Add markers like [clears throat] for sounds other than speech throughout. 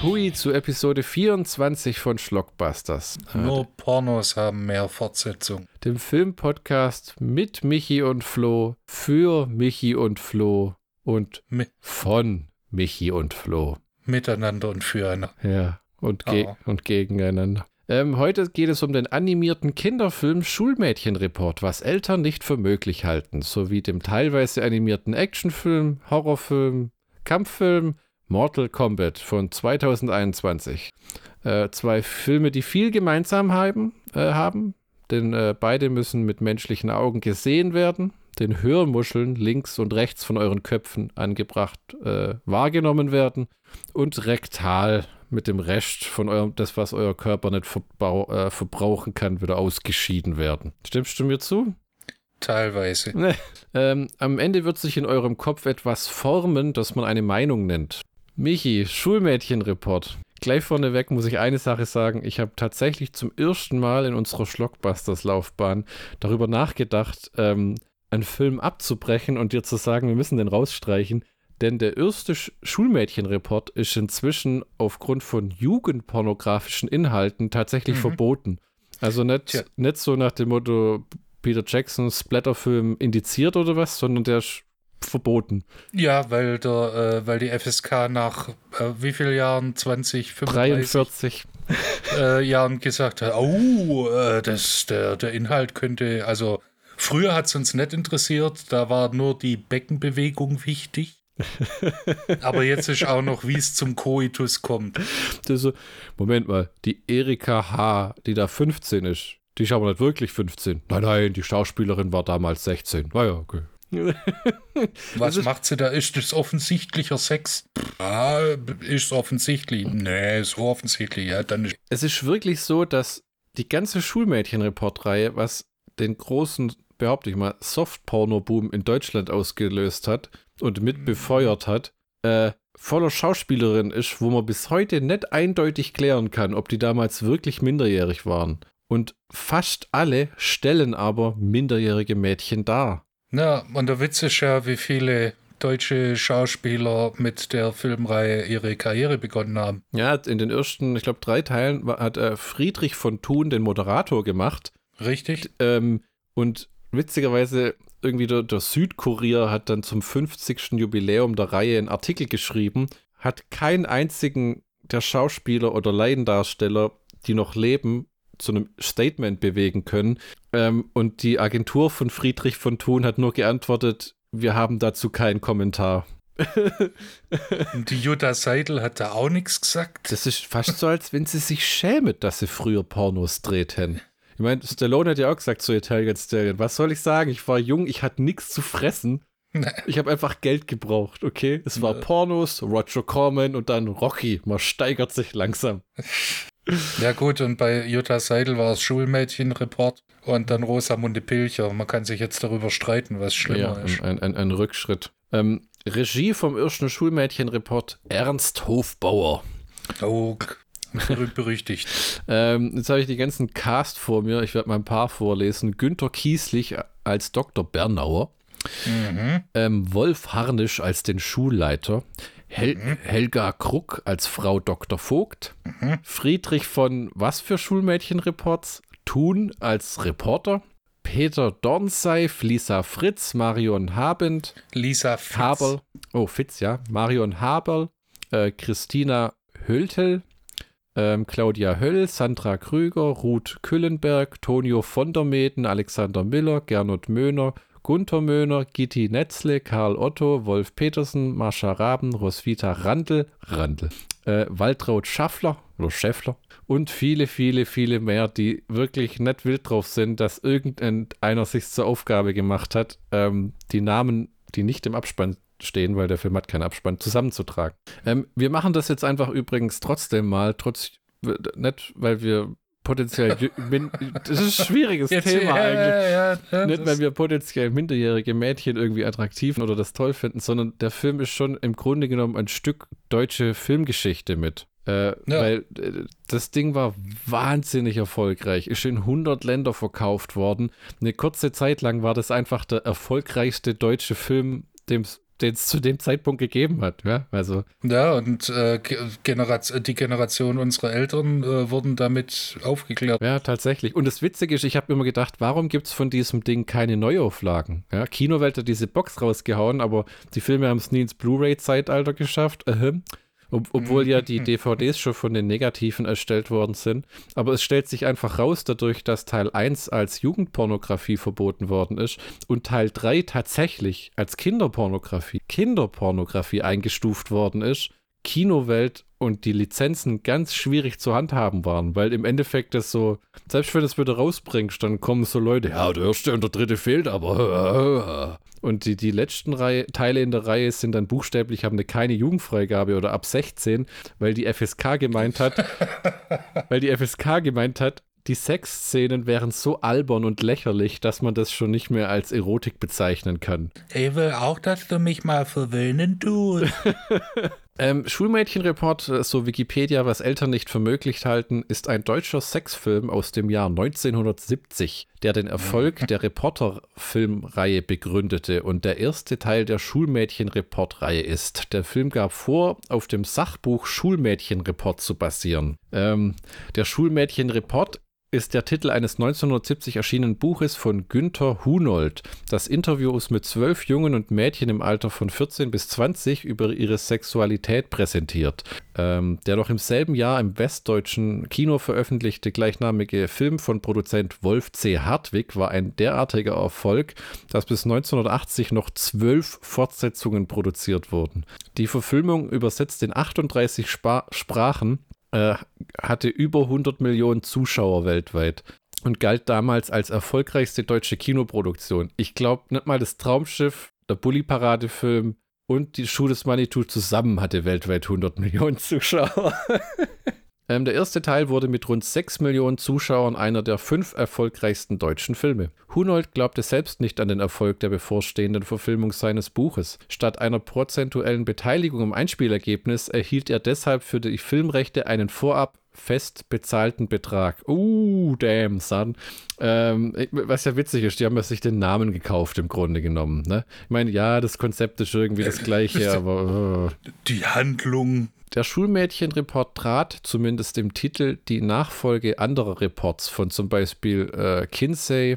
Pui zu Episode 24 von Schlockbusters. Nur Pornos haben mehr Fortsetzung. Dem Filmpodcast mit Michi und Flo, für Michi und Flo und Mi von Michi und Flo. Miteinander und füreinander. Ja, und, ge Oh. und gegeneinander. Ähm, heute geht es um den animierten Kinderfilm Schulmädchenreport, was Eltern nicht für möglich halten, sowie dem teilweise animierten Actionfilm, Horrorfilm, Kampffilm Mortal Kombat von 2021. Äh, zwei Filme, die viel gemeinsam haben, äh, haben denn äh, beide müssen mit menschlichen Augen gesehen werden, den Hörmuscheln links und rechts von euren Köpfen angebracht äh, wahrgenommen werden und rektal mit dem Rest von eurem, das, was euer Körper nicht äh, verbrauchen kann, wieder ausgeschieden werden. Stimmst du mir zu? Teilweise. Nee. [laughs] Ähm, am Ende wird sich in eurem Kopf etwas formen, das man eine Meinung nennt. Michi, Schulmädchenreport. Gleich vorneweg muss ich eine Sache sagen. Ich habe tatsächlich zum ersten Mal in unserer Schlockbusters-Laufbahn darüber nachgedacht, ähm, einen Film abzubrechen und dir zu sagen, wir müssen den rausstreichen. Denn der erste Sch Schulmädchenreport ist inzwischen aufgrund von jugendpornografischen Inhalten tatsächlich Mhm. verboten. Also nicht, Tja. nicht so nach dem Motto Peter Jackson Splatterfilm indiziert oder was, sondern der ist verboten. Ja, weil, der, äh, weil die FSK nach äh, wie vielen Jahren? 20, 35 43. äh, Jahren gesagt hat, oh, äh, das, der, der Inhalt könnte, also früher hat es uns nicht interessiert, da war nur die Beckenbewegung wichtig. [laughs] Aber jetzt ist auch noch, wie es zum Koitus kommt. So, Moment mal, die Erika H., die da 15 ist, die ist aber nicht wirklich 15. Nein, nein, die Schauspielerin war damals 16. Naja, okay. [laughs] Was ist- macht sie da? Ist das offensichtlicher Sex? Ah, ist offensichtlich. Nee, so offensichtlich. Ja, dann ist. Es ist wirklich so, dass die ganze Schulmädchen-Report-Reihe, was den großen, behaupte ich mal, Soft-Porno-Boom in Deutschland ausgelöst hat und mit befeuert hat, äh, voller Schauspielerinnen ist, wo man bis heute nicht eindeutig klären kann, ob die damals wirklich minderjährig waren. Und fast alle stellen aber minderjährige Mädchen dar. Na, und der Witz ist ja, wie viele deutsche Schauspieler mit der Filmreihe ihre Karriere begonnen haben. Ja, in den ersten, ich glaube, drei Teilen hat äh, Friedrich von Thun den Moderator gemacht. Richtig? Ähm, und witzigerweise, irgendwie der, der Südkurier hat dann zum 50. Jubiläum der Reihe einen Artikel geschrieben, hat keinen einzigen der Schauspieler oder Laiendarsteller, die noch leben, zu einem Statement bewegen können. Ähm, und die Agentur von Friedrich von Thun hat nur geantwortet, wir haben dazu keinen Kommentar. [laughs] Und die Jutta Seidel hat da auch nichts gesagt. Das ist fast so, als wenn sie sich schämet, dass sie früher Pornos dreht hätten. Ich meine, Stallone hat ja auch gesagt zu Italian Stallion, was soll ich sagen? Ich war jung, ich hatte nichts zu fressen. Ich habe einfach Geld gebraucht, okay? Es war. Pornos, Roger Corman und dann Rocky. Man steigert sich langsam. [laughs] Ja gut, und bei Jutta Seidel war es Schulmädchenreport und dann Rosamunde Pilcher. Man kann sich jetzt darüber streiten, was schlimmer Ja, ist. ein, ein, ein Rückschritt. Ähm, Regie vom ersten Schulmädchenreport Ernst Hofbauer. Oh, berühmt berüchtigt. [laughs] Ähm, jetzt habe ich die ganzen Cast vor mir. Ich werde mal ein paar vorlesen. Günther Kieslich als Dr. Bernauer. Mhm. ähm, Wolf Harnisch als den Schulleiter, Hel Helga Kruck als Frau Dr. Vogt, Friedrich von was für Schulmädchenreports? Thun als Reporter, Peter Dornseif, Lisa Fritz, Marion Habend, Lisa Fitz. Haberl, oh Fitz, ja, Marion Haberl, äh, Christina Höltel, ähm, Claudia Höll, Sandra Krüger, Ruth Küllenberg, Tonio von der Meden, Alexander Miller, Gernot Möhner, Gunther Möhner, Gitti Netzle, Karl Otto, Wolf Petersen, Marsha Raben, Roswitha Randl, Randl, äh, Waltraud Schaffler oder Schäffler und viele, viele, viele mehr, die wirklich nicht wild drauf sind, dass irgendeiner sich zur Aufgabe gemacht hat, ähm, die Namen, die nicht im Abspann stehen, weil der Film hat keinen Abspann, zusammenzutragen. Ähm, wir machen das jetzt einfach übrigens trotzdem mal, trotz, nicht, weil wir potenziell, min, das ist ein schwieriges [laughs] Jetzt, Thema ja, eigentlich. Ja, ja, Nicht, weil wir potenziell minderjährige Mädchen irgendwie attraktiv oder das toll finden, sondern der Film ist schon im Grunde genommen ein Stück deutsche Filmgeschichte mit. Äh, Weil äh, das Ding war wahnsinnig erfolgreich, ist in 100 Länder verkauft worden. Eine kurze Zeit lang war das einfach der erfolgreichste deutsche Film, dem es den es zu dem Zeitpunkt gegeben hat. Ja, also. ja und äh, Generation, die Generation unserer Eltern äh, wurden damit aufgeklärt. Ja, tatsächlich. Und das Witzige ist, ich habe immer gedacht, warum gibt es von diesem Ding keine Neuauflagen? Ja, Kinowelt hat diese Box rausgehauen, aber die Filme haben es nie ins Blu-ray-Zeitalter geschafft. Äh, ob, obwohl ja die DVDs schon von den Negativen erstellt worden sind. Aber es stellt sich einfach raus, dadurch, dass Teil 1 als Jugendpornografie verboten worden ist und Teil 3 tatsächlich als Kinderpornografie, Kinderpornografie eingestuft worden ist, Kinowelt und die Lizenzen ganz schwierig zu handhaben waren, weil im Endeffekt das so, selbst wenn du es wieder rausbringst, dann kommen so Leute, ja, der erste und der dritte fehlt, aber [laughs] und die, die letzten Reihe, Teile in der Reihe sind dann buchstäblich, haben eine keine Jugendfreigabe oder ab 16, weil die FSK gemeint hat, [laughs] weil die FSK gemeint hat, die Sexszenen wären so albern und lächerlich, dass man das schon nicht mehr als Erotik bezeichnen kann. Ich will auch, dass du mich mal verwöhnen tust. [laughs] Ähm, Schulmädchenreport, äh, so Wikipedia, was Eltern nicht für möglich halten, ist ein deutscher Sexfilm aus dem Jahr 1970, der den Erfolg der Reporter-Filmreihe begründete und der erste Teil der Schulmädchenreport-Reihe ist. Der Film gab vor, auf dem Sachbuch Schulmädchenreport zu basieren. Ähm, der Schulmädchenreport ist der Titel eines 1970 erschienenen Buches von Günther Hunold, das Interviews mit zwölf Jungen und Mädchen im Alter von 14 bis 20 über ihre Sexualität präsentiert. Ähm, der noch im selben Jahr im westdeutschen Kino veröffentlichte gleichnamige Film von Produzent Wolf C. Hartwig war ein derartiger Erfolg, dass bis 1980 noch zwölf Fortsetzungen produziert wurden. Die Verfilmung übersetzt in 38 Spa Sprachen äh, hatte über 100 Millionen Zuschauer weltweit und galt damals als erfolgreichste deutsche Kinoproduktion. Ich glaube, nicht mal das Traumschiff, der Bully-Parade-Film und die Schuh des Manitou zusammen hatte weltweit 100 [laughs] Millionen Zuschauer. Ähm, der erste Teil wurde mit rund 6 Millionen Zuschauern einer der fünf erfolgreichsten deutschen Filme. Hunold glaubte selbst nicht an den Erfolg der bevorstehenden Verfilmung seines Buches. Statt einer prozentuellen Beteiligung am Einspielergebnis erhielt er deshalb für die Filmrechte einen vorab fest bezahlten Betrag. Uh, damn, son. Ähm, was ja witzig ist, die haben ja sich den Namen gekauft im Grunde genommen. Ne? Ich meine, ja, das Konzept ist irgendwie das gleiche, aber... Uh. Die Handlung der Schulmädchenreport trat, zumindest im Titel, die Nachfolge anderer Reports von zum Beispiel äh, Kinsey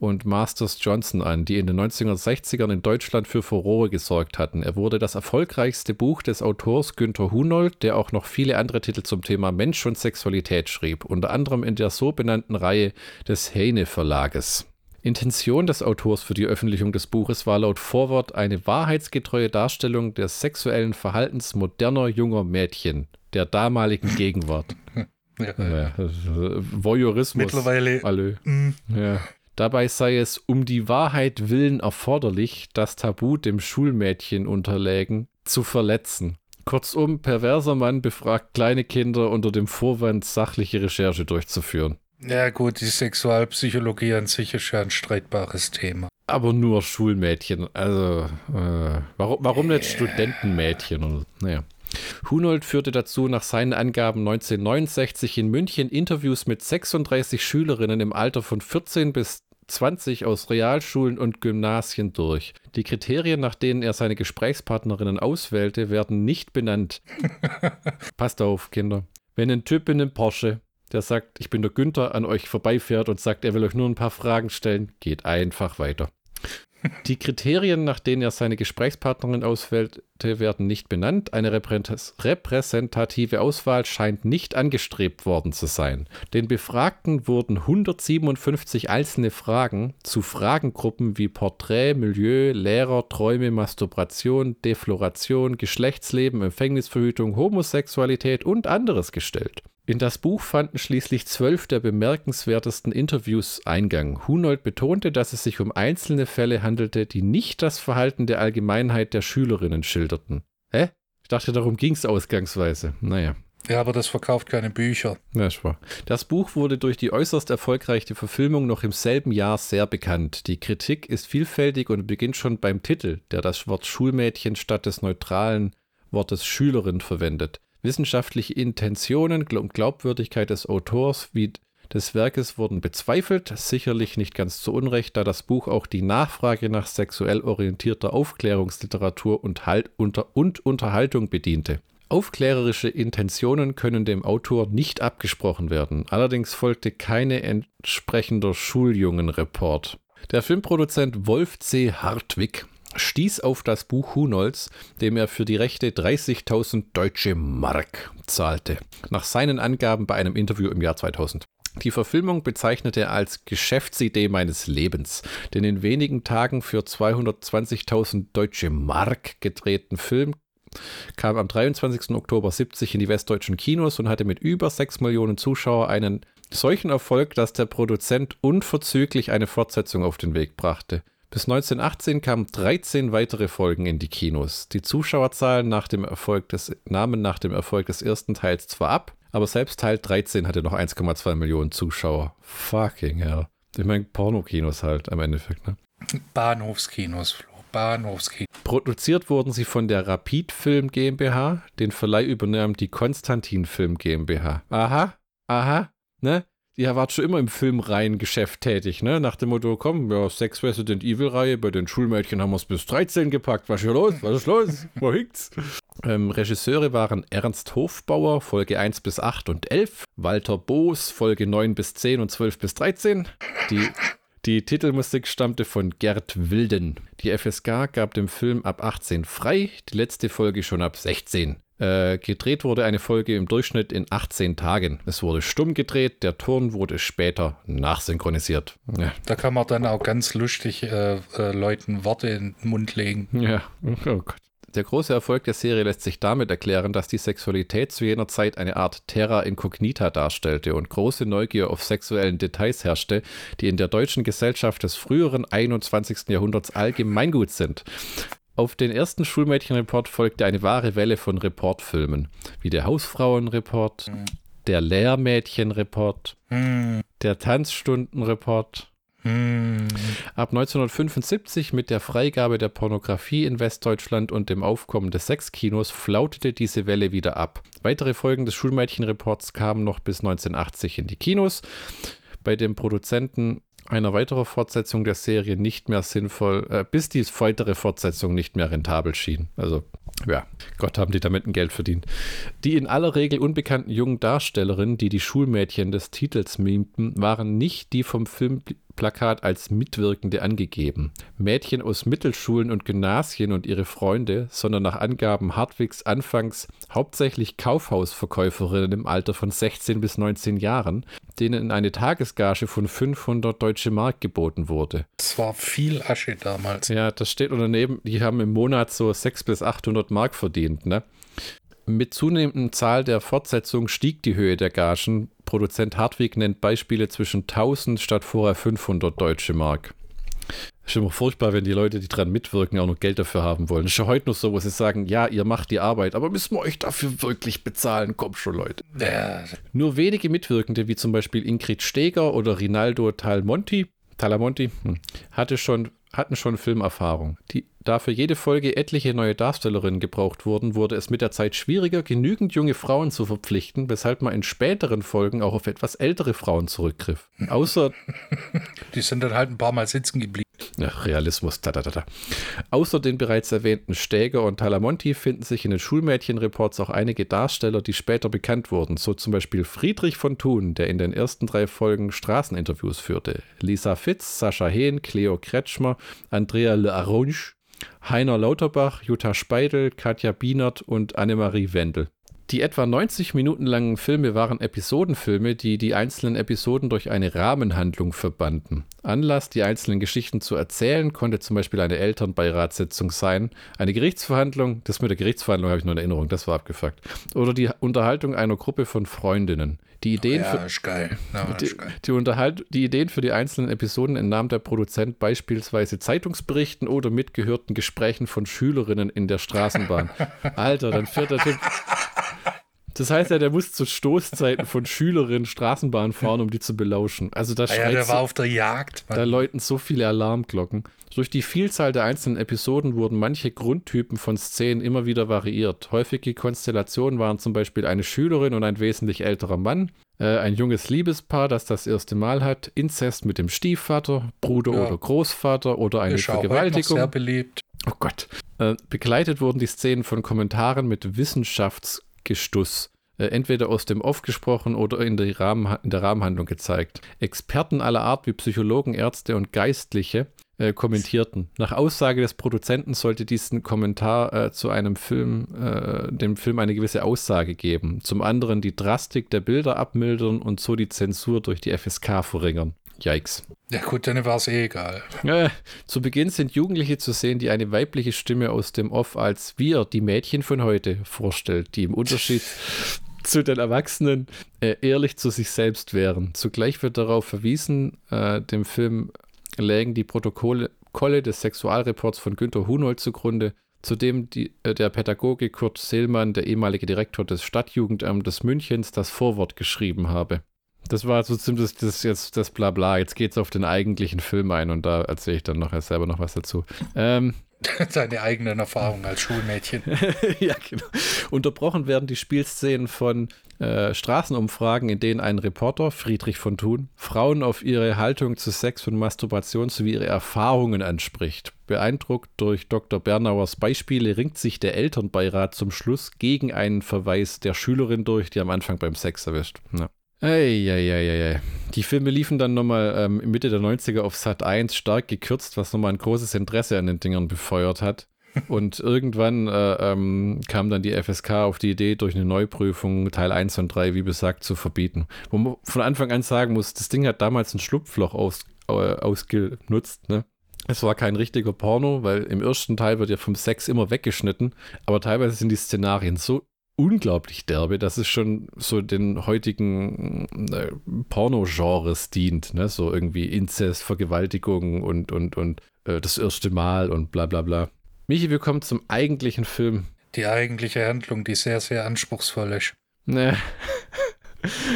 und Masters Johnson an, die in den 1960ern in Deutschland für Furore gesorgt hatten. Er wurde das erfolgreichste Buch des Autors Günther Hunold, der auch noch viele andere Titel zum Thema Mensch und Sexualität schrieb, unter anderem in der so benannten Reihe des Heine Verlages. Intention des Autors für die Veröffentlichung des Buches war laut Vorwort eine wahrheitsgetreue Darstellung des sexuellen Verhaltens moderner junger Mädchen der damaligen Gegenwart. [laughs] Ja. Ja, Voyeurismus. Mittlerweile. Alle. Mm. Ja. Dabei sei es um die Wahrheit willen erforderlich, das Tabu dem Schulmädchen unterlägen, zu verletzen. Kurzum, perverser Mann befragt kleine Kinder unter dem Vorwand, sachliche Recherche durchzuführen. Ja gut, die Sexualpsychologie an sich ist ja ein streitbares Thema. Aber nur Schulmädchen, also äh, warum, warum nicht Studentenmädchen? Naja. Hunold führte dazu nach seinen Angaben 1969 in München Interviews mit 36 Schülerinnen im Alter von 14 bis 20 aus Realschulen und Gymnasien durch. Die Kriterien, nach denen er seine Gesprächspartnerinnen auswählte, werden nicht benannt. [laughs] Passt auf, Kinder. Wenn ein Typ in einem Porsche der sagt, ich bin der Günther, an euch vorbeifährt und sagt, er will euch nur ein paar Fragen stellen, geht einfach weiter. [laughs] Die Kriterien, nach denen er seine Gesprächspartnerin auswählte, werden nicht benannt. Eine repräsentative Auswahl scheint nicht angestrebt worden zu sein. Den Befragten wurden 157 einzelne Fragen zu Fragengruppen wie Porträt, Milieu, Lehrer, Träume, Masturbation, Defloration, Geschlechtsleben, Empfängnisverhütung, Homosexualität und anderes gestellt. In das Buch fanden schließlich zwölf der bemerkenswertesten Interviews Eingang. Hunold betonte, dass es sich um einzelne Fälle handelte, die nicht das Verhalten der Allgemeinheit der Schülerinnen schilderten. Hä? Ich dachte, darum ging es ausgangsweise. Naja. Ja, aber das verkauft keine Bücher. Ja, wahr. Das Buch wurde durch die äußerst erfolgreiche Verfilmung noch im selben Jahr sehr bekannt. Die Kritik ist vielfältig und beginnt schon beim Titel, der das Wort Schulmädchen statt des neutralen Wortes Schülerin verwendet. Wissenschaftliche Intentionen und Glaubwürdigkeit des Autors wie des Werkes wurden bezweifelt, sicherlich nicht ganz zu Unrecht, da das Buch auch die Nachfrage nach sexuell orientierter Aufklärungsliteratur und, halt unter und Unterhaltung bediente. Aufklärerische Intentionen können dem Autor nicht abgesprochen werden. Allerdings folgte keine entsprechender Schuljungenreport. Der Filmproduzent Wolf C. Hartwig stieß auf das Buch Hunolz, dem er für die Rechte 30.000 deutsche Mark zahlte. Nach seinen Angaben bei einem Interview im Jahr 2000. Die Verfilmung bezeichnete er als Geschäftsidee meines Lebens. Den in wenigen Tagen für 220.000 deutsche Mark gedrehten Film kam am 23. Oktober 70 in die westdeutschen Kinos und hatte mit über 6 Millionen Zuschauern einen solchen Erfolg, dass der Produzent unverzüglich eine Fortsetzung auf den Weg brachte. Bis 1918 kamen 13 weitere Folgen in die Kinos. Die Zuschauerzahlen nach dem Erfolg des, nahmen nach dem Erfolg des ersten Teils zwar ab, aber selbst Teil 13 hatte noch 1,2 Millionen Zuschauer. Fucking hell. Ich meine, Pornokinos halt am Endeffekt, ne? Bahnhofskinos, Flo. Bahnhofskinos. Produziert wurden sie von der Rapid Film GmbH. Den Verleih übernahm die Konstantin Film GmbH. Aha, aha, ne? Die war schon immer im Filmreihengeschäft tätig, ne? Nach dem Motto, komm, ja, Sex Resident Evil Reihe, bei den Schulmädchen haben wir es bis 13 gepackt. Was ist hier los? Was ist los? Wo hinkt's? [laughs] Ähm, Regisseure waren Ernst Hofbauer, Folge 1 bis 8 und 11, Walter Boos, Folge 9 bis 10 und 12 bis 13. Die die Titelmusik stammte von Gerd Wilden. Die FSK gab dem Film ab 18 frei, die letzte Folge schon ab 16. Äh, gedreht wurde eine Folge im Durchschnitt in 18 Tagen. Es wurde stumm gedreht, der Ton wurde später nachsynchronisiert. Ja. Da kann man dann auch ganz lustig äh, äh, Leuten Worte in den Mund legen. Ja, oh Gott. Der große Erfolg der Serie lässt sich damit erklären, dass die Sexualität zu jener Zeit eine Art Terra Incognita darstellte und große Neugier auf sexuellen Details herrschte, die in der deutschen Gesellschaft des früheren 21. Jahrhunderts allgemeingut sind. Auf den ersten Schulmädchenreport folgte eine wahre Welle von Reportfilmen, wie der Hausfrauenreport, mhm. der Lehrmädchenreport, mhm. der Tanzstundenreport, hm. Ab 1975 mit der Freigabe der Pornografie in Westdeutschland und dem Aufkommen des Sexkinos flautete diese Welle wieder ab. Weitere Folgen des Schulmädchenreports kamen noch bis 1980 in die Kinos. Bei dem Produzenten einer weiteren Fortsetzung der Serie nicht mehr sinnvoll, äh, bis die weitere Fortsetzung nicht mehr rentabel schien. Also, ja, Gott haben die damit ein Geld verdient. Die in aller Regel unbekannten jungen Darstellerinnen, die die Schulmädchen des Titels mimten, waren nicht die vom Film Plakat als Mitwirkende angegeben. Mädchen aus Mittelschulen und Gymnasien und ihre Freunde, sondern nach Angaben Hartwigs anfangs hauptsächlich Kaufhausverkäuferinnen im Alter von 16 bis 19 Jahren, denen eine Tagesgage von 500 deutsche Mark geboten wurde. Das war viel Asche damals. Ja, das steht daneben, die haben im Monat so 600 bis 800 Mark verdient, ne? Mit zunehmender Zahl der Fortsetzungen stieg die Höhe der Gagen. Produzent Hartwig nennt Beispiele zwischen 1000 statt vorher 500 deutsche Mark. Ist immer furchtbar, wenn die Leute, die dran mitwirken, auch noch Geld dafür haben wollen. ist ja heute noch so, wo sie sagen, ja, ihr macht die Arbeit, aber müssen wir euch dafür wirklich bezahlen? Kommt schon, Leute. Ja. Nur wenige Mitwirkende, wie zum Beispiel Ingrid Steger oder Rinaldo Talmonti, Talamonti, hm, hatte schon, hatten schon Filmerfahrung. Die da für jede Folge etliche neue Darstellerinnen gebraucht wurden, wurde es mit der Zeit schwieriger, genügend junge Frauen zu verpflichten, weshalb man in späteren Folgen auch auf etwas ältere Frauen zurückgriff. Außer. Die sind dann halt ein paar Mal sitzen geblieben. Ja, Realismus, da, da, da, da. Außer den bereits erwähnten Stäger und Talamonti finden sich in den Schulmädchenreports auch einige Darsteller, die später bekannt wurden, so zum Beispiel Friedrich von Thun, der in den ersten drei Folgen Straßeninterviews führte, Lisa Fitz, Sascha Hehn, Cleo Kretschmer, Andrea Le Aronge, Heiner Lauterbach, Jutta Speidel, Katja Bienert und Annemarie Wendel. Die etwa 90 Minuten langen Filme waren Episodenfilme, die die einzelnen Episoden durch eine Rahmenhandlung verbanden. Anlass, die einzelnen Geschichten zu erzählen, konnte zum Beispiel eine Elternbeiratssitzung sein, eine Gerichtsverhandlung, das mit der Gerichtsverhandlung habe ich nur in Erinnerung, das war abgefuckt, oder die Unterhaltung einer Gruppe von Freundinnen. Die Ideen, ja, für, geil. Ja, die, die, Unterhalt, die Ideen für die einzelnen Episoden entnahm der Produzent beispielsweise Zeitungsberichten oder mitgehörten Gesprächen von Schülerinnen in der Straßenbahn. [laughs] Alter, dann fährt der Typ [laughs] das heißt ja, der muss zu Stoßzeiten von Schülerinnen Straßenbahn fahren, um die zu belauschen. Also da ah ja, der war auf der Jagd. Mann. Da läuten so viele Alarmglocken. Durch die Vielzahl der einzelnen Episoden wurden manche Grundtypen von Szenen immer wieder variiert. Häufige Konstellationen waren zum Beispiel eine Schülerin und ein wesentlich älterer Mann, Äh, ein junges Liebespaar, das das erste Mal hat, Inzest mit dem Stiefvater, Bruder Ja. oder Großvater oder eine Ist auch Vergewaltigung. sehr beliebt. Oh Gott. Äh, begleitet wurden die Szenen von Kommentaren mit Wissenschaftsgestuss. Äh, entweder aus dem Off gesprochen oder in, Rahmen, in der Rahmenhandlung gezeigt. Experten aller Art wie Psychologen, Ärzte und Geistliche äh, kommentierten. Nach Aussage des Produzenten sollte diesen Kommentar äh, zu einem Film, äh, dem Film eine gewisse Aussage geben. Zum anderen die Drastik der Bilder abmildern und so die Zensur durch die FSK verringern. Yikes. Ja gut, dann war es eh egal. Äh, zu Beginn sind Jugendliche zu sehen, die eine weibliche Stimme aus dem Off als wir, die Mädchen von heute, vorstellt, die im Unterschied [laughs] zu den Erwachsenen äh, ehrlich zu sich selbst wären. Zugleich wird darauf verwiesen, äh, dem Film lägen die Protokolle Kolle des Sexualreports von Günter Hunold zugrunde, zu dem die, äh, der Pädagoge Kurt Seelmann, der ehemalige Direktor des Stadtjugendamtes Münchens, das Vorwort geschrieben habe. Das war so ziemlich das, jetzt das Blabla. Jetzt geht's auf den eigentlichen Film ein und da erzähle ich dann noch selber noch was dazu. Ähm, [laughs] Seine eigenen Erfahrungen als Schulmädchen. [laughs] ja, genau. Unterbrochen werden die Spielszenen von äh, Straßenumfragen, in denen ein Reporter, Friedrich von Thun, Frauen auf ihre Haltung zu Sex und Masturbation sowie ihre Erfahrungen anspricht. Beeindruckt durch Dr. Bernauers Beispiele ringt sich der Elternbeirat zum Schluss gegen einen Verweis der Schülerin durch, die am Anfang beim Sex erwischt. Ja. Eieieiei. Die Filme liefen dann nochmal ähm, Mitte der 90er auf Sat 1 stark gekürzt, was nochmal ein großes Interesse an den Dingern befeuert hat. [laughs] Und irgendwann äh, ähm, kam dann die FSK auf die Idee, durch eine Neuprüfung Teil 1 und 3, wie besagt, zu verbieten. Wo man von Anfang an sagen muss, das Ding hat damals ein Schlupfloch aus, äh, ausgenutzt. Ne? Es war kein richtiger Porno, weil im ersten Teil wird ja vom Sex immer weggeschnitten, aber teilweise sind die Szenarien so unglaublich derbe, dass es schon so den heutigen äh, Porno-Genres dient, ne? So irgendwie Inzest, Vergewaltigung und, und, und äh, das erste Mal und bla bla bla. Michi, wir kommen zum eigentlichen Film. Die eigentliche Handlung, die sehr, sehr anspruchsvoll ist. Ne. [laughs]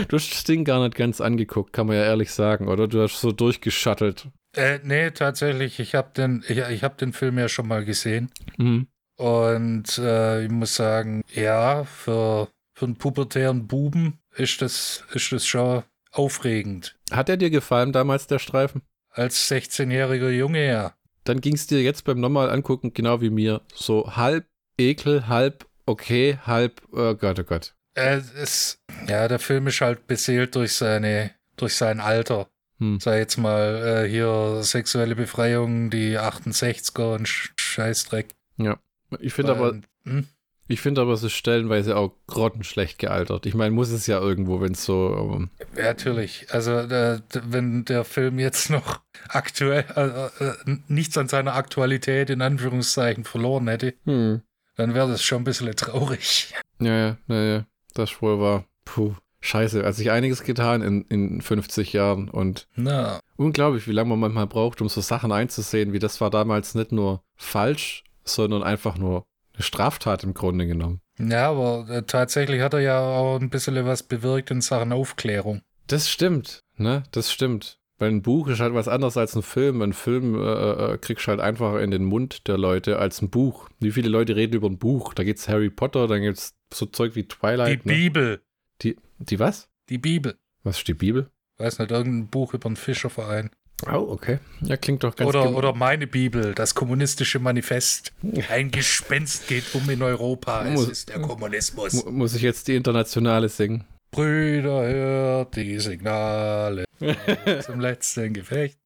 Du hast das Ding gar nicht ganz angeguckt, kann man ja ehrlich sagen, oder? Du hast so durchgeschattelt. Äh, nee, tatsächlich, ich habe den, ich, ich hab den Film ja schon mal gesehen. Mhm. Und äh, ich muss sagen, ja, für, für einen pubertären Buben ist das, ist das schon aufregend. Hat er dir gefallen damals, der Streifen? Als 16-jähriger Junge, ja. Dann ging es dir jetzt beim nochmal angucken, genau wie mir. So halb Ekel, halb okay, halb, oh Gott, oh Gott. Äh, es, ja, der Film ist halt beseelt durch seine, durch sein Alter. Hm. Sei jetzt mal äh, hier sexuelle Befreiung, die 68er und Sch Scheißdreck. Ja. Ich finde aber, hm? ich finde aber, es ist stellenweise auch grottenschlecht gealtert. Ich meine, muss es ja irgendwo, wenn es so. ähm, Ja, natürlich. Also, äh, d- wenn der Film jetzt noch aktuell, äh, äh, nichts an seiner Aktualität in Anführungszeichen verloren hätte, Hm. dann wäre das schon ein bisschen traurig. Ja, ja, ja, ja. Das wohl war. Puh. Scheiße, hat sich einiges getan in, in 50 Jahren und Na, unglaublich, wie lange man manchmal braucht, um so Sachen einzusehen, wie das war damals nicht nur falsch, sondern einfach nur eine Straftat im Grunde genommen. ja, aber äh, tatsächlich hat er ja auch ein bisschen was bewirkt in Sachen Aufklärung. Das stimmt, ne? Das stimmt. Weil ein Buch ist halt was anderes als ein Film. Ein Film äh, äh, kriegst du halt einfacher in den Mund der Leute als ein Buch. Wie viele Leute reden über ein Buch? Da gibt's Harry Potter, dann gibt's so Zeug wie Die Twilight. ne? Bibel. Die, die was? Die Bibel. Was ist die Bibel? Weiß nicht, irgendein Buch über einen Fischerverein. Oh, okay. Ja, klingt doch ganz Oder, oder meine Bibel, das kommunistische Manifest. Ein Gespenst geht um in Europa. Es Muss- ist der Kommunismus. Mu- Muss ich jetzt die internationale singen? Brüder, hört die Signale [laughs] zum letzten Gefecht.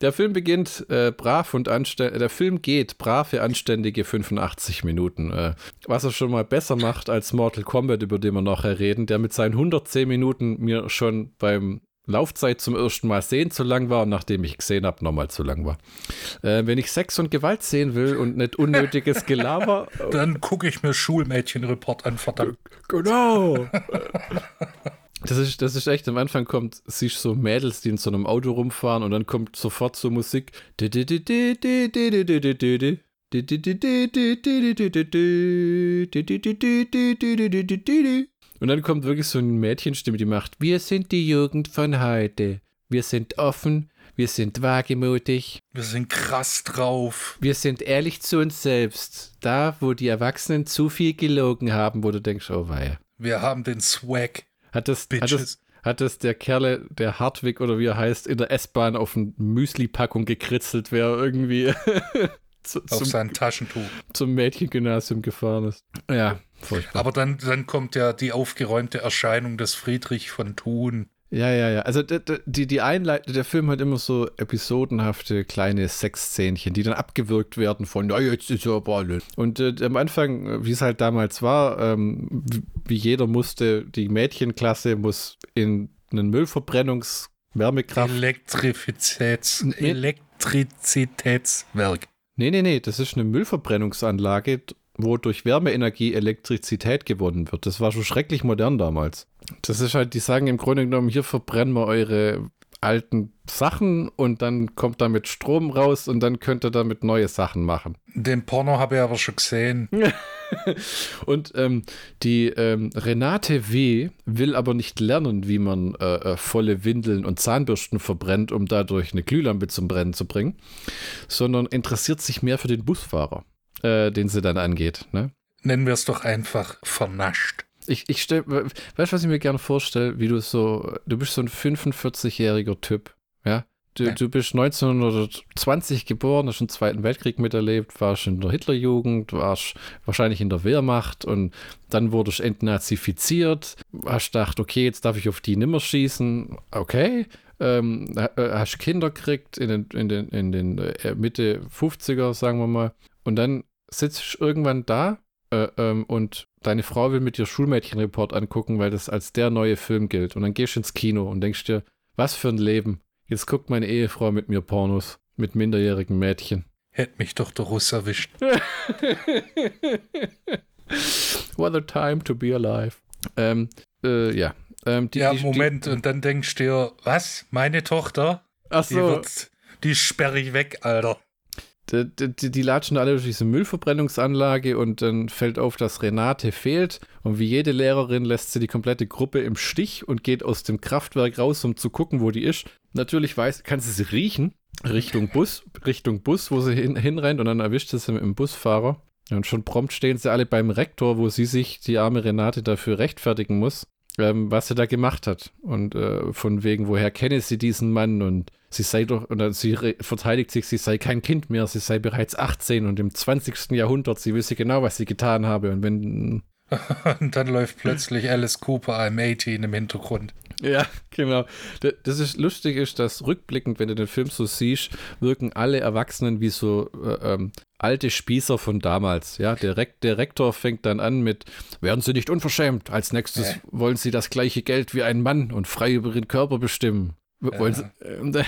Der Film beginnt äh, brav und anständig. Der Film geht brave, anständige 85 Minuten. Äh, was er schon mal besser macht als Mortal Kombat, über den wir nachher reden, der mit seinen 110 Minuten mir schon beim Laufzeit zum ersten Mal sehen zu lang war und nachdem ich gesehen habe, nochmal zu lang war. Äh, wenn ich Sex und Gewalt sehen will und nicht unnötiges [laughs] Gelaber. Dann gucke ich mir Schulmädchenreport an, verdammt. Genau. [laughs] Das ist, das ist echt, am Anfang kommt, siehst du so Mädels, die in so einem Auto rumfahren und dann kommt sofort so Musik. Und dann kommt wirklich so eine Mädchenstimme, die macht, wir sind die Jugend von heute. Wir sind offen, wir sind wagemutig, Wir sind krass drauf. wir sind ehrlich zu uns selbst. Da, wo die Erwachsenen zu viel gelogen haben, wo du denkst, oh weia. Wir haben den Swag. Hat das, hat das, hat das der Kerle, der Hartwig oder wie er heißt, in der S-Bahn auf eine Müsli-Packung gekritzelt, wer irgendwie [laughs] zu, auf zum, sein Taschentuch zum Mädchengymnasium gefahren ist. Ja, furchtbar. Aber dann, dann kommt ja die aufgeräumte Erscheinung des Friedrich von Thun. Ja, ja, ja. Also die, die Einleitung, der Film hat immer so episodenhafte kleine Sexszenchen, die dann abgewürgt werden von, ja, jetzt ist ja aber alles. Und äh, am Anfang, wie es halt damals war, ähm, wie jeder musste, die Mädchenklasse muss in einen Müllverbrennungs- Wärmekraft. Elektrizitäts, Elektrizitätswerk. Nee, nee, nee, das ist eine Müllverbrennungsanlage, wo durch Wärmeenergie Elektrizität gewonnen wird. Das war schon schrecklich modern damals. Das ist halt, die sagen im Grunde genommen, hier verbrennen wir eure alten Sachen und dann kommt damit Strom raus und dann könnt ihr damit neue Sachen machen. Den Porno habe ich aber schon gesehen. [laughs] und ähm, die ähm, Renate W. will aber nicht lernen, wie man äh, äh, volle Windeln und Zahnbürsten verbrennt, um dadurch eine Glühlampe zum Brennen zu bringen, sondern interessiert sich mehr für den Busfahrer, äh, den sie dann angeht. Ne? Nennen wir es doch einfach vernascht. Ich, ich stell, weißt du, was ich mir gerne vorstelle, wie du so, du bist so ein 45-jähriger Typ, ja? Du, ja. du bist 1920 geboren, hast den Zweiten Weltkrieg miterlebt, warst in der Hitlerjugend, warst wahrscheinlich in der Wehrmacht und dann wurdest entnazifiziert, hast gedacht, okay, jetzt darf ich auf die nimmer schießen, okay, ähm, äh, hast Kinder gekriegt in den, in den, in den äh, Mitte 50er, sagen wir mal, und dann sitzt du irgendwann da äh, ähm, und deine Frau will mit dir Schulmädchenreport angucken, weil das als der neue Film gilt. Und dann gehst du ins Kino und denkst dir, was für ein Leben. Jetzt guckt meine Ehefrau mit mir Pornos mit minderjährigen Mädchen. Hätte mich doch der Russ erwischt. [laughs] What a time to be alive. Ähm, äh, ja. Ähm, die, ja, die, Moment, die, und dann denkst du dir, was? Meine Tochter? Ach so. Die, wird, die sperre ich weg, Alter die, die, die, latschen alle durch diese Müllverbrennungsanlage und dann fällt auf, dass Renate fehlt. Und wie jede Lehrerin lässt sie die komplette Gruppe im Stich und geht aus dem Kraftwerk raus, um zu gucken, wo die ist. Natürlich weiß, kann sie sie riechen, Richtung Bus, Richtung Bus, wo sie hin, hinrennt und dann erwischt sie sie mit dem Busfahrer. Und schon prompt stehen sie alle beim Rektor, wo sie sich, die arme Renate, dafür rechtfertigen muss ähm, was er da gemacht hat. Und äh, von wegen, woher kenne sie diesen Mann? Und sie sei doch, und sie verteidigt sich, sie sei kein Kind mehr, sie sei bereits 18 und im 20. Jahrhundert, sie wisse genau, was sie getan habe. Und wenn. [laughs] und dann läuft plötzlich Alice Cooper I'm 18 im Hintergrund. Ja, genau. Das ist lustig ist, dass rückblickend, wenn du den Film so siehst, wirken alle Erwachsenen wie so äh, ähm, alte Spießer von damals. Ja, der, Rek der, Rektor fängt dann an mit: Werden Sie nicht unverschämt? Als nächstes äh. wollen Sie das gleiche Geld wie ein Mann und frei über Ihren Körper bestimmen. Ja. Sie, äh,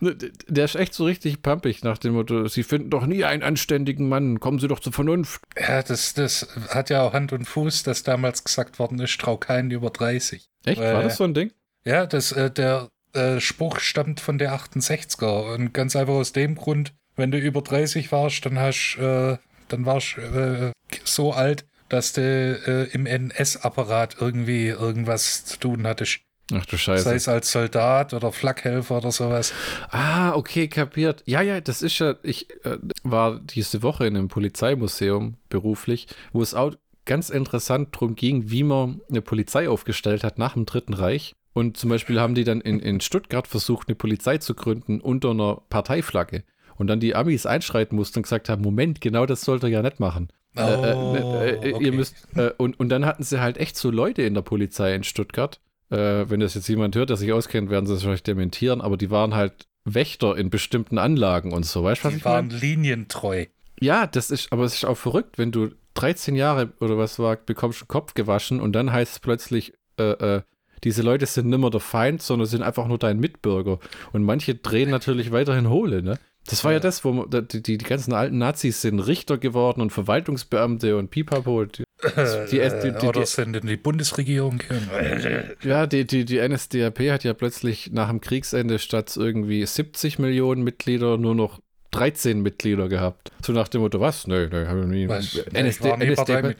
[laughs] der, ist echt so richtig pampig nach dem Motto: Sie finden doch nie einen anständigen Mann, kommen Sie doch zur Vernunft. Ja, das, das hat ja auch Hand und Fuß, dass damals gesagt worden ist: Trau keinen über 30. Echt? War das so ein Ding? Ja, das, äh, der äh, Spruch stammt von der 68er und ganz einfach aus dem Grund, wenn du über 30 warst, dann hast äh, dann warst äh, so alt, dass du äh, im NS-Apparat irgendwie irgendwas zu tun hattest. Ach du Scheiße. Sei es als Soldat oder Flakhelfer oder sowas. Ah, okay, kapiert. Ja, ja, das ist ja, ich äh, war diese Woche in einem Polizeimuseum beruflich, wo es auch ganz interessant darum ging, wie man eine Polizei aufgestellt hat nach dem Dritten Reich. Und zum Beispiel haben die dann in, in Stuttgart versucht, eine Polizei zu gründen unter einer Parteiflagge. Und dann die Amis einschreiten mussten und gesagt haben, Moment, genau das sollt ihr ja nicht machen. Oh, äh, äh, äh, okay. ihr müsst, äh, und, und dann hatten sie halt echt so Leute in der Polizei in Stuttgart. Äh, wenn das jetzt jemand hört, der sich auskennt, werden sie es vielleicht dementieren, aber die waren halt Wächter in bestimmten Anlagen und so. Weißt du, was die ich waren linientreu. Ja, das ist, aber es ist auch verrückt, wenn du 13 Jahre oder was war, bekommst du Kopf gewaschen und dann heißt es plötzlich, äh, äh, diese Leute sind nimmer der Feind, sondern sind einfach nur dein Mitbürger. Und manche drehen natürlich weiterhin Hohle, ne? Das war ja, ja das, wo die, die, die, ganzen alten Nazis sind Richter geworden und Verwaltungsbeamte und Pipapo. Die, die, die, Oder sind in die Bundesregierung. ja, die, die, die NSDAP hat ja plötzlich nach dem Kriegsende statt irgendwie 70 Millionen Mitglieder nur noch 13 Mitglieder gehabt. So nach dem Motto, was? Nö, nö, haben wir nie. Was? NSD, NSD,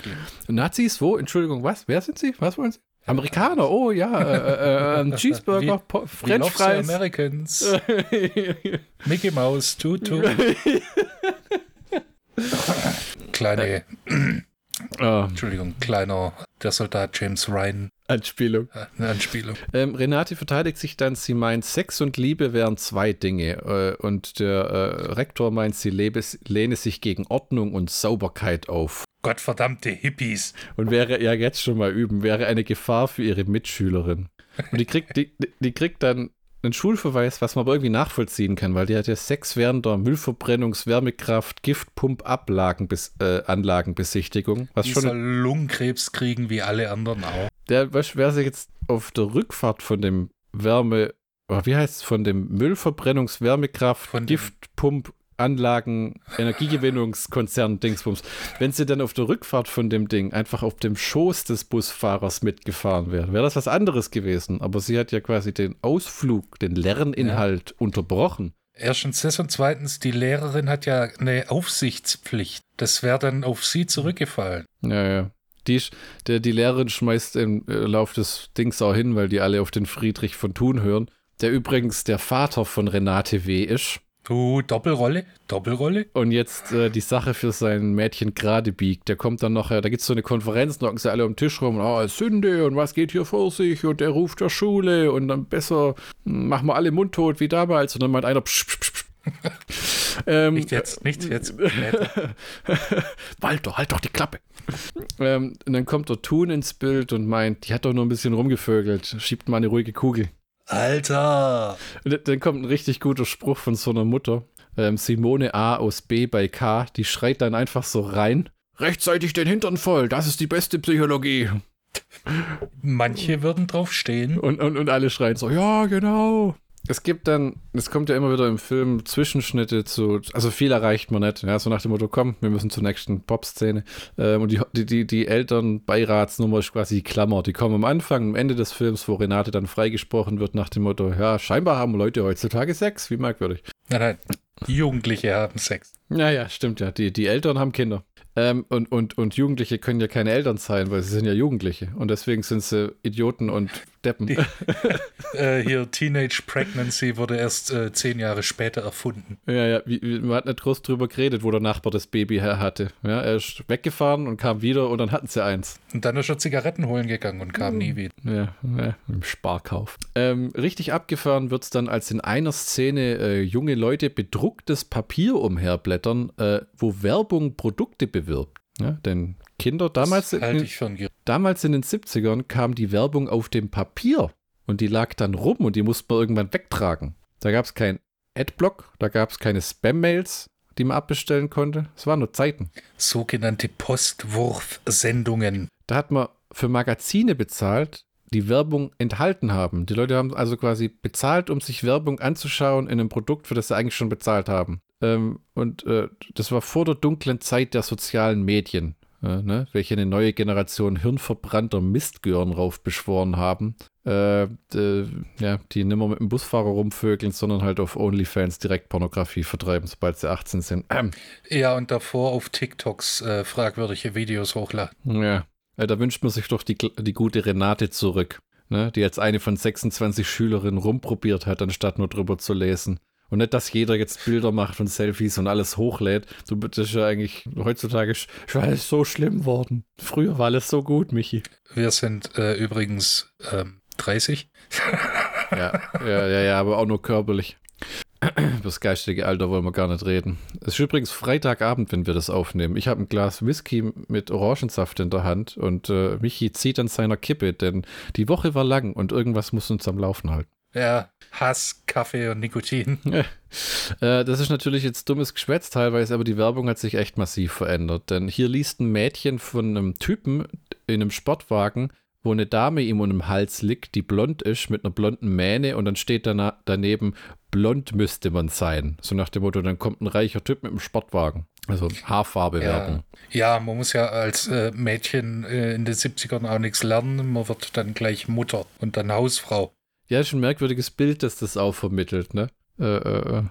Nazis? Wo? Entschuldigung, was? Wer sind sie? Was wollen sie? Amerikaner, oh ja, äh, äh, äh [laughs] Cheeseburger, wie, French Fries. Americans. [laughs] Mickey Mouse, Tutu. [laughs] Kleine, oh. Entschuldigung, kleiner, der Soldat James Ryan Anspielung. Eine Anspielung. Ähm, Renate verteidigt sich dann, sie meint, Sex und Liebe wären zwei Dinge. Äh, und der äh, Rektor meint, sie lebe, lehne sich gegen Ordnung und Sauberkeit auf. Gottverdammte Hippies. Und wäre ja jetzt schon mal üben, wäre eine Gefahr für ihre Mitschülerin. Und die kriegt, die, die kriegt dann einen Schulverweis, was man aber irgendwie nachvollziehen kann, weil die hat ja Sex während der Müllverbrennungs-, Wärmekraft-, Giftpump-Anlagenbesichtigung. Was Die schon soll Lungenkrebs kriegen wie alle anderen auch. der, was, wer sich jetzt auf der Rückfahrt von dem Wärme, wie heißt es, von dem Müllverbrennungs-, Wärmekraft-, Giftpump-, Anlagen, Energiegewinnungskonzern Dingsbums, wenn sie dann auf der Rückfahrt von dem Ding einfach auf dem Schoß des Busfahrers mitgefahren wäre, wäre das was anderes gewesen. Aber sie hat ja quasi den Ausflug, den Lerninhalt unterbrochen. Erstens das und zweitens, die Lehrerin hat ja eine Aufsichtspflicht. Das wäre dann auf sie zurückgefallen. Ja, ja. Die, der, die Lehrerin schmeißt im äh, Lauf des Dings auch hin, weil die alle auf den Friedrich von Thun hören, der übrigens der Vater von Renate W. ist Du, Doppelrolle? Doppelrolle? und jetzt äh, die Sache für sein Mädchen gerade biegt. Der kommt dann noch, äh, da gibt es so eine Konferenz, da hocken sie alle um den Tisch rum, und, oh, Sünde und was geht hier vor sich und der ruft der Schule und dann besser hm, machen wir alle mundtot wie damals und dann meint einer, psch, psch, psch, psch. [laughs] ähm, Nicht jetzt, nicht jetzt. [laughs] Walter, halt doch die Klappe. ähm, und dann kommt der Thun ins Bild und meint, die hat doch nur ein bisschen rumgevögelt, schiebt mal eine ruhige Kugel. Alter! Und dann- kommt ein richtig guter Spruch von so einer Mutter. Ähm, Simone A aus B bei K, die schreit dann einfach so rein. Rechtzeitig den Hintern voll, das ist die beste Psychologie. Manche würden drauf stehen. Und, und, und alle schreien so, ja, genau. Es gibt dann, es kommt ja immer wieder im Film Zwischenschnitte zu, also viel erreicht man nicht. Ja, so nach dem Motto, komm, wir müssen zur nächsten Pop-Szene. Ähm, und die, die, die, die Elternbeiratsnummer ist quasi die Klammer. Die kommen am Anfang, am Ende des Films, wo Renate dann freigesprochen wird nach dem Motto, ja, scheinbar haben Leute heutzutage Sex, wie merkwürdig. Nein, nein. Die Jugendliche haben Sex. Ja, ja, stimmt ja. Die, die Eltern haben Kinder. Ähm, und, und, und Jugendliche können ja keine Eltern sein, weil sie sind ja Jugendliche. Und deswegen sind sie Idioten und Deppen. Die- [laughs] Äh, hier Teenage Pregnancy wurde erst äh, zehn Jahre später erfunden. Ja, ja, wie, wie, man hat nicht groß drüber geredet, wo der Nachbar das Baby her hatte. Ja, er ist weggefahren und kam wieder und dann hatten sie eins. Und dann ist er Zigaretten holen gegangen und kam nie wieder. Ja, ja im Sparkauf. Ähm, richtig abgefahren wird es dann, als in einer Szene äh, junge Leute bedrucktes Papier umherblättern, äh, wo Werbung Produkte bewirbt. Ja, denn Kinder damals, Das halte ich für ein. Damals in den 70ern kam die Werbung auf dem Papier und die lag dann rum und die musste man irgendwann wegtragen. Da gab es kein Adblock, da gab es keine Spam-Mails, die man abbestellen konnte. Es waren nur Zeiten. Sogenannte Postwurfsendungen. Da hat man für Magazine bezahlt, die Werbung enthalten haben. Die Leute haben also quasi bezahlt, um sich Werbung anzuschauen in einem Produkt, für das sie eigentlich schon bezahlt haben. Ähm, und äh, das war vor der dunklen Zeit der sozialen Medien, äh, ne, welche eine neue Generation hirnverbrannter Mistgören raufbeschworen haben. Äh, d- ja, die nimmer mit dem Busfahrer rumvögeln, sondern halt auf OnlyFans direkt Pornografie vertreiben, sobald sie 18 sind. Ähm, [clears throat] Ja, und davor auf TikToks äh, fragwürdige Videos hochladen. Ja, äh, da wünscht man sich doch die, die gute Renate zurück, ne? die jetzt eine von 26 Schülerinnen rumprobiert hat, anstatt nur drüber zu lesen. Und nicht, dass jeder jetzt Bilder macht und Selfies und alles hochlädt. Du bist ja eigentlich heutzutage ist alles so schlimm worden. Früher war alles so gut, Michi. Wir sind äh, übrigens ähm, 30. [laughs] Ja, ja, ja, ja, aber auch nur körperlich. [clears throat] Das geistige Alter wollen wir gar nicht reden. Es ist übrigens Freitagabend, wenn wir das aufnehmen. Ich habe ein Glas Whisky mit Orangensaft in der Hand und äh, Michi zieht an seiner Kippe, denn die Woche war lang und irgendwas muss uns am Laufen halten. Ja, Hass, Kaffee und Nikotin. [laughs] Äh, das ist natürlich jetzt dummes Geschwätz teilweise, aber die Werbung hat sich echt massiv verändert. Denn hier liest ein Mädchen von einem Typen in einem Sportwagen, wo eine Dame ihm um den Hals liegt, die blond ist, mit einer blonden Mähne und dann steht dana- daneben, blond müsste man sein. So nach dem Motto, dann kommt ein reicher Typ mit einem Sportwagen. Also Haarfarbe-Werbung. Ja, man muss ja als äh, Mädchen äh, in den 70ern auch nichts lernen. Man wird dann gleich Mutter und dann Hausfrau. Ja, ist ein merkwürdiges Bild, das das auch vermittelt, ne? Äh, äh, äh.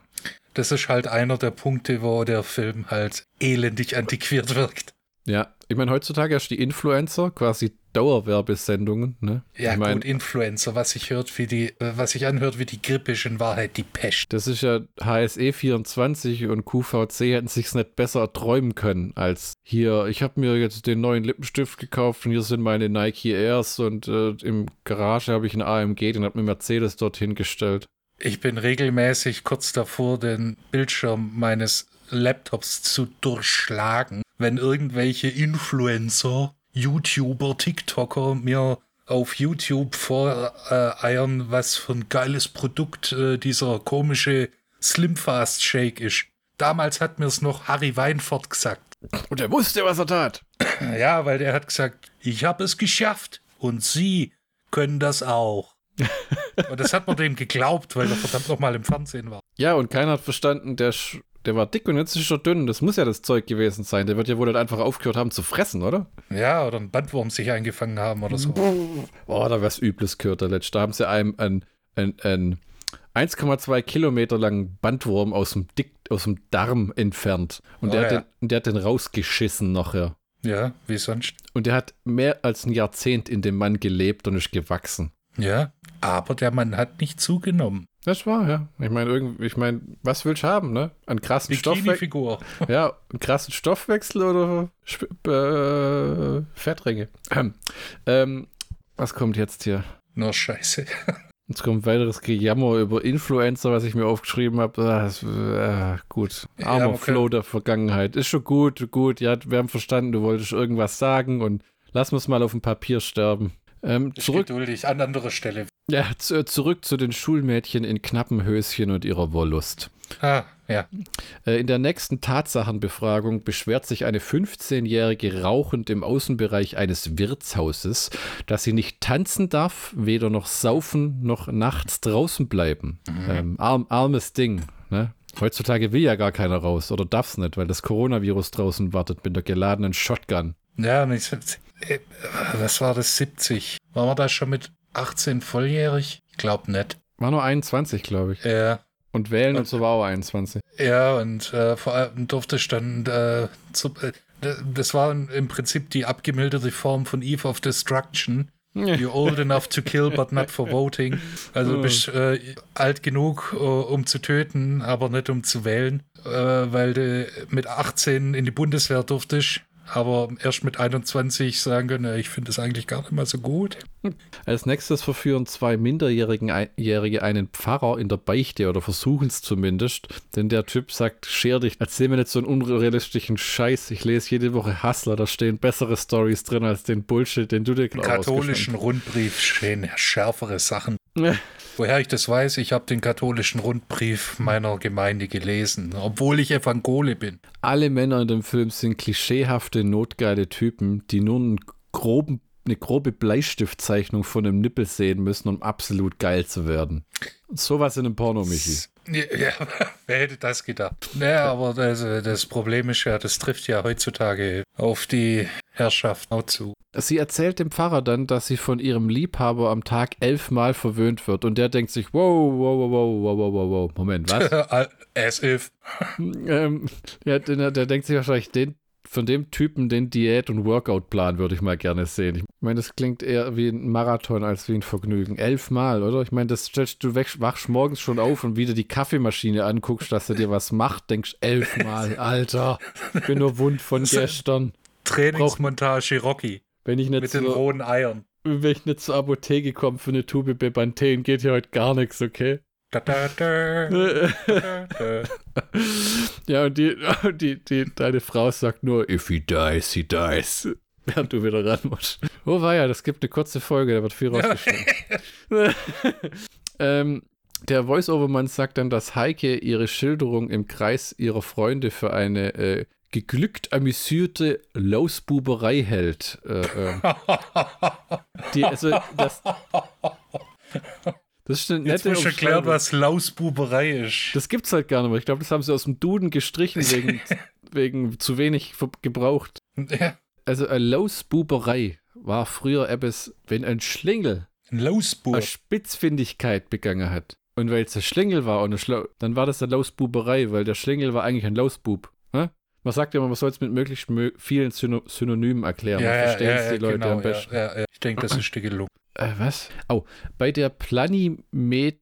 Das ist halt einer der Punkte, wo der Film halt elendig antiquiert wirkt. Ja, Ich meine, heutzutage hast du die Influencer, quasi Dauerwerbesendungen, ne? Ja, ich mein, gut, Influencer, was sich hört wie die, äh, was sich anhört wie die Grippe, ist in Wahrheit die Pest. Das ist ja HSE 24 und QVC hätten sich's nicht besser träumen können als hier. Ich habe mir jetzt den neuen Lippenstift gekauft und hier sind meine Nike Airs und äh, im Garage habe ich einen AMG, den hat mir Mercedes dorthin gestellt. Ich bin regelmäßig kurz davor, den Bildschirm meines Laptops zu durchschlagen, wenn irgendwelche Influencer, YouTuber, TikToker mir auf YouTube voreiern, was für ein geiles Produkt äh, dieser komische Slim Fast Shake ist. Damals hat mir es noch Harry Weinfurt gesagt. Und er wusste, was er tat. [clears throat] Ja, weil der hat gesagt, ich habe es geschafft und Sie können das auch. [laughs] und das hat man dem geglaubt, weil er verdammt nochmal im Fernsehen war. Ja, und keiner hat verstanden, der, der war dick und jetzt ist er dünn. Das muss ja das Zeug gewesen sein. Der wird ja wohl halt einfach aufgehört haben zu fressen, oder? Ja, oder ein Bandwurm sich eingefangen haben oder so. Boah, da wär's übles gehört, der letzte. Da haben sie einem ein, ein, ein 1,2 Kilometer langen Bandwurm aus dem, Dick, aus dem Darm entfernt. Und Oh, der, hat ja. den, der hat den rausgeschissen nachher. Ja, wie sonst. Und der hat mehr als ein Jahrzehnt in dem Mann gelebt und ist gewachsen. Ja, aber der Mann hat nicht zugenommen. Das war, ja. Ich meine, irgendwie, ich meine, was willst du haben, ne? Einen krassen Stoffwechsel. [laughs] Ja, einen krassen Stoffwechsel oder äh, Fettringe. Ähm, was kommt jetzt hier? Nur Scheiße. [laughs] Jetzt kommt weiteres Gejammer über Influencer, was ich mir aufgeschrieben habe. Ah, äh, gut. Ja, Armer okay. Flow der Vergangenheit. Ist schon gut, gut. Ja, wir haben verstanden, du wolltest irgendwas sagen und lass uns mal auf dem Papier sterben. Ähm, Ich zurück, geduldig an anderer Stelle. Ja, zu, zurück zu den Schulmädchen in knappen Höschen und ihrer Wollust. Ah, ja. Äh, In der nächsten Tatsachenbefragung beschwert sich eine 15-Jährige rauchend im Außenbereich eines Wirtshauses, dass sie nicht tanzen darf, weder noch saufen noch nachts draußen bleiben. Ähm, arm, armes Ding. Ne? Heutzutage will ja gar keiner raus oder darf's nicht, weil das Coronavirus draußen wartet mit der geladenen Shotgun. Ja, äh, was war das? 70. Waren wir da schon mit 18 volljährig? Ich glaube nicht. War nur 21, glaube ich. Ja. Und wählen und so war auch 21. Ja, und äh, vor allem durfte ich dann, äh, zu, äh, das war im Prinzip die abgemilderte Form von Eve of Destruction. You're old enough to kill, but not for voting. Also du bist äh, alt genug, äh, um zu töten, aber nicht um zu wählen, äh, weil du mit 18 in die Bundeswehr durftest, aber erst mit 21 sagen können, ich finde das eigentlich gar nicht mal so gut. [laughs] Als nächstes verführen zwei Minderjährige einen Pfarrer in der Beichte oder versuchen es zumindest, denn der Typ sagt, scher dich, erzähl mir nicht so einen unrealistischen Scheiß. Ich lese jede Woche Hustler, da stehen bessere Stories drin als den Bullshit, den du dir Im gerade katholischen Rundbrief stehen schärfere Sachen. [laughs] Woher ich das weiß, ich habe den katholischen Rundbrief meiner Gemeinde gelesen, obwohl ich Evangole bin. Alle Männer in dem Film sind klischeehafte, notgeile Typen, die nur einen groben, eine grobe Bleistiftzeichnung von einem Nippel sehen müssen, um absolut geil zu werden. Sowas in einem Porno, Michi. [laughs] Ja, wer hätte das gedacht? Naja, aber das, das Problem ist ja, das trifft ja heutzutage auf die Herrschaft auch zu. Sie erzählt dem Pfarrer dann, dass sie von ihrem Liebhaber am Tag elfmal verwöhnt wird. Und der denkt sich, wow, wow, wow, wow, wow, wow, wow, Moment, was? [laughs] As if. [laughs] Ähm, ja, der, der denkt sich wahrscheinlich, den, von dem Typen den Diät- und Workout-Plan würde ich mal gerne sehen. Ich meine, das klingt eher wie ein Marathon als wie ein Vergnügen. Elfmal, oder? Ich meine, das stellst du weg, wachst morgens schon auf und wieder die Kaffeemaschine anguckst, dass er dir was macht, denkst elfmal, Alter, ich bin nur wund von gestern. Trainingsmontage Rocky Wenn ich nicht mit den so, rohen Eiern. wenn ich nicht zur Apotheke komme für eine Tube Bepanthen, geht hier heute gar nichts, okay? Da, da, da. [laughs] Ja, und die, [laughs] die, die, deine Frau sagt nur, if he dies, he dies. [laughs] Während du wieder ran musst. Oh, war ja, das gibt eine kurze Folge, da wird viel rausgeschnitten. ähm, der Voice-Over-Mann sagt dann, dass Heike ihre Schilderung im Kreis ihrer Freunde für eine äh, geglückt amüsierte Lausbuberei hält. Äh, ähm, die, also, das, das ist eine Jetzt nette muss ich erklären, was Lausbuberei ist. Das gibt's halt gar nicht mehr. Ich glaube, das haben sie aus dem Duden gestrichen, [laughs] wegen, wegen zu wenig gebraucht. Ja, Also eine Lausbuberei war früher etwas, wenn ein Schlingel ein Lausbub. eine Spitzfindigkeit begangen hat. Und weil es ein Schlingel war und ein Schlau dann war das eine Lausbuberei, weil der Schlingel war eigentlich ein Lausbub. Hä? Man sagt ja immer, man soll es mit möglichst mö vielen Syno Synonymen erklären. Ja, ja, verstehen ja, es die Leute genau, am besten. Ich denke, das ist dir gelungen. Äh, was? Oh, bei der Planimet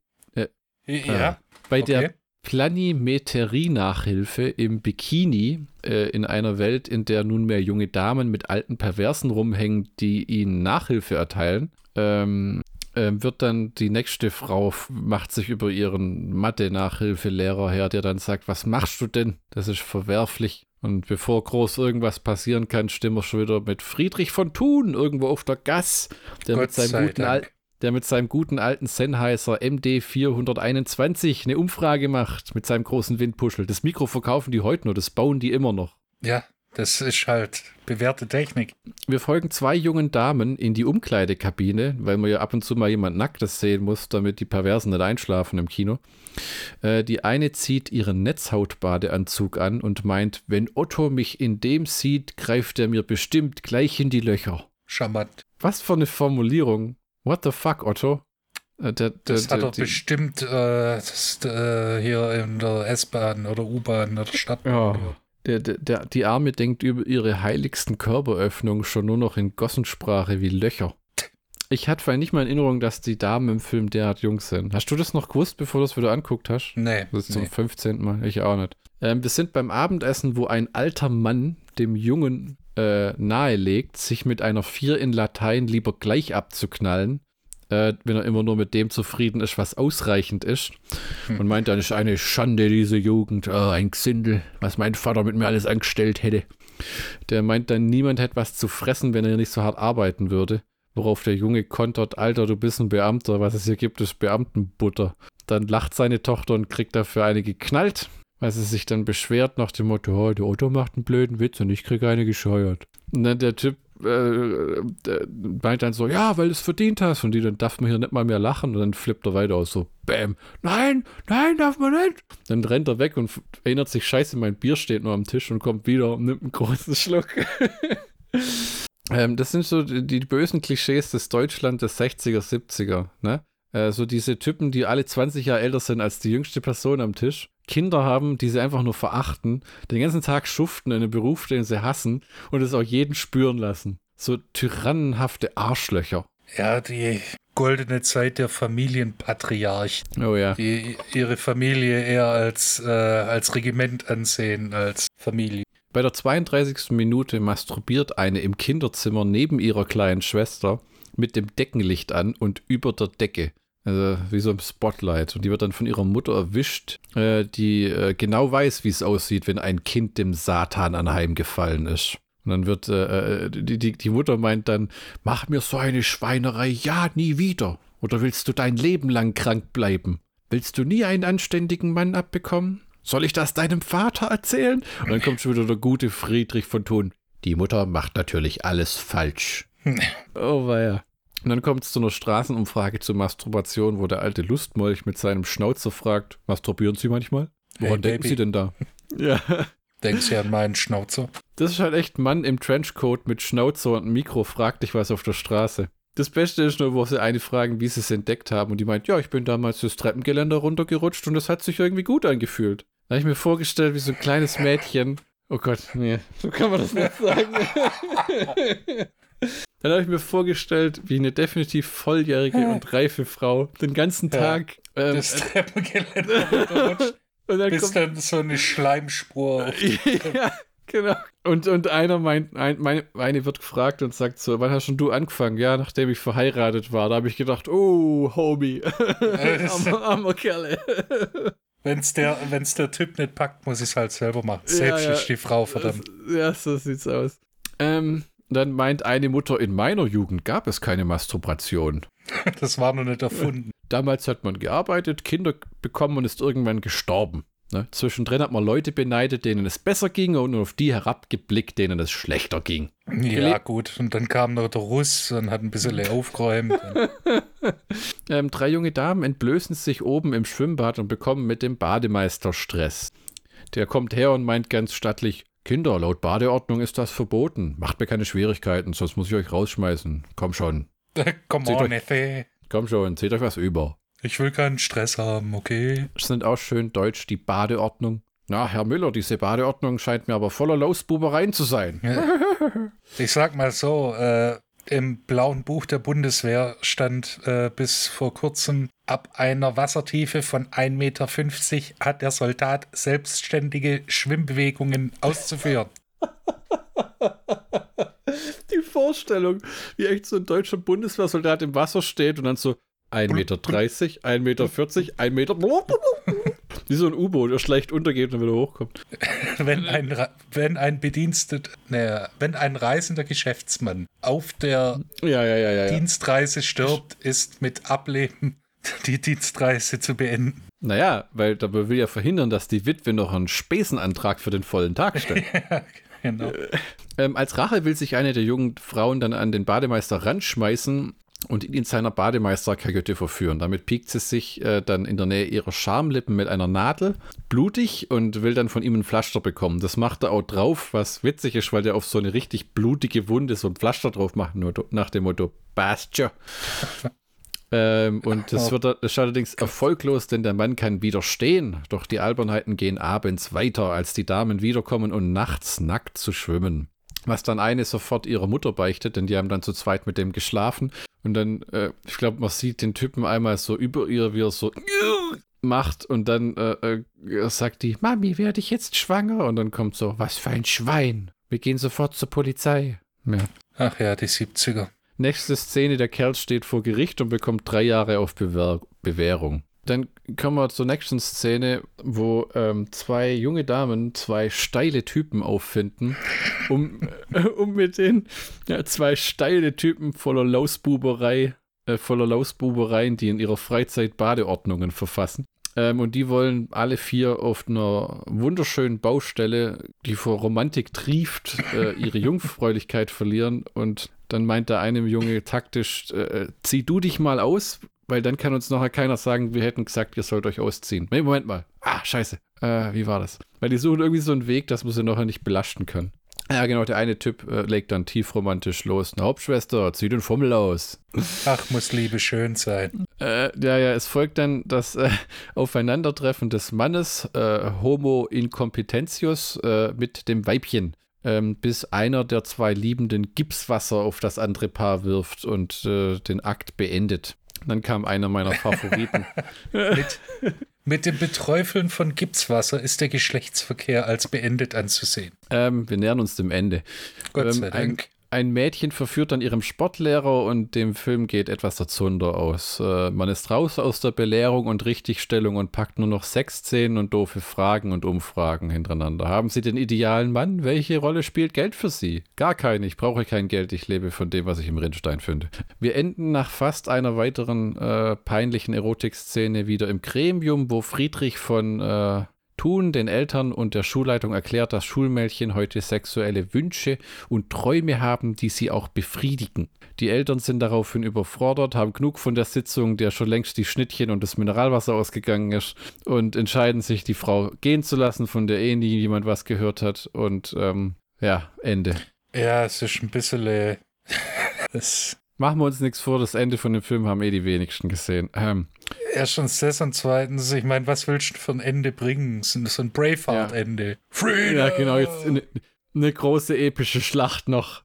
Ja, bei okay. der Planimetrie-Nachhilfe im Bikini äh, in einer Welt, in der nunmehr junge Damen mit alten Perversen rumhängen, die ihnen Nachhilfe erteilen, ähm, ähm, wird dann die nächste Frau, macht sich über ihren Mathe-Nachhilfelehrer her, der dann sagt, was machst du denn? Das ist verwerflich. Und bevor groß irgendwas passieren kann, stimmen wir schon wieder mit Friedrich von Thun irgendwo auf der Gas, der Gott mit seinem sei guten. Al der mit seinem guten alten Sennheiser MD 421 eine Umfrage macht mit seinem großen Windpuschel. Das Mikro verkaufen die heute nur, das bauen die immer noch. Ja, das ist halt bewährte Technik. Wir folgen zwei jungen Damen in die Umkleidekabine, weil man ja ab und zu mal jemand Nacktes sehen muss, damit die Perversen nicht einschlafen im Kino. Äh, die eine zieht ihren Netzhautbadeanzug an und meint, wenn Otto mich in dem sieht, greift er mir bestimmt gleich in die Löcher. Charmant. Was für eine Formulierung. What the fuck, Otto? Äh, der, der, Das hat er bestimmt äh, das, äh, hier in der S-Bahn oder U-Bahn oder Stadtbahn. Ja. gehört. Der, der, der, die Arme denkt über ihre heiligsten Körperöffnungen schon nur noch in Gossensprache wie Löcher. Ich hatte vorhin nicht mal in Erinnerung, dass die Damen im Film derart jung sind. Hast du das noch gewusst, bevor du es wieder anguckt hast? Nee, Das ist zum nee. 15. Mal, ich auch nicht. Ähm, wir sind beim Abendessen, wo ein alter Mann dem Jungen äh, nahelegt, sich mit einer Vier in Latein lieber gleich abzuknallen, äh, wenn er immer nur mit dem zufrieden ist, was ausreichend ist. Und meint, dann ist eine Schande, diese Jugend, oh, ein Gesindel, was mein Vater mit mir alles angestellt hätte. Der meint dann, niemand hätte was zu fressen, wenn er nicht so hart arbeiten würde. Worauf der Junge kontert, Alter, du bist ein Beamter, was es hier gibt, ist Beamtenbutter. Dann lacht seine Tochter und kriegt dafür eine geknallt, weil sie sich dann beschwert nach dem Motto, oh, der Otto macht einen blöden Witz und ich kriege eine gescheuert. Und dann der Typ äh, der meint dann so, ja, weil du es verdient hast. Und die, dann darf man hier nicht mal mehr lachen. Und dann flippt er weiter aus, so, bam, nein, nein, darf man nicht. Dann rennt er weg und erinnert sich, scheiße, mein Bier steht nur am Tisch und kommt wieder und nimmt einen großen Schluck. [laughs] ähm, das sind so die, die bösen Klischees des Deutschland des 60er, 70er, ne? Äh, so diese Typen, die alle 20 Jahre älter sind als die jüngste Person am Tisch. Kinder haben, die sie einfach nur verachten, den ganzen Tag schuften in einem Beruf, den sie hassen und es auch jeden spüren lassen. So tyrannenhafte Arschlöcher. Ja, die goldene Zeit der Familienpatriarch, Oh ja. die ihre Familie eher als, äh, als Regiment ansehen, als Familie. Bei der 32. Minute masturbiert eine im Kinderzimmer neben ihrer kleinen Schwester mit dem Deckenlicht an und über der Decke. Also wie so ein Spotlight. Und die wird dann von ihrer Mutter erwischt, äh, die äh, genau weiß, wie es aussieht, wenn ein Kind dem Satan anheimgefallen ist. Und dann wird äh, äh, die, die, die Mutter meint dann, mach mir so eine Schweinerei ja nie wieder. Oder willst du dein Leben lang krank bleiben? Willst du nie einen anständigen Mann abbekommen? Soll ich das deinem Vater erzählen? Und dann kommt schon wieder der gute Friedrich von Thun. Die Mutter macht natürlich alles falsch. [laughs] Oh weia. Und dann kommt es zu einer Straßenumfrage zur Masturbation, wo der alte Lustmolch mit seinem Schnauzer fragt, masturbieren Sie manchmal? Woran Hey, denken Baby. Sie denn da? [laughs] Ja. Denkst du an meinen Schnauzer? Das ist halt echt ein Mann im Trenchcoat mit Schnauzer und Mikro, fragt dich was auf der Straße. Das Beste ist nur, wo sie eine fragen, wie sie es entdeckt haben. Und die meint, ja, ich bin damals das Treppengeländer runtergerutscht und es hat sich irgendwie gut angefühlt. Da habe ich mir vorgestellt, wie so ein kleines Mädchen. Oh Gott, nee, so kann man das nicht sagen. [laughs] Dann habe ich mir vorgestellt, wie eine definitiv volljährige und reife Frau den ganzen Ja, Tag. ähm, Das Treppengeländer [laughs] runterrutscht, und dann bis kommt, dann so eine Schleimspur auf [laughs] ja, genau. Und, und einer meint, ein, meine, eine wird gefragt und sagt so, wann hast schon du angefangen? Ja, nachdem ich verheiratet war. Da habe ich gedacht, oh, Homie. [laughs] armer, armer Kerle. Wenn's der, wenn's der Typ nicht packt, muss ich es halt selber machen. Selbst ja. ist die Frau, verdammt. Ja, so sieht's aus. Ähm, dann meint eine Mutter, in meiner Jugend gab es keine Masturbation. [laughs] Das war noch nicht erfunden. Damals hat man gearbeitet, Kinder bekommen und ist irgendwann gestorben. Ne? Zwischendrin hat man Leute beneidet, denen es besser ging und auf die herabgeblickt, denen es schlechter ging. Ja, gut. Und dann kam noch der Russ und hat ein bisschen [laughs] aufgeräumt. [laughs] Ähm, drei junge Damen entblößen sich oben im Schwimmbad und bekommen mit dem Bademeister Stress. Der kommt her und meint ganz stattlich, Kinder, laut Badeordnung ist das verboten. Macht mir keine Schwierigkeiten, sonst muss ich euch rausschmeißen. Komm schon, [laughs] Seht on, euch- Neffe. komm schon, seht euch was über. Ich will keinen Stress haben, okay? Sind auch schön deutsch die Badeordnung. Na, Herr Müller, diese Badeordnung scheint mir aber voller Lausbubereien zu sein. [laughs] Ich sag mal so, äh, im blauen Buch der Bundeswehr stand äh, bis vor kurzem, ab einer Wassertiefe von 1,50 Meter hat der Soldat selbstständige Schwimmbewegungen auszuführen. [laughs] Die Vorstellung, wie echt so ein deutscher Bundeswehrsoldat im Wasser steht und dann so 1,30 Meter, 1,40 Meter, 1 Meter. [laughs] Wie so ein U-Boot, der schlecht untergeht und wieder hochkommt. [laughs] Wenn ein, wenn ein Bedienstet, ne, wenn ein reisender Geschäftsmann auf der ja, ja, ja, Dienstreise stirbt, ist mit Ableben die Dienstreise zu beenden. Naja, weil da will ja verhindern, dass die Witwe noch einen Späßenantrag für den vollen Tag stellt. [laughs] ja, genau. Ähm, als Rache will sich eine der jungen Frauen dann an den Bademeister ranschmeißen und ihn in seiner Bademeisterkajüte verführen. Damit piekt sie sich äh, dann in der Nähe ihrer Schamlippen mit einer Nadel, blutig, und will dann von ihm ein Pflaster bekommen. Das macht er auch drauf, was witzig ist, weil der auf so eine richtig blutige Wunde so ein Pflaster drauf macht, nur nach dem Motto Bastia. Ähm, und das, wird, das ist allerdings erfolglos, denn der Mann kann widerstehen. Doch die Albernheiten gehen abends weiter, als die Damen wiederkommen und nachts nackt zu schwimmen. Was dann eine sofort ihrer Mutter beichtet, denn die haben dann zu zweit mit dem geschlafen. Und dann, äh, ich glaube, man sieht den Typen einmal so über ihr, wie er so macht und dann äh, äh, sagt die, Mami, werde ich jetzt schwanger? Und dann kommt so, was für ein Schwein. Wir gehen sofort zur Polizei. Ja. Ach ja, die 70er. Nächste Szene, der Kerl steht vor Gericht und bekommt drei Jahre auf Bewehr Bewährung. Dann kommen wir zur nächsten Szene, wo ähm, zwei junge Damen zwei steile Typen auffinden, um, äh, [laughs] um mit den ja, zwei steile Typen voller Lausbuberei, äh, voller Lausbubereien, die in ihrer Freizeit Badeordnungen verfassen. Ähm, und die wollen alle vier auf einer wunderschönen Baustelle, die vor Romantik trieft, äh, ihre [laughs] Jungfräulichkeit verlieren. Und dann meint der eine Junge taktisch, äh, zieh du dich mal aus, weil dann kann uns nachher keiner sagen, wir hätten gesagt, ihr sollt euch ausziehen. Nee, Moment mal. Ah, scheiße. Äh, wie war das? Weil die suchen irgendwie so einen Weg, dass man sie nachher nicht belasten können. Ja, genau, der eine Typ äh, legt dann tiefromantisch los. Eine Hauptschwester, zieh den Fummel aus. Ach, muss Liebe schön sein. Äh, ja, ja, es folgt dann das äh, Aufeinandertreffen des Mannes, äh, Homo incompetentius, äh, mit dem Weibchen. Ähm, bis einer der zwei Liebenden Gipswasser auf das andere Paar wirft und äh, den Akt beendet. Dann kam einer meiner [laughs] Favoriten. mit, mit, dem Beträufeln von Gipswasser ist der Geschlechtsverkehr als beendet anzusehen. Ähm, wir nähern uns dem Ende. Gott sei ähm, Dank ein Mädchen verführt dann ihrem Sportlehrer und dem Film geht etwas der Zunder aus. Äh, man ist raus aus der Belehrung und Richtigstellung und packt nur noch Sexszenen und doofe Fragen und Umfragen hintereinander. Haben Sie den idealen Mann? Welche Rolle spielt Geld für Sie? Gar keine. Ich brauche kein Geld. Ich lebe von dem, was ich im Rindstein finde. Wir enden nach fast einer weiteren äh, peinlichen Erotikszene wieder im Gremium, wo Friedrich von äh, Tun den Eltern und der Schulleitung erklärt, dass Schulmädchen heute sexuelle Wünsche und Träume haben, die sie auch befriedigen. Die Eltern sind daraufhin überfordert, haben genug von der Sitzung, der schon längst die Schnittchen und das Mineralwasser ausgegangen ist und entscheiden sich, die Frau gehen zu lassen, von der eh nie jemand was gehört hat. Und ähm, ja, Ende. Ja, es ist ein bisschen. Äh, [laughs] Machen wir uns nichts vor, das Ende von dem Film haben eh die wenigsten gesehen. Ähm, Erstens das und zweitens, ich meine, was willst du für ein Ende bringen? So ein Braveheart-Ende. Ja. Freedom! Ja, genau, jetzt eine, eine große epische Schlacht noch.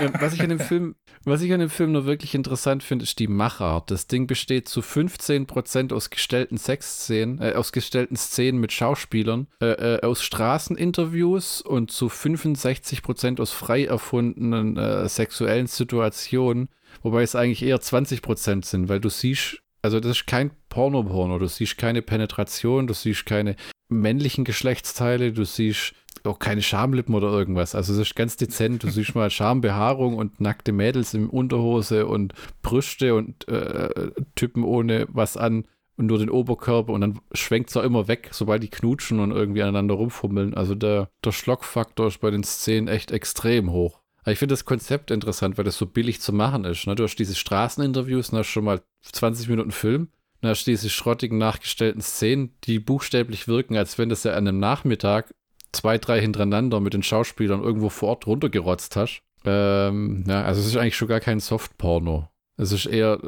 Ähm, was ich an dem Film, was ich an dem Film nur wirklich interessant finde, ist die Machart. Das Ding besteht zu 15% aus gestellten Sexszenen, äh, aus gestellten Szenen mit Schauspielern, äh, äh, aus Straßeninterviews und zu 65% aus frei erfundenen äh, sexuellen Situationen, wobei es eigentlich eher 20% sind, weil du siehst also das ist kein Porno-Porno. Du siehst keine Penetration, du siehst keine männlichen Geschlechtsteile, du siehst auch keine Schamlippen oder irgendwas. Also es ist ganz dezent. Du siehst mal Schambehaarung und nackte Mädels im Unterhose und Brüste und äh, Typen ohne was an und nur den Oberkörper und dann schwenkt es auch immer weg, sobald die knutschen und irgendwie aneinander rumfummeln. Also der, der Schlockfaktor ist bei den Szenen echt extrem hoch. Aber ich finde das Konzept interessant, weil das so billig zu machen ist. Ne? Du hast diese Straßeninterviews, dann hast schon mal 20 Minuten Film, dann hast du diese schrottigen, nachgestellten Szenen, die buchstäblich wirken, als wenn das ja an einem Nachmittag zwei, drei hintereinander mit den Schauspielern irgendwo vor Ort runtergerotzt hast. Ähm, ja, also es ist eigentlich schon gar kein Softporno. Es ist eher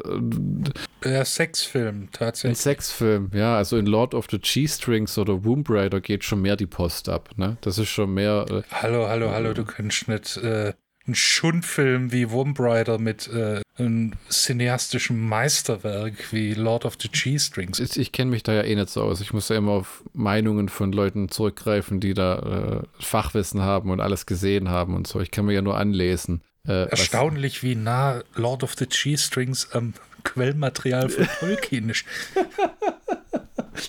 äh, ja, Sexfilm, tatsächlich. Ein Sexfilm, ja. Also in Lord of the G-Strings oder Womb Rider geht schon mehr die Post ab, ne? Das ist schon mehr. Äh, hallo, hallo, hallo, du könntest nicht äh, einen Schundfilm wie Womb Rider mit äh, einem cineastischen Meisterwerk wie Lord of the G-Strings. Ich, ich kenne mich da ja eh nicht so aus. Ich muss ja immer auf Meinungen von Leuten zurückgreifen, die da äh, Fachwissen haben und alles gesehen haben und so. Ich kann mir ja nur anlesen. Äh, Erstaunlich, wie nah Lord of the G-Strings am Quellmaterial von [laughs] Tolkien ist.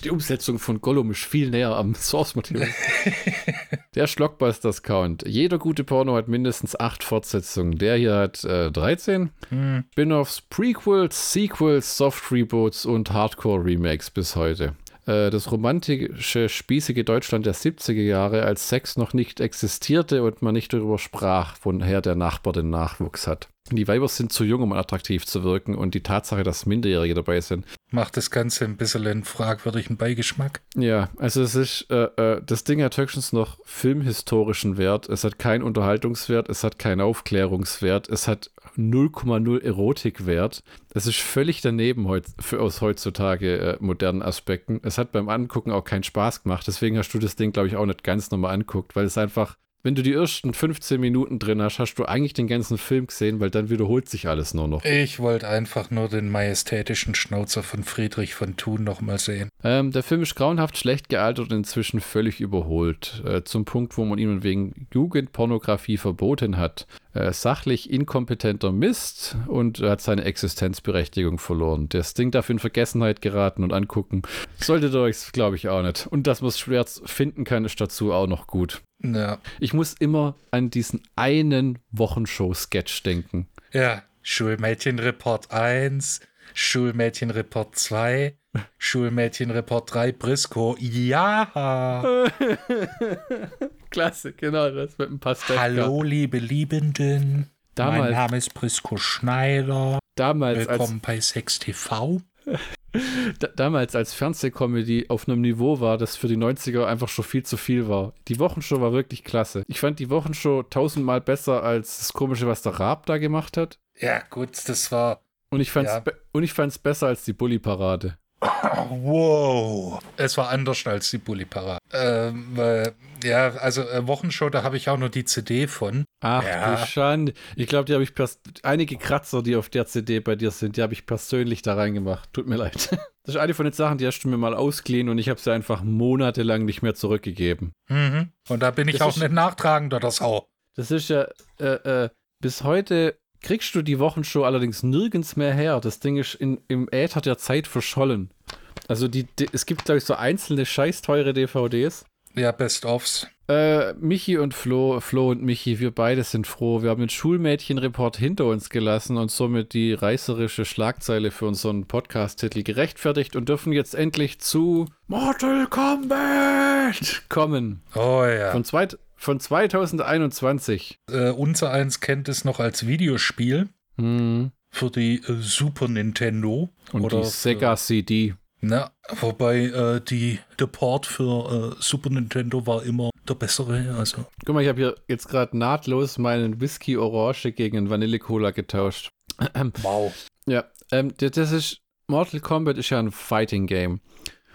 Die Umsetzung von Gollum ist viel näher am [laughs] Source-Material. Der Schlockbusters Count. Jeder gute Porno hat mindestens acht Fortsetzungen. Der hier hat äh, 13. Hm. Spin-offs, Prequels, Sequels, Soft-Reboots und Hardcore-Remakes bis heute. Äh, das romantische, spießige Deutschland der 70er Jahre, als Sex noch nicht existierte und man nicht darüber sprach, woher der Nachbar den Nachwuchs hat. Die Weiber sind zu jung, um attraktiv zu wirken und die Tatsache, dass Minderjährige dabei sind. Macht das Ganze ein bisschen einen fragwürdigen Beigeschmack. Ja, also es ist, äh, äh, das Ding hat höchstens noch filmhistorischen Wert. Es hat keinen Unterhaltungswert, es hat keinen Aufklärungswert, es hat 0,0 Erotikwert. Es ist völlig daneben heut, für, aus heutzutage äh, modernen Aspekten. Es hat beim Angucken auch keinen Spaß gemacht. Deswegen hast du das Ding, glaube ich, auch nicht ganz nochmal anguckt, weil es einfach wenn du die ersten 15 Minuten drin hast, hast du eigentlich den ganzen Film gesehen, weil dann wiederholt sich alles nur noch. Ich wollte einfach nur den majestätischen Schnauzer von Friedrich von Thun nochmal sehen. Ähm, der Film ist grauenhaft schlecht gealtert und inzwischen völlig überholt. Äh, zum Punkt, wo man ihn wegen Jugendpornografie verboten hat. Äh, sachlich inkompetenter Mist und hat seine Existenzberechtigung verloren. Das Ding darf in Vergessenheit geraten und angucken. Solltet ihr euch, glaube ich, auch nicht. Und dass man es schwer finden kann, ist dazu auch noch gut. Ja. Ich muss immer an diesen einen Wochenshow-Sketch denken. Ja, Schulmädchenreport 1, Schulmädchenreport 2, Schulmädchenreport 3, Brisco. Ja! [laughs] Klasse, genau, das mit dem Pastell. Hallo, liebe Liebenden. Damals, mein Name ist Brisco Schneider. Damals Willkommen bei Sex TV [laughs] damals als Fernsehcomedy auf einem Niveau war, das für die 90er einfach schon viel zu viel war. Die Wochenshow war wirklich klasse. Ich fand die Wochenshow tausendmal besser als das Komische, was der Raab da gemacht hat. Ja, gut, das war. Und ich fand's, ja. und ich fand's besser als die Bully-Parade. Wow. Es war anders als die Bully-Parade. Ähm, äh, ja, also äh, Wochenshow, da habe ich auch nur die CD von. Ach ja. du Schande. Ich glaube, die habe ich einige Kratzer, die auf der CD bei dir sind, die habe ich persönlich da reingemacht. Tut mir leid. [laughs] Das ist eine von den Sachen, die hast du mir mal ausgeliehen und ich habe sie einfach monatelang nicht mehr zurückgegeben. Mhm. Und da bin ich das auch ist, nicht nachtragend oder so. Das ist ja, äh, äh, bis heute kriegst du die Wochenshow allerdings nirgends mehr her. Das Ding ist in, im Äther der Zeit verschollen. Also die, die es gibt, glaube ich, so einzelne scheißteure DVDs. Ja, Best-ofs. Äh, Michi und Flo, Flo und Michi, wir beide sind froh. Wir haben den Schulmädchenreport hinter uns gelassen und somit die reißerische Schlagzeile für unseren Podcast-Titel gerechtfertigt und dürfen jetzt endlich zu Mortal Kombat kommen. Oh ja. Von, zweit, von 2021. Äh, unser eins kennt es noch als Videospiel. Hm. Für die äh, Super Nintendo. Und oder die Sega CD. Na, wobei äh, die, der Port für äh, Super Nintendo war immer der bessere. Also. Guck mal, ich habe hier jetzt gerade nahtlos meinen Whisky Orange gegen Vanille Cola getauscht. [clears throat] Wow. Ja, ähm, das ist Mortal Kombat ist ja ein Fighting Game.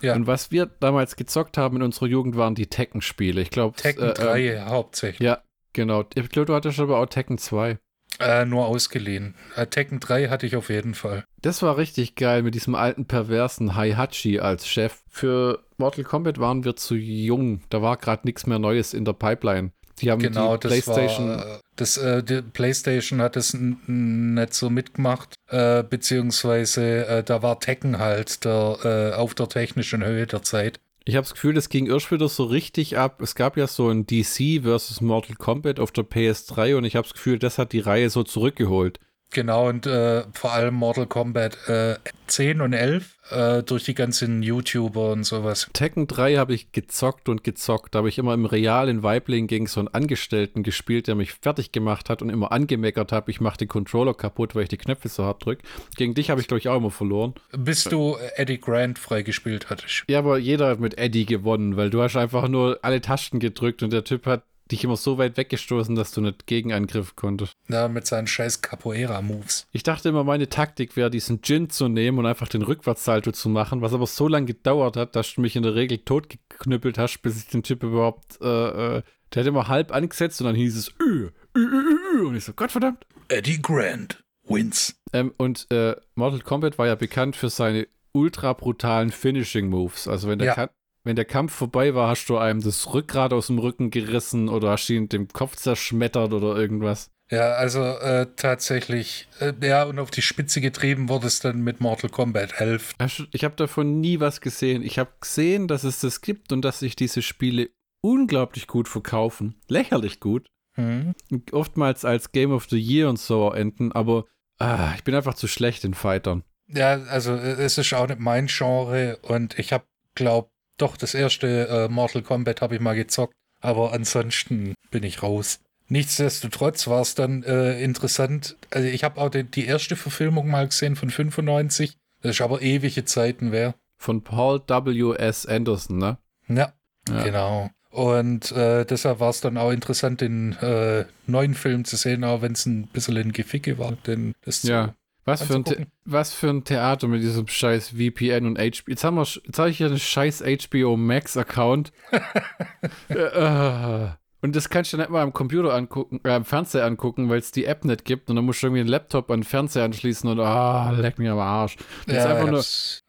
Ja. Und was wir damals gezockt haben in unserer Jugend waren die Tekken-Spiele. Ich glaube. Tekken äh, 3 äh, hauptsächlich. Ja, genau. Ich glaube, du hattest aber auch Tekken 2. Äh, nur ausgeliehen. Äh, Tekken 3 hatte ich auf jeden Fall. Das war richtig geil mit diesem alten perversen Heihachi als Chef. Für Mortal Kombat waren wir zu jung. Da war gerade nichts mehr Neues in der Pipeline. Die haben genau, die PlayStation. War, äh, das, äh, die PlayStation hat es nicht so mitgemacht, äh, beziehungsweise äh, da war Tekken halt der, äh, auf der technischen Höhe der Zeit. Ich habe das Gefühl, das ging erst wieder so richtig ab. Es gab ja so ein DC versus Mortal Kombat auf der PS3 und ich habe das Gefühl, das hat die Reihe so zurückgeholt. Genau, und äh, vor allem Mortal Kombat äh, 10 und 11 äh, durch die ganzen YouTuber und sowas. Tekken 3 habe ich gezockt und gezockt. Da habe ich immer im realen Weibling gegen so einen Angestellten gespielt, der mich fertig gemacht hat und immer angemeckert hat, ich mache den Controller kaputt, weil ich die Knöpfe so hart drücke. Gegen dich habe ich, glaube ich, auch immer verloren. Bis du Eddie Grant freigespielt hattest. Ja, aber jeder hat mit Eddie gewonnen, weil du hast einfach nur alle Tasten gedrückt und der Typ hat dich immer so weit weggestoßen, dass du nicht Gegenangriff konntest. Ja, mit seinen scheiß Capoeira-Moves. Ich dachte immer, meine Taktik wäre, diesen Gin zu nehmen und einfach den Rückwärtssalto zu machen, was aber so lange gedauert hat, dass du mich in der Regel totgeknüppelt hast, bis ich den Typ überhaupt, äh, äh, der hat immer halb angesetzt und dann hieß es, Ü, Ü, Ü, Ü, und ich so, Gottverdammt. Eddie Grant wins. Ähm, und äh, Mortal Kombat war ja bekannt für seine ultra brutalen Finishing Moves. Also wenn der, Ja. Wenn der Kampf vorbei war, hast du einem das Rückgrat aus dem Rücken gerissen oder hast ihn den Kopf zerschmettert oder irgendwas. Ja, also äh, tatsächlich, äh, ja, und auf die Spitze getrieben wurde es dann mit Mortal Kombat 11. Hast du- Ich habe davon nie was gesehen. Ich habe gesehen, dass es das gibt und dass sich diese Spiele unglaublich gut verkaufen. Lächerlich gut. Hm. Und Oftmals als Game of the Year und so enden, aber ah, ich bin einfach zu schlecht in Fightern. Ja, also äh, es ist auch nicht mein Genre und ich habe, glaub, doch das erste äh, Mortal Kombat habe ich mal gezockt, aber ansonsten bin ich raus. Nichtsdestotrotz war es dann äh, interessant. Also ich habe auch die, die erste Verfilmung mal gesehen von 95. Das ist aber ewige Zeiten wer. Von Paul W.S. Anderson, ne? Ja, Ja. genau. Und äh, deshalb war es dann auch interessant, den äh, neuen Film zu sehen, auch wenn es ein bisschen ein Geficke war. Denn das zu- Ja. Was für, ein was für ein Theater mit diesem scheiß VPN und HBO. Jetzt, habe ich ja einen scheiß HBO Max-Account. [laughs] äh, äh. und das kannst du nicht mal am Computer angucken, äh, am Fernseher angucken, weil es die App nicht gibt. Und dann musst du irgendwie einen Laptop an den Fernseher anschließen und ah, leck mich am Arsch. Das ist Ja, einfach ich nur,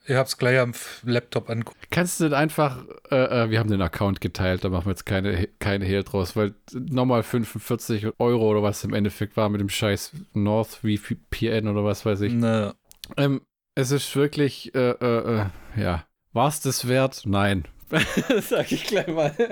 ich hab's gleich am Laptop angeguckt. kannst du nicht einfach, äh, äh, wir haben den Account geteilt, da machen wir jetzt keine, keine Hehl draus, weil nochmal 45 Euro oder was im Endeffekt war mit dem scheiß North VPN oder was weiß ich. Ne. Ähm, es ist wirklich, äh, äh, äh, ja. War es das wert? Nein. [laughs] Sag ich gleich mal. [laughs]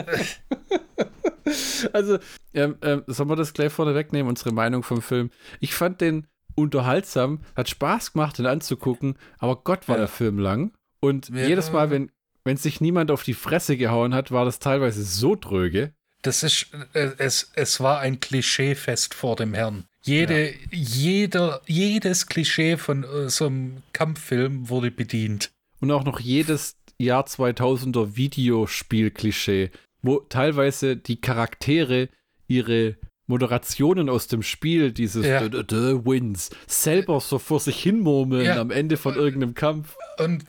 also, ähm, ähm, sollen wir das gleich vorne wegnehmen, unsere Meinung vom Film? Ich fand den unterhaltsam, hat Spaß gemacht, den anzugucken, aber Gott war Ja. der Film lang. Und Ja. jedes Mal, wenn, wenn sich niemand auf die Fresse gehauen hat, war das teilweise so dröge. Das ist, äh, es, es war ein Klischeefest vor dem Herrn. Jede, jeder, jedes Klischee von äh, so einem Kampffilm wurde bedient. Und auch noch jedes Jahr 2000er Videospiel-Klischee, wo teilweise die Charaktere ihre Moderationen aus dem Spiel, dieses Ja. "Dö, dö, dö, Wins, selber so vor sich hinmurmeln Ja. am Ende von irgendeinem Kampf. Und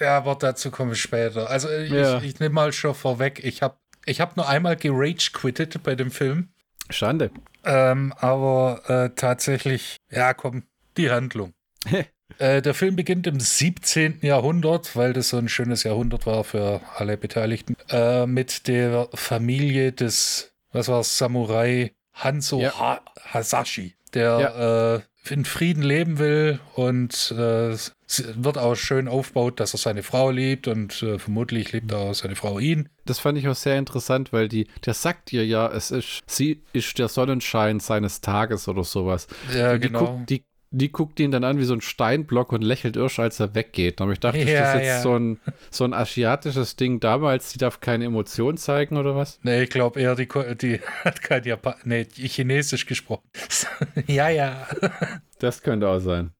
ja, aber dazu komme ich später. Also äh, Ja. ich, ich nehme mal schon vorweg, ich habe ich hab nur einmal gerage-quittet bei dem Film. Schande. Ähm, aber äh, tatsächlich, ja, komm, die Handlung. äh, der Film beginnt im 17. Jahrhundert, weil das so ein schönes Jahrhundert war für alle Beteiligten, äh, mit der Familie des, was war Samurai Hanzo Ja. ha Hasashi, der äh, in Frieden leben will und äh, wird auch schön aufgebaut, dass er seine Frau liebt und äh, vermutlich liebt auch seine Frau ihn. Das fand ich auch sehr interessant, weil die, der sagt ihr ja, es ist, sie ist der Sonnenschein seines Tages oder sowas. Ja, die, genau. guckt, die, die guckt ihn dann an wie so ein Steinblock und lächelt irsch, als er weggeht. Aber ich dachte, ist Ja, das jetzt ja. so, ein, so ein asiatisches Ding damals, die darf keine Emotion zeigen oder was? Nee, ich glaube eher, die, die hat kein Japan nee, Chinesisch gesprochen. [laughs] ja, ja. Das könnte auch sein.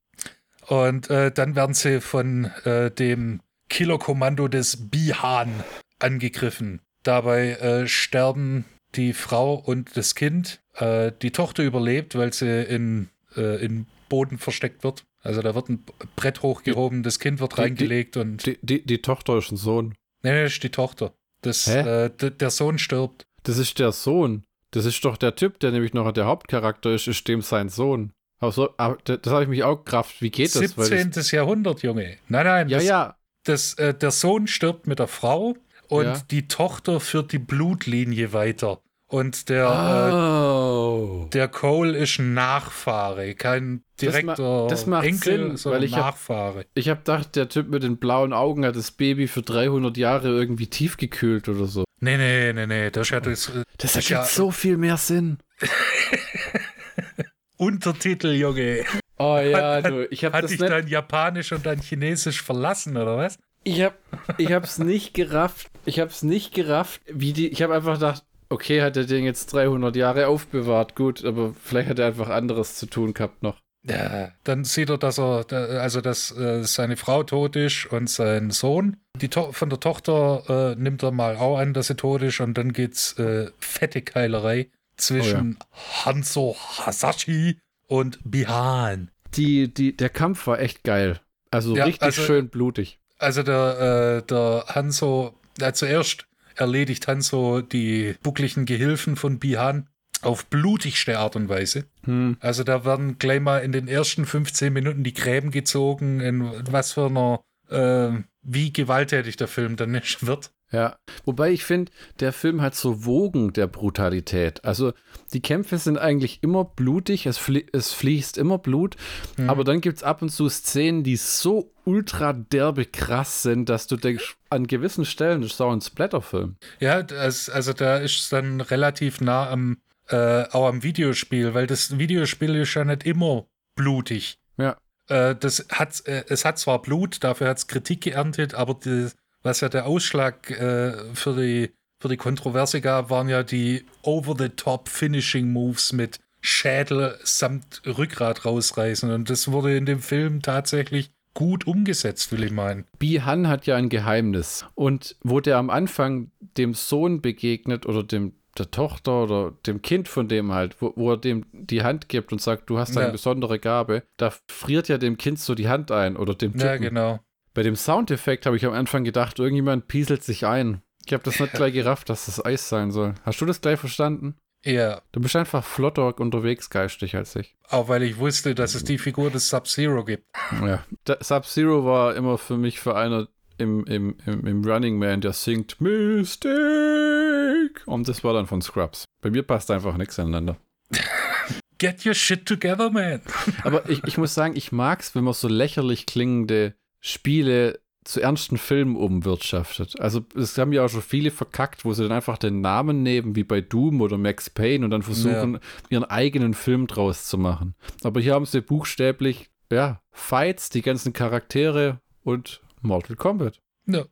Und äh, dann werden sie von äh, dem Killerkommando des Bihan angegriffen. Dabei äh, sterben die Frau und das Kind. Äh, die Tochter überlebt, weil sie in, äh, in Boden versteckt wird. Also da wird ein Brett hochgehoben, das Kind wird die- reingelegt und. Die, die, die Tochter ist ein Sohn. Nee, nee, das ist die Tochter. Das, äh, der Sohn stirbt. Das ist der Sohn. Das ist doch der Typ, der nämlich noch der Hauptcharakter ist, ist dem sein Sohn. Aber aber das habe ich mich auch gerafft. Wie geht das? Weil 17. Jahrhundert, Junge. Nein, nein. das ja, das, ja. Das, äh, der Sohn stirbt mit der Frau und Ja. die Tochter führt die Blutlinie weiter. Und der, Oh. äh, der Cole ist ein Nachfahre, kein direkter das macht Enkel, Sinn, sondern weil ich hab- Nachfahre. Ich habe gedacht, der Typ mit den blauen Augen hat das Baby für 300 Jahre irgendwie tiefgekühlt oder so. Nee, nee, nee, nee. Das ja das äh, Das ergibt ja so viel mehr Sinn. [laughs] Untertitel, Junge. Oh ja, Hat- du, ich habe Hat das dich nicht, dein Japanisch und dein Chinesisch verlassen, oder was? ich hab, ich hab's nicht gerafft. Ich hab's nicht gerafft, wie die, ich habe einfach gedacht, okay, hat er den jetzt 300 Jahre aufbewahrt, gut, aber vielleicht hat er einfach anderes zu tun gehabt noch. Ja, dann sieht er, dass er, also dass äh, seine Frau tot ist und sein Sohn. Die to von der Tochter äh, nimmt er mal auch an, dass sie tot ist und dann geht's äh, fette Keilerei zwischen oh ja. Hanzo Hasashi und Bihan. Die, die, der Kampf war echt geil. Also ja, richtig also, schön blutig. Also der, äh, der Hanzo, ja, zuerst erledigt Hanzo die buckligen Gehilfen von Bihan auf blutigste Art und Weise. Hm. Also da werden gleich mal in den ersten 15 Minuten die Gräben gezogen, in was für einer, äh, wie gewalttätig der Film dann [laughs] wird. Ja, wobei ich finde, der Film hat so Wogen der Brutalität. Also die Kämpfe sind eigentlich immer blutig, es, flie es fließt immer Blut, mhm. aber dann gibt es ab und zu Szenen, die so ultra derbe krass sind, dass du denkst, an gewissen Stellen ist es auch ein Splatterfilm. Ja, das, also da ist es dann relativ nah am, äh, auch am Videospiel, weil das Videospiel ist ja nicht immer blutig. Ja. Äh, das hat, äh, es hat zwar Blut, dafür hat es Kritik geerntet, aber die, was ja der Ausschlag äh, für, die, für die Kontroverse gab, waren ja die over-the-top Finishing Moves mit Schädel samt Rückgrat rausreißen. Und das wurde in dem Film tatsächlich gut umgesetzt, will ich meinen. Bi-Han hat ja ein Geheimnis. Und wo der am Anfang dem Sohn begegnet oder dem der Tochter oder dem Kind von dem halt, wo, wo er dem die Hand gibt und sagt, du hast eine ja. besondere Gabe, da friert ja dem Kind so die Hand ein oder dem Typen. Ja, genau. Bei dem Soundeffekt habe ich am Anfang gedacht, irgendjemand pieselt sich ein. Ich habe das nicht [laughs] gleich gerafft, dass das Eis sein soll. Hast du das gleich verstanden? Ja. Du bist einfach flotter unterwegs geistig als ich. Auch weil ich wusste, dass es die Figur des Sub-Zero gibt. Ja. Sub-Zero war immer für mich für einer im, im, im, im Running Man, der singt Mystic. Und das war dann von Scrubs. Bei mir passt einfach nichts aneinander. [laughs] Get your shit together, man. Aber ich, ich muss sagen, ich mag es, wenn man so lächerlich klingende Spiele zu ernsten Filmen umwirtschaftet. Also es haben ja auch schon viele verkackt, wo sie dann einfach den Namen nehmen, wie bei Doom oder Max Payne und dann versuchen, ja. ihren eigenen Film draus zu machen. Aber hier haben sie buchstäblich, ja, Fights, die ganzen Charaktere und Mortal Kombat. Ja.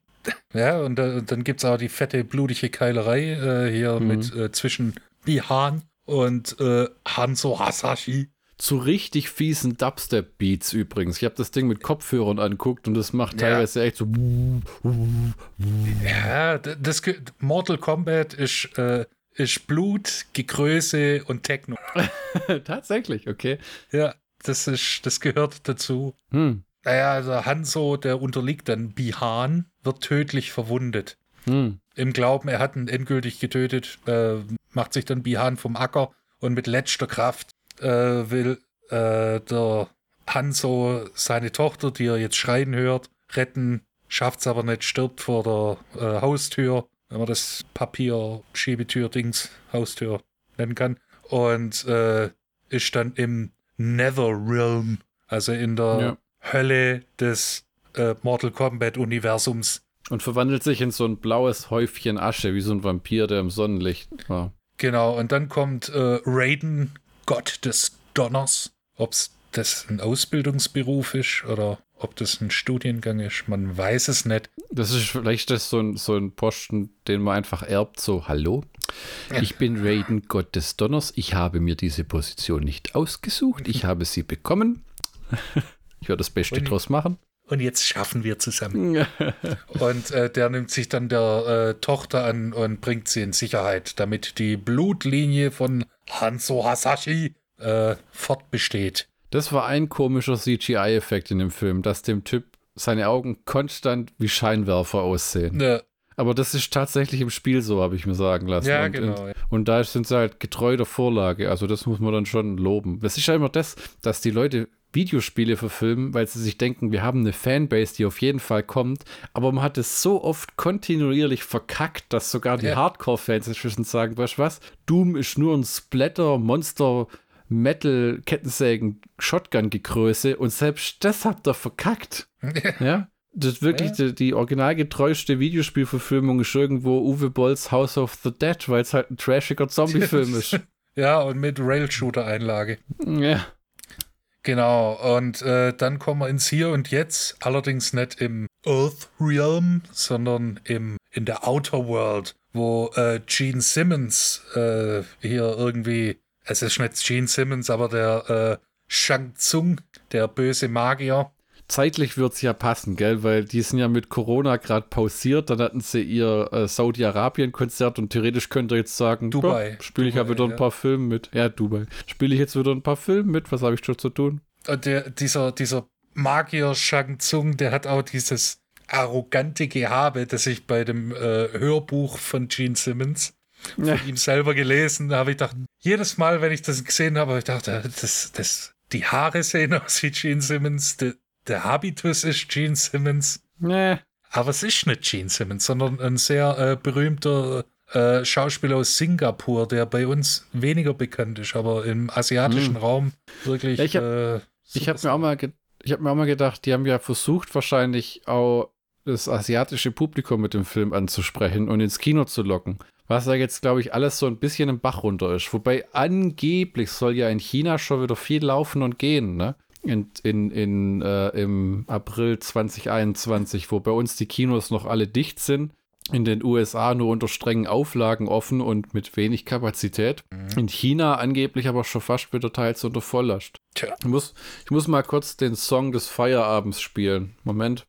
Ja, und, äh, dann gibt es auch die fette, blutige Keilerei äh, hier mhm. mit äh, zwischen Bihan und äh, Hanzo Hasashi zu richtig fiesen Dubstep-Beats übrigens. Ich habe das Ding mit Kopfhörern anguckt und das macht teilweise ja. echt so. Ja, das Mortal Kombat ist, äh, ist Blut, Gegröße und Techno. [laughs] Tatsächlich, okay. Ja, das ist, das gehört dazu. Hm. Naja, also Hanzo, der unterliegt dann Bihan, wird tödlich verwundet. Hm. Im Glauben, er hat ihn endgültig getötet, äh, macht sich dann Bihan vom Acker und mit letzter Kraft äh, will äh, der Hanso seine Tochter, die er jetzt schreien hört, retten, schafft es aber nicht, stirbt vor der äh, Haustür, wenn man das Papier-Schiebetür-Dings, Haustür nennen kann. Und äh, ist dann im Netherrealm, also in der ja. Hölle des äh, Mortal Kombat-Universums. Und verwandelt sich in so ein blaues Häufchen Asche, wie so ein Vampir, der im Sonnenlicht war. Genau, und dann kommt äh, Raiden Gott des Donners. Ob es das ein Ausbildungsberuf ist oder ob das ein Studiengang ist, man weiß es nicht. Das ist vielleicht das so ein, so ein Posten, den man einfach erbt, so, hallo, ich bin Raiden Gott des Donners, ich habe mir diese Position nicht ausgesucht, ich habe sie bekommen. ich werde das Beste und, draus machen. Und jetzt schaffen wir zusammen. [laughs] und äh, der nimmt sich dann der äh, Tochter an und bringt sie in Sicherheit, damit die Blutlinie von Hanzo Hasashi äh, fortbesteht. Das war ein komischer CGI-Effekt in dem Film, dass dem Typ seine Augen konstant wie Scheinwerfer aussehen. Ne. Aber das ist tatsächlich im Spiel so, habe ich mir sagen lassen. Ja, und, genau. Und, ja. und, da sind sie halt getreu der Vorlage. Also das muss man dann schon loben. Es ist ja immer das, dass die Leute Videospiele verfilmen, weil sie sich denken, wir haben eine Fanbase, die auf jeden Fall kommt. Aber man hat es so oft kontinuierlich verkackt, dass sogar die ja. Hardcore-Fans inzwischen sagen, weißt du was, Doom ist nur ein Splatter, Monster, Metal, Kettensägen, Shotgun-Gegröße und selbst das habt ihr verkackt. [laughs] ja? Das wirklich ja. die, die originalgetreueste Videospielverfilmung ist irgendwo Uwe Bolls House of the Dead, weil es halt ein trashiger Zombie-Film [laughs] ist. Ja, und mit Rail-Shooter-Einlage. Ja. Genau, und äh, dann kommen wir ins Hier und Jetzt, allerdings nicht im Earth Realm, sondern im, in der Outer World, wo äh, Gene Simmons äh, hier irgendwie, es ist nicht Gene Simmons, aber der äh, Shang Tsung, der böse Magier. Zeitlich wird es ja passen, gell? Weil die sind ja mit Corona gerade pausiert. Dann hatten sie ihr äh, Saudi-Arabien-Konzert und theoretisch könnt ihr jetzt sagen, Dubai. spiele ich ja Dubai, wieder ein ja. paar Filme mit. Ja, Dubai. Spiele ich jetzt wieder ein paar Filme mit? Was habe ich schon zu tun? Und der, dieser, dieser Magier Shang Tsung, der hat auch dieses arrogante Gehabe, das ich bei dem äh, Hörbuch von Gene Simmons von Ja. ihm selber gelesen habe. Ich dachte, jedes Mal, wenn ich das gesehen habe, habe ich dachte, das, das, die Haare sehen aus wie Gene Simmons, der, der Habitus ist Gene Simmons. Nee. Aber es ist nicht Gene Simmons, sondern ein sehr äh, berühmter äh, Schauspieler aus Singapur, der bei uns weniger bekannt ist, aber im asiatischen Hm. Raum wirklich. Ja, ich hab- äh, habe mir auch mal, ich habe mir auch mal gedacht, die haben ja versucht wahrscheinlich auch das asiatische Publikum mit dem Film anzusprechen und ins Kino zu locken. Was ja jetzt, glaube ich, alles so ein bisschen im Bach runter ist. Wobei angeblich soll ja in China schon wieder viel laufen und gehen, ne? In, in, in, äh, Im April 2021, wo bei uns die Kinos noch alle dicht sind. In den USA nur unter strengen Auflagen offen und mit wenig Kapazität. In China angeblich aber schon fast wieder teils unter Volllast. Tja. Ich muss, ich muss mal kurz den Song des Feierabends spielen. Moment.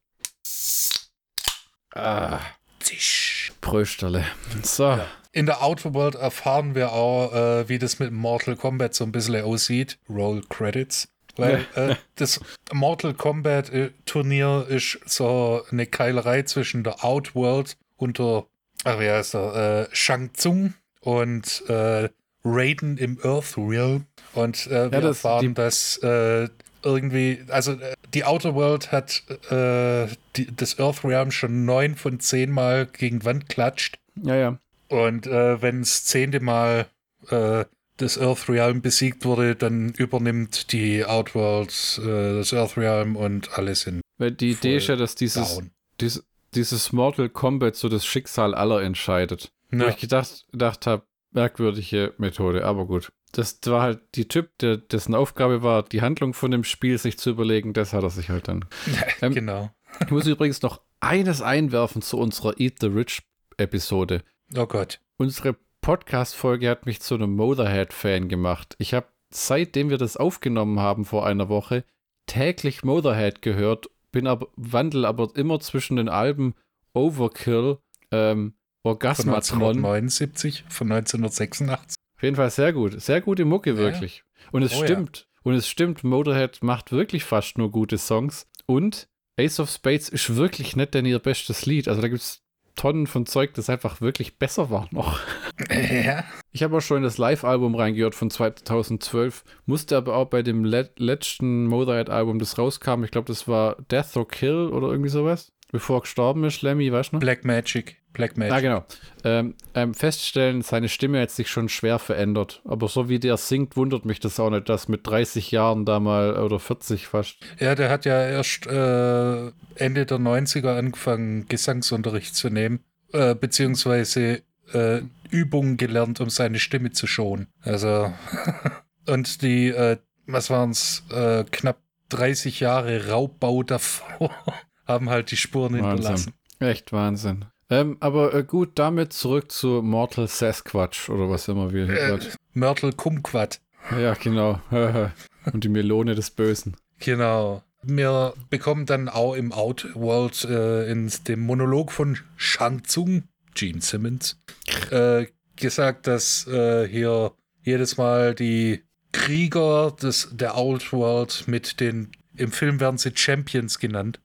Ah, Zisch. Prösterle. So. In der Outer World erfahren wir auch, äh, wie das mit Mortal Kombat so ein bisschen aussieht. Roll Credits. Weil äh, das Mortal Kombat äh, Turnier ist so eine Keilerei zwischen der Outworld und der, ach, wie heißt er, äh, Shang Tsung und äh, Raiden im Earth Realm. Und äh, wir das- erfahren, dass äh, irgendwie, also äh, die Outer World hat äh, die, das Earth Realm schon neun von zehn Mal gegen Wand klatscht. Ja, ja. Und äh, wenn das zehnte Mal äh, das Earth Realm besiegt wurde, dann übernimmt die Outworld äh, das Earth Realm und alle sind Weil die Idee ist ja, dass dieses, dies, dieses Mortal Kombat so das Schicksal aller entscheidet. Wo Ja. ich gedacht, gedacht habe, merkwürdige Methode, aber gut. Das war halt die Typ, der, dessen Aufgabe war, die Handlung von dem Spiel sich zu überlegen, das hat er sich halt dann. [laughs] Ähm, genau. Ich muss übrigens noch eines einwerfen zu unserer Eat the Rich Episode. Oh Gott. Unsere Podcast-Folge hat mich zu einem Motorhead-Fan gemacht. Ich habe, seitdem wir das aufgenommen haben vor einer Woche, täglich Motorhead gehört, bin aber, wandel aber immer zwischen den Alben Overkill, ähm, Von Orgasmatron. 1979, von 1986. Auf jeden Fall sehr gut. Sehr gute Mucke, wirklich. Und es Oh ja. stimmt. Und es stimmt, Motorhead macht wirklich fast nur gute Songs. Und Ace of Spades ist wirklich nicht denn ihr bestes Lied. Also da gibt es Tonnen von Zeug, das einfach wirklich besser war noch. [laughs] ja. Ich habe auch schon in das Live-Album reingehört von 2012, musste aber auch bei dem le letzten Motorhead-Album, das rauskam, ich glaube, das war Death or Kill oder irgendwie sowas, bevor er gestorben ist, Lemmy, weißt du noch? Black Magic. Black Magic. Ah, genau. Ähm, ähm, feststellen, seine Stimme hat sich schon schwer verändert. Aber so wie der singt, wundert mich das auch nicht, dass mit 30 Jahren da mal oder 40 fast. Ja, der hat ja erst äh, Ende der 90er angefangen, Gesangsunterricht zu nehmen, äh, beziehungsweise äh, Übungen gelernt, um seine Stimme zu schonen. Also, [laughs] und die, äh, was waren es, äh, knapp 30 Jahre Raubbau davor haben halt die Spuren hinterlassen. Echt Wahnsinn. Ähm, aber äh, gut, damit zurück zu Mortal Sasquatch oder was immer wir hier Äh. Mörtel Kumquat. Ja, genau. [laughs] Und die Melone des Bösen. Genau. Wir bekommen dann auch im Outworld äh, in dem Monolog von Shang Tsung, Gene Simmons, äh, gesagt, dass äh, hier jedes Mal die Krieger des, der Outworld mit den, im Film werden sie Champions genannt.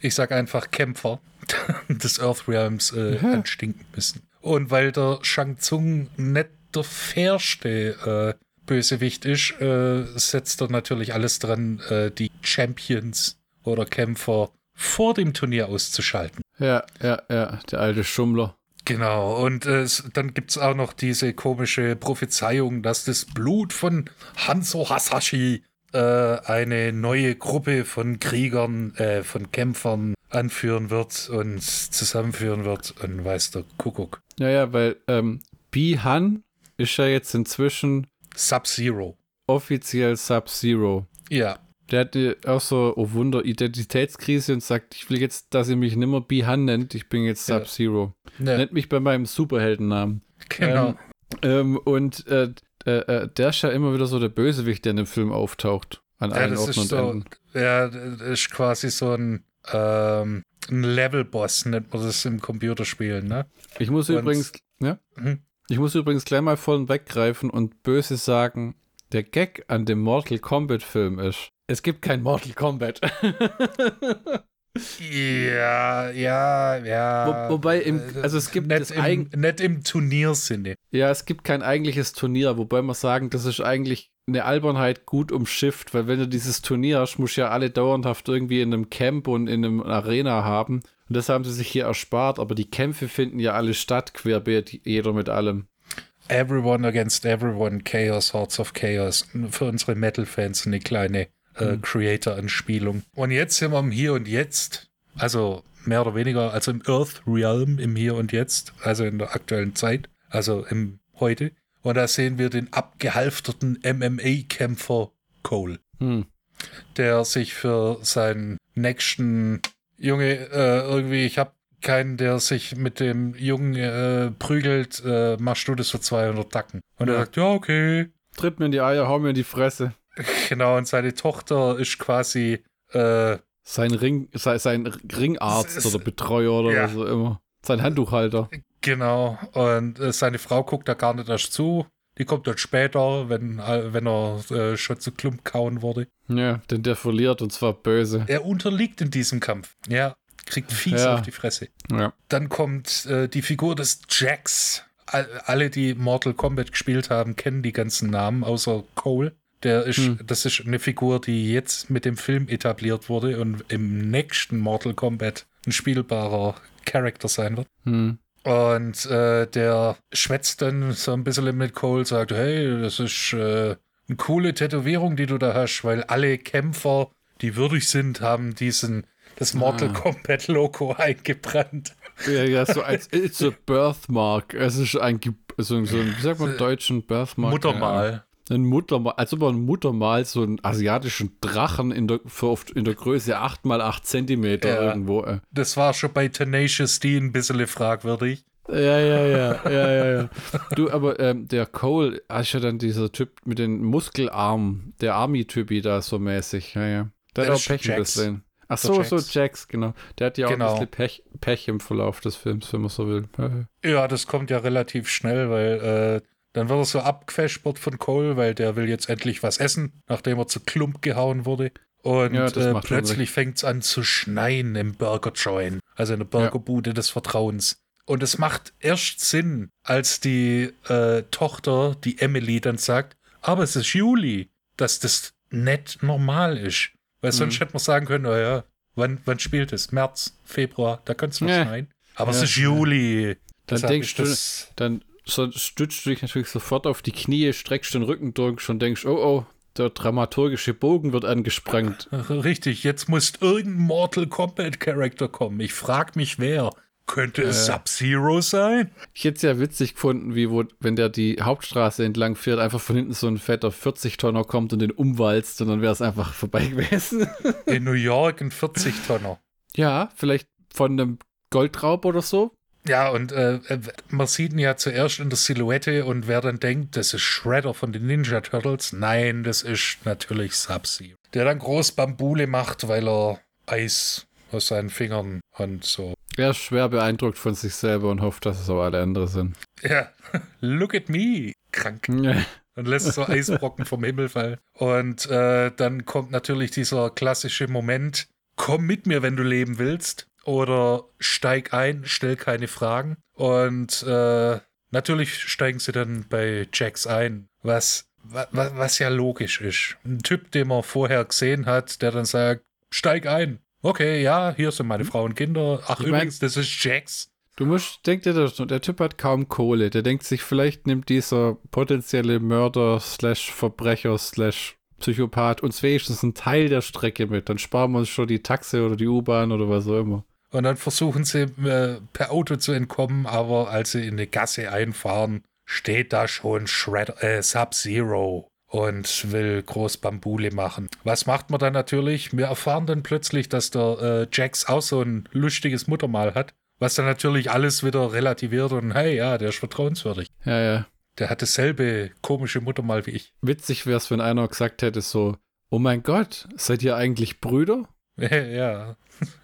Ich sag einfach Kämpfer [laughs] des Earth Realms äh, Ja. anstinken müssen. Und weil der Shang Tsung nicht der fairste äh, Bösewicht ist, äh, setzt er natürlich alles dran, äh, die Champions oder Kämpfer vor dem Turnier auszuschalten. Ja, ja, ja, der alte Schummler. Genau, und äh, dann gibt es auch noch diese komische Prophezeiung, dass das Blut von Hanzo Hasashi äh, eine neue Gruppe von Kriegern, äh, von Kämpfern anführen wird und zusammenführen wird und weiß der Kuckuck. Ja, ja, weil ähm, Bi-Han ist ja jetzt inzwischen Sub-Zero. offiziell Sub-Zero. Ja, Der hatte auch so, oh Wunder, Identitätskrise und sagt, ich will jetzt, dass ihr mich nimmer Bi-Han nennt, ich bin jetzt Ja. Sub-Zero. ne, Nennt mich bei meinem Superheldennamen. genau. Ähm, und äh, äh, äh, der ist ja immer wieder so der Bösewicht, der in dem Film auftaucht. An Ja, allen das Orten ist und so, Enden. Ja, das ist quasi so ein, ähm, ein Level-Boss, nennt man das im Computerspielen, ne? Ich muss Und- übrigens, ja? Mhm. Ich muss übrigens gleich mal vorn weggreifen und böse sagen, der Gag an dem Mortal Kombat Film ist, es gibt kein Mortal Kombat. [laughs] Ja, ja, ja. Wo- wobei im- Äh, also es gibt nicht im, nicht im Turniersinne. ja, es gibt kein eigentliches Turnier, wobei man sagen, das ist eigentlich eine Albernheit gut umschifft, weil wenn du dieses Turnier hast, musst du ja alle dauerhaft irgendwie in einem Camp und in einem Arena haben. Und das haben sie sich hier erspart, aber die Kämpfe finden ja alle statt, querbeet, jeder mit allem. Everyone against everyone, Chaos, Hearts of Chaos. Für unsere Metal-Fans eine kleine äh, Mhm. Creator-Anspielung. Und jetzt sind wir im Hier und Jetzt. Also mehr oder weniger, also im Earth Realm, im Hier und Jetzt, also in der aktuellen Zeit, also im Heute. Und da sehen wir den abgehalfterten MMA-Kämpfer Cole. Hm. der sich für seinen nächsten Junge äh, irgendwie, ich habe keinen, der sich mit dem Jungen äh, prügelt, äh, machst du das für 200 Tacken. Und er Ja. sagt, ja, okay. Tritt mir in die Eier, hau mir in die Fresse. Genau, und seine Tochter ist quasi, äh, Sein Ring, sein, sein Ringarzt ist- oder Betreuer oder Ja. was auch immer. Sein Handtuchhalter. genau, und äh, seine Frau guckt da gar nicht erst zu. Die kommt dann später, wenn, äh, wenn er äh, schon zu Klump kauen wurde. Ja, denn der verliert und zwar böse. Er unterliegt in diesem Kampf. Ja, kriegt fies Ja. auf die Fresse. Ja. Dann kommt äh, die Figur des. All, alle, die Mortal Kombat gespielt haben, kennen die ganzen Namen, außer Cole. Der ist, Hm. das ist eine Figur, die jetzt mit dem Film etabliert wurde und im nächsten Mortal Kombat ein spielbarer Charakter sein wird. Hm. Und äh, der schwätzt dann so ein bisschen mit Cole, sagt, hey, das ist äh, eine coole Tätowierung, die du da hast, weil alle Kämpfer, die würdig sind, haben diesen das Mortal Ah. Kombat Logo [laughs] eingebrannt. Ja, ja, so als it's a birthmark. Es ist ein, so, so wie sagt man, deutschen Birthmark? Muttermal. Ein Muttermal, als ob man ein Muttermal so einen asiatischen Drachen in der, in der Größe 8 mal 8 Zentimeter Ja. irgendwo. Äh. Das war schon bei Tenacious D ein bisschen fragwürdig. Ja, ja, ja, ja, ja, ja. Du, aber ähm, der Cole ist ja dann dieser Typ mit den Muskelarmen, der Army-Typi da so mäßig. Ja, ja. Der Der hat auch Pech ein Jax. bisschen. Ach so, so Jax. Genau. Der hat ja auch Genau. ein bisschen Pech, Pech im Verlauf des Films, wenn man so will. Ja, das kommt ja relativ schnell, weil äh, dann wird er so abgefespert von Cole, weil der will jetzt endlich was essen, nachdem er zu Klump gehauen wurde. Und Ja, äh, plötzlich fängt es an zu schneien im Burger Joint, also in der Burgerbude des Vertrauens. Und es macht erst Sinn, als die äh, Tochter, die Emily, dann sagt, aber es ist Juli, dass das nicht normal ist. Weil sonst Mhm. hätte man sagen können, naja, wann, wann spielt es? März, Februar, da könnte es noch Ja. schneien. Aber es Ja. ist Juli. Dann denkst du, dann so stützt du dich natürlich sofort auf die Knie, streckst den Rücken durch und denkst, oh oh, der dramaturgische Bogen wird angesprengt. [laughs] Richtig, jetzt muss irgendein Mortal Kombat Charakter kommen. Ich frag mich, wer. Könnte es Äh. Sub-Zero sein? Ich hätte es ja witzig gefunden, wie wo, wenn der die Hauptstraße entlang fährt, einfach von hinten so ein fetter 40-Tonner kommt und den umwalzt und dann wäre es einfach vorbei [laughs] gewesen. In New York ein 40-Tonner. ja, vielleicht von einem Goldraub oder so. Ja, und äh, äh, man sieht ihn ja zuerst in der Silhouette und wer dann denkt, das ist Shredder von den Ninja Turtles, nein, das ist natürlich Sub-Zero. Der dann groß Bambule macht, weil er Eis aus seinen Fingern und so. Er ist schwer beeindruckt von sich selber und hofft, dass es auch alle andere sind. Ja, [laughs] look at me. Krank. [laughs] Ja. und lässt so Eisbrocken vom Himmel fallen. Und äh, dann kommt natürlich dieser klassische Moment, komm mit mir, wenn du leben willst. Oder steig ein, stell keine Fragen. Und äh, natürlich steigen sie dann bei Jax ein, was, wa, wa- was ja logisch ist. Ein Typ, den man vorher gesehen hat, der dann sagt, steig ein. Okay, ja, hier sind meine Frau und Kinder. Ach, Ich mein- übrigens, das ist Jax. Du musst, denk dir das, der Typ hat kaum Kohle. Der denkt sich, vielleicht nimmt dieser potenzielle Mörder slash Verbrecher slash Psychopath uns wenigstens einen Teil der Strecke mit. Dann sparen wir uns schon die Taxe oder die U-Bahn oder was auch immer. Und dann versuchen sie äh, per Auto zu entkommen, aber als sie in eine Gasse einfahren, steht da schon Shredder, äh, Sub-Zero und will groß Bambule machen. Was macht man dann natürlich? Wir erfahren dann plötzlich, dass der äh, Jax auch so ein lustiges Muttermal hat, was dann natürlich alles wieder relativiert und hey, ja, der ist vertrauenswürdig. Ja, ja. Der hat dasselbe komische Muttermal wie ich. Witzig wäre es, wenn einer gesagt hätte, so, Oh mein Gott, seid ihr eigentlich Brüder? [laughs] ja,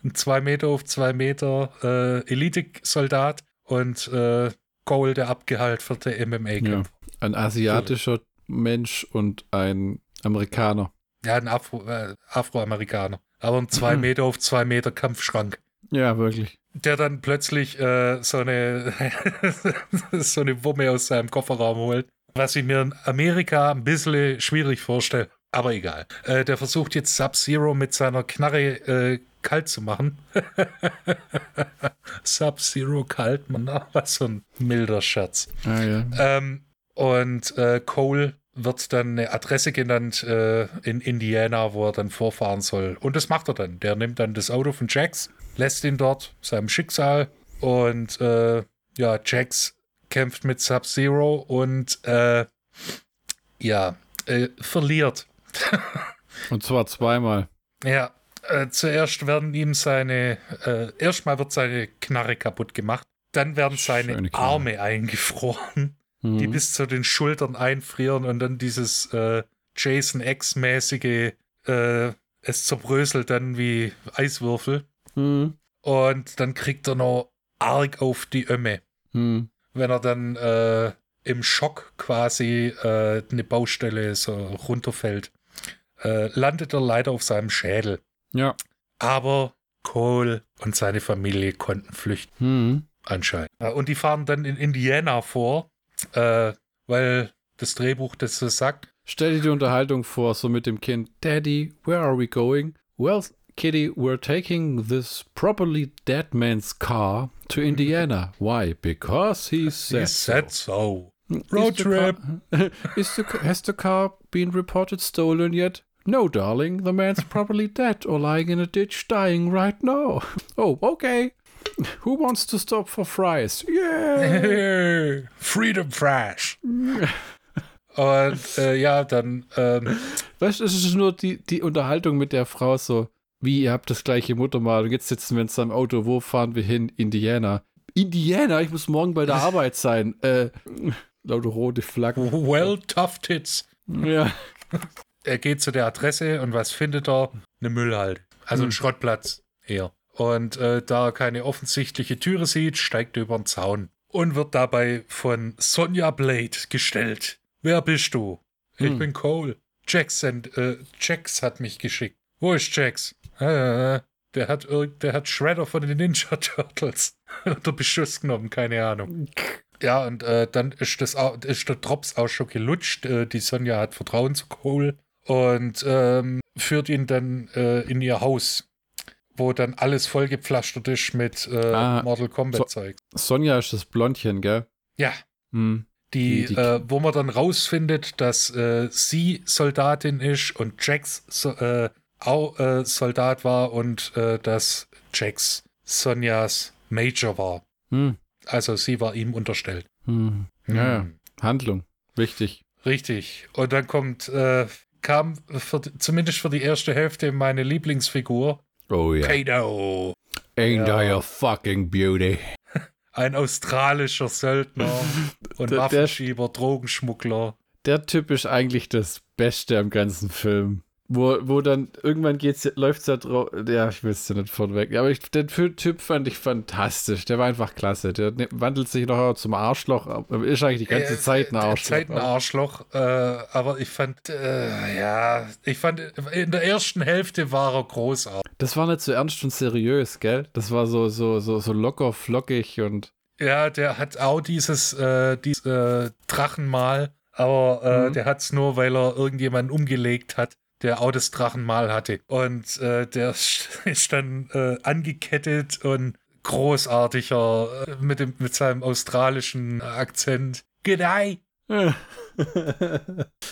ein zwei Meter auf zwei Meter äh, Elite-Soldat und äh, Cole, der abgehalterte MMA-Kampf. Ja. Ein asiatischer Mensch und ein Amerikaner. Ja, ein Afro, äh, Afroamerikaner. Aber ein zwei Meter auf zwei Meter Kampfschrank. Ja, wirklich. Der dann plötzlich äh, so eine [laughs] so eine Wumme aus seinem Kofferraum holt. Was ich mir in Amerika ein bisschen schwierig vorstelle. Aber egal. Äh, der versucht jetzt Sub-Zero mit seiner Knarre äh, kalt zu machen. [laughs] Sub-Zero kalt, man, was so ein milder Scherz. Ah, ja. Ähm, und äh, Cole wird dann eine Adresse genannt äh, in Indiana, wo er dann vorfahren soll. Und das macht er dann. Der nimmt dann das Auto von Jax, lässt ihn dort, seinem Schicksal. Und äh, ja, Jax kämpft mit Sub-Zero und äh, ja, äh, verliert. Und zwar zweimal. Ja, äh, zuerst werden ihm seine, äh, erstmal wird seine Knarre kaputt gemacht, dann werden seine. Arme eingefroren, Mhm. die bis zu den Schultern einfrieren und dann dieses äh, Jason X-mäßige, äh, es zerbröselt dann wie Eiswürfel Mhm. und dann kriegt er noch arg auf die Ömme, Mhm. wenn er dann äh, im Schock quasi äh, eine Baustelle so runterfällt. Äh, landet er leider auf seinem Schädel. Ja. Aber Cole und seine Familie konnten flüchten, Mhm. anscheinend. Äh, Und die fahren dann in Indiana vor, äh, weil das Drehbuch das so sagt. Stell dir die Unterhaltung vor, so mit dem Kind. Daddy, where are we going? Well, Kitty, we're taking this properly dead man's car to Indiana. [laughs] Why? Because he said, He said so. so. Road Is the car- [laughs] is the, has the car been reported stolen yet? No, darling. The man's probably dead or lying in a ditch dying right now. [laughs] Oh, okay. Who wants to stop for fries? [laughs] Yeah. Freedom Fresh. Und äh, ja, dann ähm, Weißt du, es ist nur die, die Unterhaltung mit der Frau so, wie ihr habt das gleiche Muttermal und jetzt sitzen wir in seinem Auto, wo fahren wir hin? Indiana. Indiana, ich muss morgen bei der [laughs] Arbeit sein. Äh, lauter rote Flaggen. well tough tits. Ja. Er geht zu der Adresse und was findet er? Eine Müllhalde. Also ein Schrottplatz eher. Und äh, da er keine offensichtliche Türe sieht, steigt er über den Zaun und wird dabei von Sonja Blade gestellt. Wer bist du? Ich Hm. bin Cole. Jax, send, äh, Jax hat mich geschickt. Wo ist Jax? Äh, der hat, der hat Shredder von den Ninja [laughs] Turtles unter Beschuss genommen, keine Ahnung. Ja, und äh, dann ist, das, ist der Drops auch schon gelutscht. Äh, die Sonja hat Vertrauen zu Cole und ähm, führt ihn dann äh, in ihr Haus, wo dann alles vollgepflastert ist mit äh, Ah, Mortal Kombat Zeug. Sonja ist das Blondchen, gell? Ja, Hm. die, Die- die- äh, wo man dann rausfindet, dass äh, sie Soldatin ist und Jax so, äh, auch äh, Soldat war und äh, dass Jax Sonjas Major war. Hm. Also sie war ihm unterstellt. Hm. Ja, ja. Hm. Handlung. Wichtig. Richtig. Und dann kommt, äh, kam für, zumindest für die erste Hälfte meine Lieblingsfigur, Oh ja. Kato. Ain't Ja. I a fucking beauty? [laughs] Ein australischer Söldner [laughs] und Der- der- Waffenschieber, Drogenschmuggler. Der Typ ist eigentlich das Beste am ganzen Film. Wo, wo dann irgendwann geht's, läuft's ja drauf. Ja, ich will es ja nicht vorweg. Ja, aber ich, den Typ fand ich fantastisch. Der war einfach klasse. Der ne- wandelt sich noch zum Arschloch. aber Ist eigentlich die ganze Äh, Zeit ein Arschloch. Zeit ein Arschloch. Äh, aber ich fand, äh, ja, ich fand, in der ersten Hälfte war er großartig. Das war nicht so ernst und seriös, gell? Das war so, so, so, so locker, flockig und. Ja, der hat auch dieses, äh, dieses äh, Drachenmal, aber äh, Mhm. der hat es nur, weil er irgendjemanden umgelegt hat, der auch das Drachenmal hatte. Und äh, der [laughs] ist dann äh, angekettet und großartiger äh, mit, dem, mit seinem australischen Akzent. G'day, [laughs]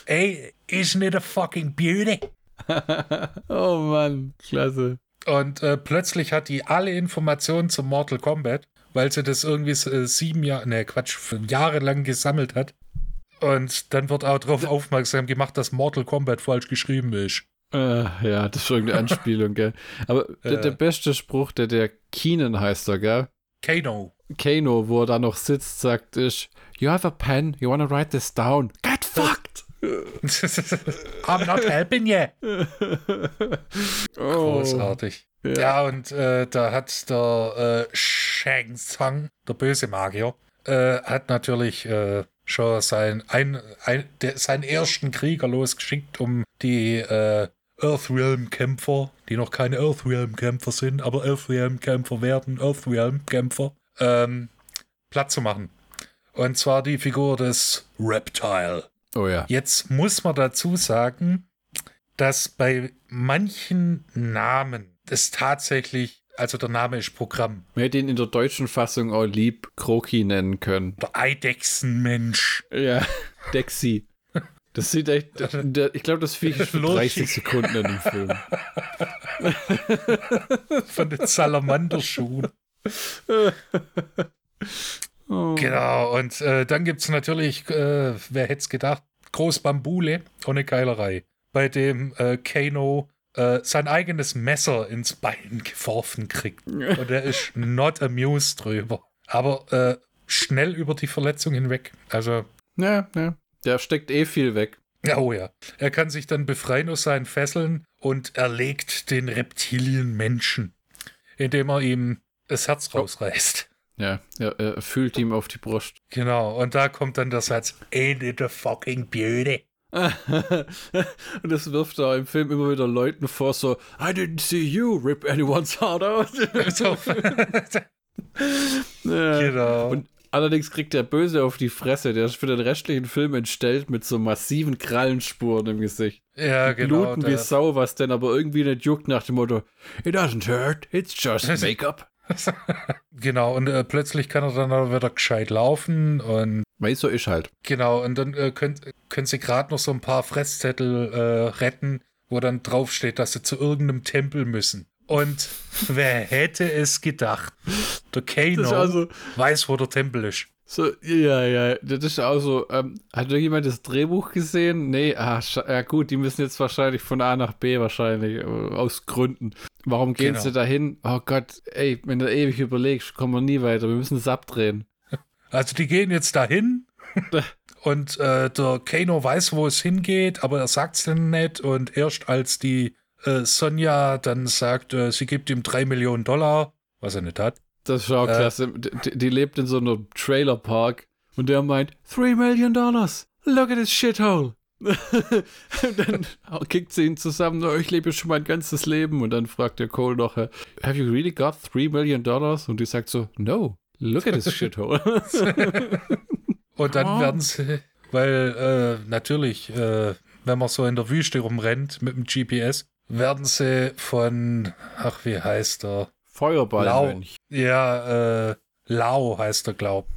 ey, isn't it a fucking beauty? [laughs] oh Mann, klasse. Und äh, plötzlich hat die alle Informationen zum Mortal Kombat, weil sie das irgendwie äh, sieben Jahre, ne Quatsch, fünf Jahre lang gesammelt hat. Und dann wird auch darauf aufmerksam gemacht, dass Mortal Kombat falsch geschrieben ist. Äh, ja, das ist irgendeine [laughs] Anspielung, gell? Aber der, der beste Spruch, der der Keenan heißt er, gell? Kano. Kano, wo er da noch sitzt, sagt ist, You have a pen, you wanna write this down. Get fucked! [laughs] I'm not helping you. [laughs] Oh. Großartig. Ja. Ja, und äh, da hat der äh, Shang Tsung, der böse Magier, äh, hat natürlich äh, schon sein, ein, ein, der, seinen ersten Krieger losgeschickt, um die äh, Earthrealm-Kämpfer, die noch keine Earthrealm-Kämpfer sind, aber Earthrealm-Kämpfer werden Earthrealm-Kämpfer, ähm, platt zu machen. Und zwar die Figur des Reptile. Oh ja. Jetzt muss man dazu sagen, dass bei manchen Namen es tatsächlich, also der Name ist Programm, Man hätte ihn in der deutschen Fassung auch lieb Kroki nennen können. der Eidechsenmensch. Ja, [laughs] Dexy. Das sieht echt. Ich glaube, das Viech ist für Lurchig. 30 Sekunden in dem Film. [laughs] von den Salamanderschuhen. Oh. Genau, und äh, dann gibt es natürlich, äh, wer hätte es gedacht, Großbambule ohne Keilerei, bei dem äh, Kano äh, sein eigenes Messer ins Bein geworfen kriegt. Und er ist not amused drüber. Aber äh, schnell über die Verletzung hinweg. Also, Ja, ja. Der steckt eh viel weg. ja, oh ja. Er kann sich dann befreien aus seinen Fesseln und erlegt den Reptilienmenschen, indem er ihm das Herz rausreißt. Ja, er, er fühlt ihm auf die Brust. Genau, und da kommt dann der Satz, ain't it a fucking beauty? [laughs] Und das wirft er im Film immer wieder Leuten vor, so, I didn't see you rip anyone's heart out. So, [laughs] ja. genau. Und allerdings kriegt der Böse auf die Fresse, der ist für den restlichen Film entstellt mit so massiven Krallenspuren im Gesicht. ja, genau. Bluten wie Sau, was denn aber irgendwie nicht juckt nach dem Motto, it doesn't hurt, it's just [laughs] Make-up. [laughs] genau, und äh, plötzlich kann er dann wieder gescheit laufen und Weil so ist halt. genau, und dann äh, können, können sie gerade noch so ein paar Fresszettel äh, retten, wo dann draufsteht, dass sie zu irgendeinem Tempel müssen. Und [laughs] wer hätte es gedacht? Der Kano also, weiß, wo der Tempel ist. So, ja, ja, das ist auch so, ähm, hat irgendjemand das Drehbuch gesehen? Nee, ah, ja gut, die müssen jetzt wahrscheinlich von A nach B wahrscheinlich, äh, aus Gründen. Warum gehen Genau. sie dahin? Oh Gott, ey, wenn du ewig überlegst, kommen wir nie weiter, wir müssen es abdrehen. Also die gehen jetzt dahin [laughs] und äh, der Kano weiß, wo es hingeht, aber er sagt es dann nicht und erst als die äh, Sonja dann sagt, äh, sie gibt ihm drei Millionen Dollar, was er nicht hat, Das ist auch Äh. klasse. Die, die lebt in so einem Trailerpark und der meint, 3 Million Dollars, look at this shithole. [laughs] und dann kickt sie ihn zusammen, oh, ich lebe schon mein ganzes Leben. Und dann fragt der Cole noch, äh, have you really got 3 Million Dollars? Und die sagt so, no, look at this [laughs] shithole. [laughs] Und dann Ah. werden sie, weil äh, natürlich, äh, wenn man so in der Wüste rumrennt mit dem GPS, werden sie von, ach, wie heißt er? Feuerballmönch. Ja, äh, Lau heißt er, glaub.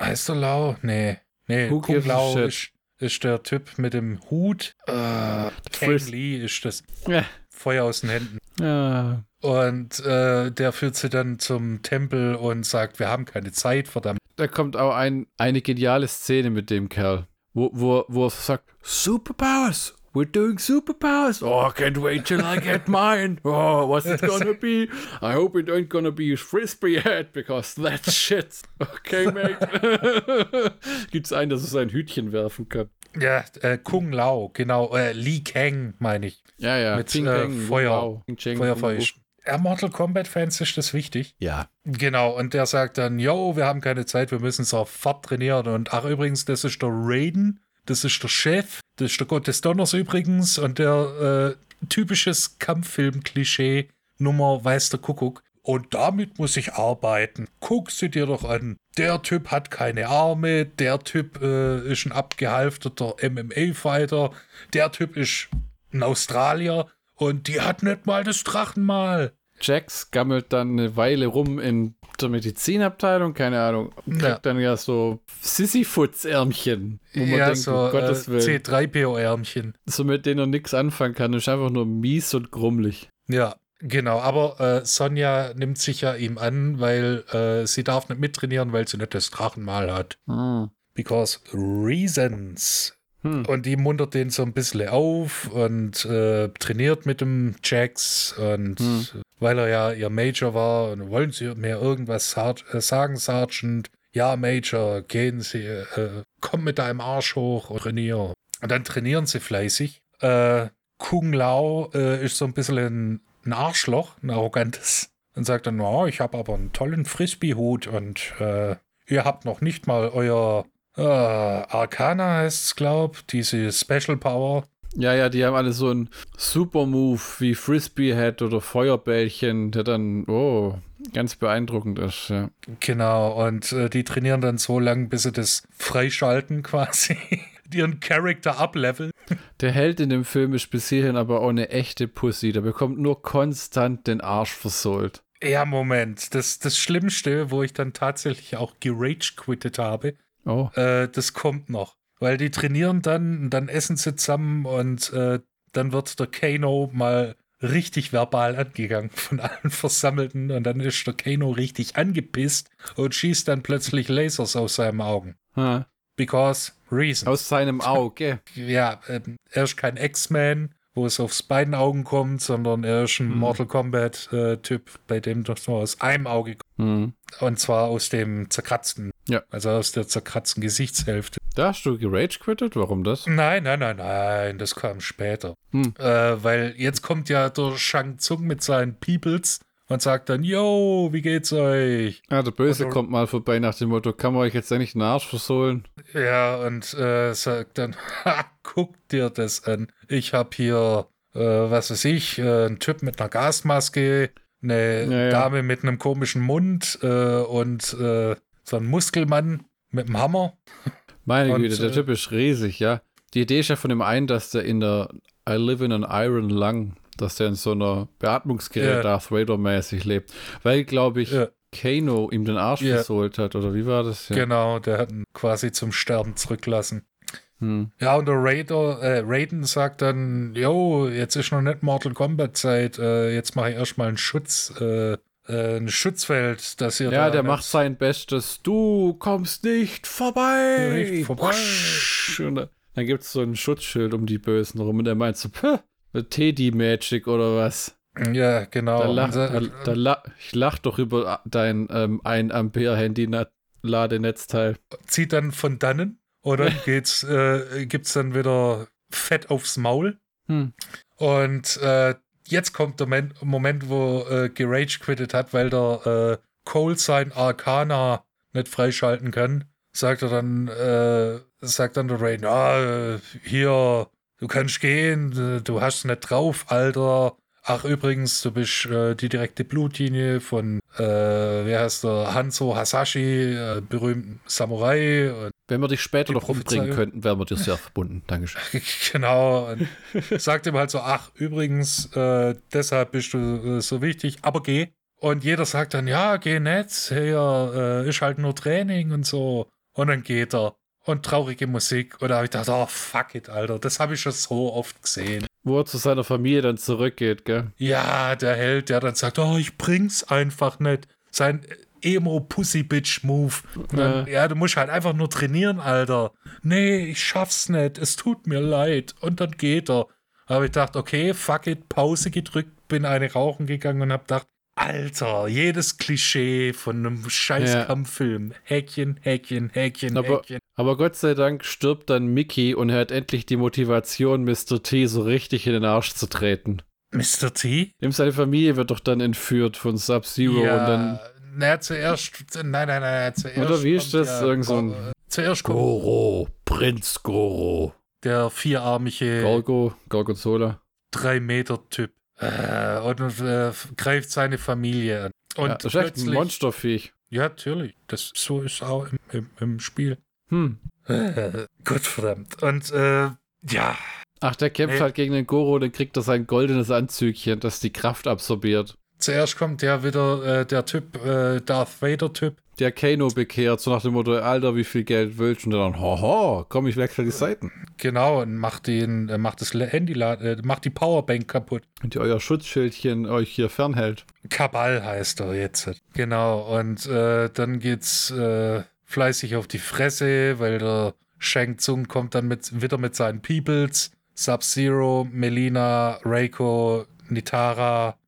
Heißt er Lau? Nee. Nee, Who Kung Lau ist, ist der Typ mit dem Hut. Äh, Kang Lee ist das Ja. Feuer aus den Händen. Ja. Und äh, der führt sie dann zum Tempel und sagt, wir haben keine Zeit, verdammt. Da kommt auch ein, eine geniale Szene mit dem Kerl, wo, wo, wo er sagt, Superpowers, we're doing superpowers. Oh, I can't wait till I get [laughs] mine. Oh, what's it gonna be? I hope it ain't gonna be frisbee head, because that's [laughs] shit. Okay, mate. [laughs] Gibt's einen, dass er sein Hütchen werfen kann? Ja, äh, Kung Lao, genau. Äh, Lee Kang, meine ich. Ja, ja. Mit, Ping, äh, Feuer. Feuerfeuer. Ja, Mortal Kombat-Fans ist das wichtig. Ja. Genau, und der sagt dann, yo, wir haben keine Zeit, wir müssen sofort trainieren. Und ach, übrigens, das ist der Raiden, das ist der Chef, das ist der Gott des Donners übrigens und der äh, typisches Kampffilm-Klischee, Nummer weiß der Kuckuck. Und damit muss ich arbeiten. Guck sie dir doch an. Der Typ hat keine Arme, der Typ äh, ist ein abgehalfterter MMA-Fighter, der Typ ist ein Australier und die hat nicht mal das Drachenmal. Jax gammelt dann eine Weile rum in der Medizinabteilung, keine Ahnung, kriegt Ja. dann ja so man ja, denkt, so um Gottes äh, Willen, C3PO-Ärmchen. so mit denen er nichts anfangen kann, ist einfach nur mies und grummelig. Ja, genau. Aber äh, Sonja nimmt sich ja ihm an, weil äh, sie darf nicht mittrainieren, weil sie nicht das Drachenmal hat. Hm. Because reasons. Hm. Und die muntert den so ein bisschen auf und äh, trainiert mit dem Jax. Und Hm. Weil er ja ihr Major war, und wollen sie mir irgendwas äh, sagen, Sergeant? Ja, Major, gehen Sie, äh, komm mit deinem Arsch hoch und trainier. Und dann trainieren sie fleißig. Äh, Kung Lao äh, ist so ein bisschen ein Arschloch, ein arrogantes. Und sagt dann, oh, ich habe aber einen tollen Frisbee-Hut und äh, ihr habt noch nicht mal euer äh, Arcana heißt es, glaub, diese Special Power. Ja, ja, die haben alle so einen Super-Move wie Frisbee-Head oder Feuerbällchen, der dann, oh, ganz beeindruckend ist, ja. Genau, und äh, die trainieren dann so lange, bis sie das freischalten quasi. [laughs] ihren Charakter ableveln. Der Held in dem Film ist bis hierhin aber auch eine echte Pussy. Der bekommt nur konstant den Arsch versohlt. Ja, Moment. Das, das Schlimmste, wo ich dann tatsächlich auch gerage-quittet habe, oh. äh, das kommt noch. Weil die trainieren dann, dann essen sie zusammen und äh, dann wird der Kano mal richtig verbal angegangen von allen Versammelten und dann ist der Kano richtig angepisst und schießt dann plötzlich Lasers aus seinen Augen. Ha. Because reason. Aus seinem Auge. [laughs] Ja, äh, er ist kein X-Man, wo es aufs beiden Augen kommt, sondern er ist ein hm. Mortal Kombat-Typ, äh, bei dem das nur aus einem Auge kommt. Hm. Und zwar aus dem zerkratzten. Ja. Also aus der zerkratzten Gesichtshälfte. Da hast du gerage quittet? Warum das? Nein, nein, nein, nein, das kam später. Hm. Äh, weil jetzt kommt ja der Shang Tsung mit seinen Peoples und sagt dann, yo, wie geht's euch? Ja, der Böse und, kommt mal vorbei nach dem Motto, kann man euch jetzt eigentlich den Arsch versohlen? Ja, und äh, sagt dann, [laughs] ha, guck dir das an. Ich hab hier, äh, was weiß ich, äh, einen Typ mit einer Gasmaske, eine ja, ja. Dame mit einem komischen Mund äh, und äh, so ein Muskelmann mit einem Hammer. Meine und, Güte, der äh, Typ ist riesig, ja. Die Idee ist ja von dem einen, dass der in der I live in an Iron Lung dass der in so einer Beatmungsgerät yeah. Darth Vader-mäßig lebt. Weil, glaube ich, yeah. Kano ihm den Arsch yeah. versohlt hat, oder wie war das? Ja. Genau, der hat ihn quasi zum Sterben zurücklassen. Hm. Ja, und der Raider, äh, Raiden sagt dann, yo, jetzt ist noch nicht Mortal Kombat Zeit, äh, jetzt mache ich erstmal einen Schutz, äh, äh, ein Schutzfeld, dass ihr Ja, da der macht sein Bestes. Du kommst nicht vorbei. Nicht vorbei. Und dann gibt es so ein Schutzschild um die Bösen rum und er meint so, Teddy Magic oder was? Ja, genau. Da lach, da, da lach, ich lach doch über dein ähm, 1 Ampere Handy Ladenetzteil. Zieht dann von dannen oder geht's, äh, gibt's dann wieder Fett aufs Maul. Hm. Und äh, jetzt kommt der Moment, Moment wo äh, Gerage quittet hat, weil der äh, Cole sein Arcana nicht freischalten kann. Sagt er dann, äh, sagt dann der Rain, ah, hier du kannst gehen, du hast nicht drauf, Alter. Ach, übrigens, du bist äh, die direkte Blutlinie von, äh, wer heißt der, Hanzo Hasashi, äh, berühmten Samurai. Wenn wir dich später noch umbringen könnten, wären wir dir sehr verbunden. Dankeschön. [laughs] genau. Und sagt ihm halt so, ach, übrigens, äh, deshalb bist du äh, so wichtig, aber geh. Und jeder sagt dann, ja, geh nicht, hier äh, ist halt nur Training und so. Und dann geht er und traurige Musik. Und da habe ich gedacht, oh fuck it, Alter, das habe ich schon so oft gesehen. Wo er zu seiner Familie dann zurückgeht, gell? Ja, der Held, der dann sagt, oh, ich bring's einfach nicht. Sein Emo-Pussy-Bitch-Move. Ja. ja, du musst halt einfach nur trainieren, Alter. Nee, ich schaff's nicht, es tut mir leid. Und dann geht er. Da habe ich gedacht, okay, fuck it, Pause gedrückt, bin eine rauchen gegangen und habe gedacht, Alter, jedes Klischee von einem scheiß ja. Häkchen, Häkchen, Häkchen, aber, Häkchen. Aber Gott sei Dank stirbt dann Mickey und er hat endlich die Motivation, Mr. T so richtig in den Arsch zu treten. Mr. T? Ihm seine Familie wird doch dann entführt von Sub-Zero ja, und dann. Na, zuerst. Nein, nein, nein, zuerst. Oder wie ist das? Ja, Irgend so ein. Zuerst Goro, Prinz Goro. Der vierarmige. Gorgo, Gorgonzola. Drei Meter Typ. Äh, und äh, greift seine Familie an. Und ja, das ist echt ein Monsterviech. Ja, natürlich. Das, so ist auch im, im, im Spiel. Hm. Äh, Gottverdammt. Und äh, ja. Ach, der kämpft hey. halt gegen den Goro, dann kriegt er sein goldenes Anzügchen, das die Kraft absorbiert. Zuerst kommt ja wieder äh, der Typ, äh, Darth Vader-Typ. Der Kano bekehrt, so nach dem Motto, Alter, wie viel Geld willst du? Und dann, haha, komm, ich wechsle die Seiten. Genau, und macht den, äh, macht das Handy, äh, macht die Powerbank kaputt. Und die euer Schutzschildchen euch hier fernhält. Kabal heißt er jetzt. Genau, und äh, dann geht's äh, fleißig auf die Fresse, weil der Shang Tsung kommt dann mit, wieder mit seinen Peoples. Sub-Zero, Melina, Reiko, Nitara.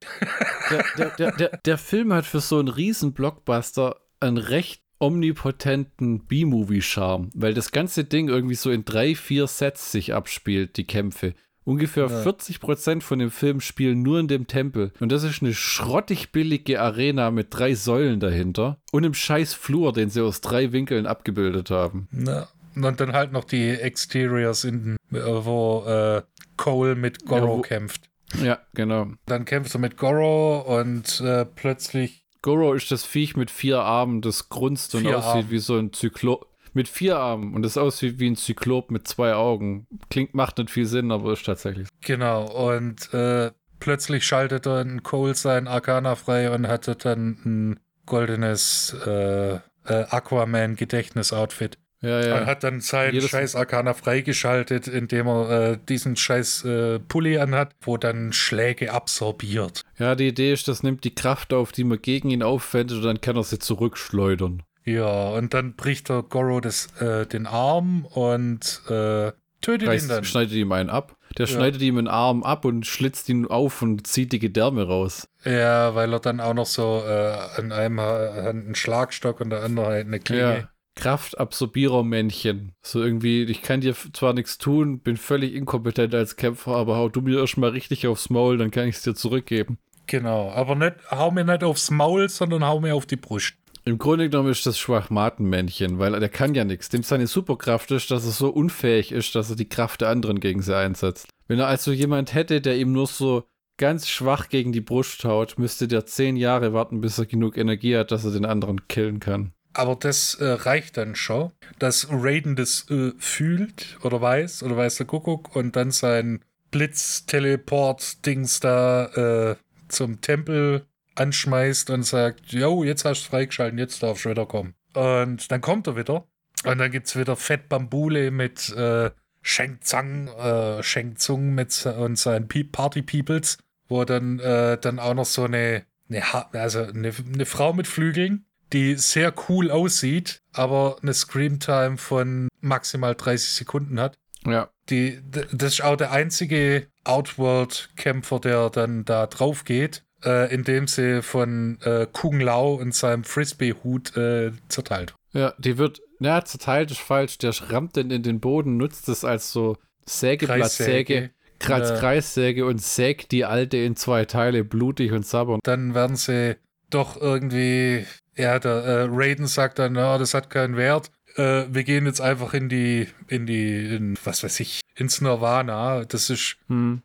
Der, der, der, der, der Film hat für so einen riesen Blockbuster einen recht omnipotenten B-Movie-Charme, weil das ganze Ding irgendwie so in drei, vier Sets sich abspielt, die Kämpfe. Ungefähr Ja. 40 Prozent von dem Film spielen nur in dem Tempel. Und das ist eine schrottig billige Arena mit drei Säulen dahinter und einem scheiß Flur, den sie aus drei Winkeln abgebildet haben. Na, und dann halt noch die Exteriors, in, äh, wo äh, Cole mit Goro Ja, kämpft. Ja, genau. Dann kämpft er mit Goro und äh, plötzlich Goro ist das Viech mit vier Armen, das grunzt und Vier aussieht Armen. wie so ein Zyklop. Mit vier Armen und das aussieht wie ein Zyklop mit zwei Augen. Klingt, macht nicht viel Sinn, aber ist tatsächlich. so. Genau, und äh, plötzlich schaltet dann Cole sein Arcana frei und hatte dann ein goldenes äh, äh, Aquaman-Gedächtnis-Outfit. Ja, Und ja. hat dann seinen Jedes- scheiß Arcana freigeschaltet, indem er äh, diesen scheiß äh, Pulli anhat, wo dann Schläge absorbiert. Ja, die Idee ist, das nimmt die Kraft auf, die man gegen ihn aufwendet und dann kann er sie zurückschleudern. Ja, und dann bricht der Goro das, äh, den Arm und äh, tötet ihn Reißt, dann. schneidet ihm einen ab. Der Ja. schneidet ihm einen Arm ab und schlitzt ihn auf und zieht die Gedärme raus. Ja, weil er dann auch noch so äh, an einem Ha- Hand einen Schlagstock und der andere halt eine Klinge. Ja. Kraftabsorbierer-Männchen. So irgendwie, ich kann dir zwar nichts tun, bin völlig inkompetent als Kämpfer, aber hau du mir erstmal richtig aufs Maul, dann kann ich es dir zurückgeben. Genau, aber nicht, hau mir nicht aufs Maul, sondern hau mir auf die Brust. Im Grunde genommen ist das Schwachmatenmännchen, weil der kann ja nichts. Dem seine Superkraft ist, dass er so unfähig ist, dass er die Kraft der anderen gegen sie einsetzt. Wenn er also jemand hätte, der ihm nur so ganz schwach gegen die Brust haut, müsste der zehn Jahre warten, bis er genug Energie hat, dass er den anderen killen kann. Aber das äh, reicht dann schon, dass Raiden das äh, fühlt oder weiß oder weiß der Kuckuck und dann sein Blitz-Teleport-Dings da äh, zum Tempel anschmeißt und sagt, jo, jetzt hast du freigeschalten, jetzt darfst du wieder kommen. Und dann kommt er wieder und dann gibt es wieder Fett Bambule mit äh, Sheng Tsang, äh, Sheng Tsung mit, und seinen Party Peoples, wo dann, äh, dann auch noch so eine, eine, also eine, eine Frau mit Flügeln, die sehr cool aussieht, aber eine Screamtime von maximal 30 Sekunden hat. Ja, Die, das ist auch der einzige Outworld-Kämpfer, der dann da drauf geht, äh, indem sie von äh, Kung Lao und seinem Frisbee-Hut äh, zerteilt. ja, die wird, na, zerteilt ist falsch, der rammt den in den Boden, nutzt es als so Sägeblattsäge, Ja. Kreissäge und sägt die alte in zwei Teile, blutig und sabbernd. Dann werden sie doch irgendwie, ja, der äh, Raiden sagt dann, ja, das hat keinen Wert. Äh, wir gehen jetzt einfach in die, in die, in, was weiß ich, ins Nirvana. Das ist Hm.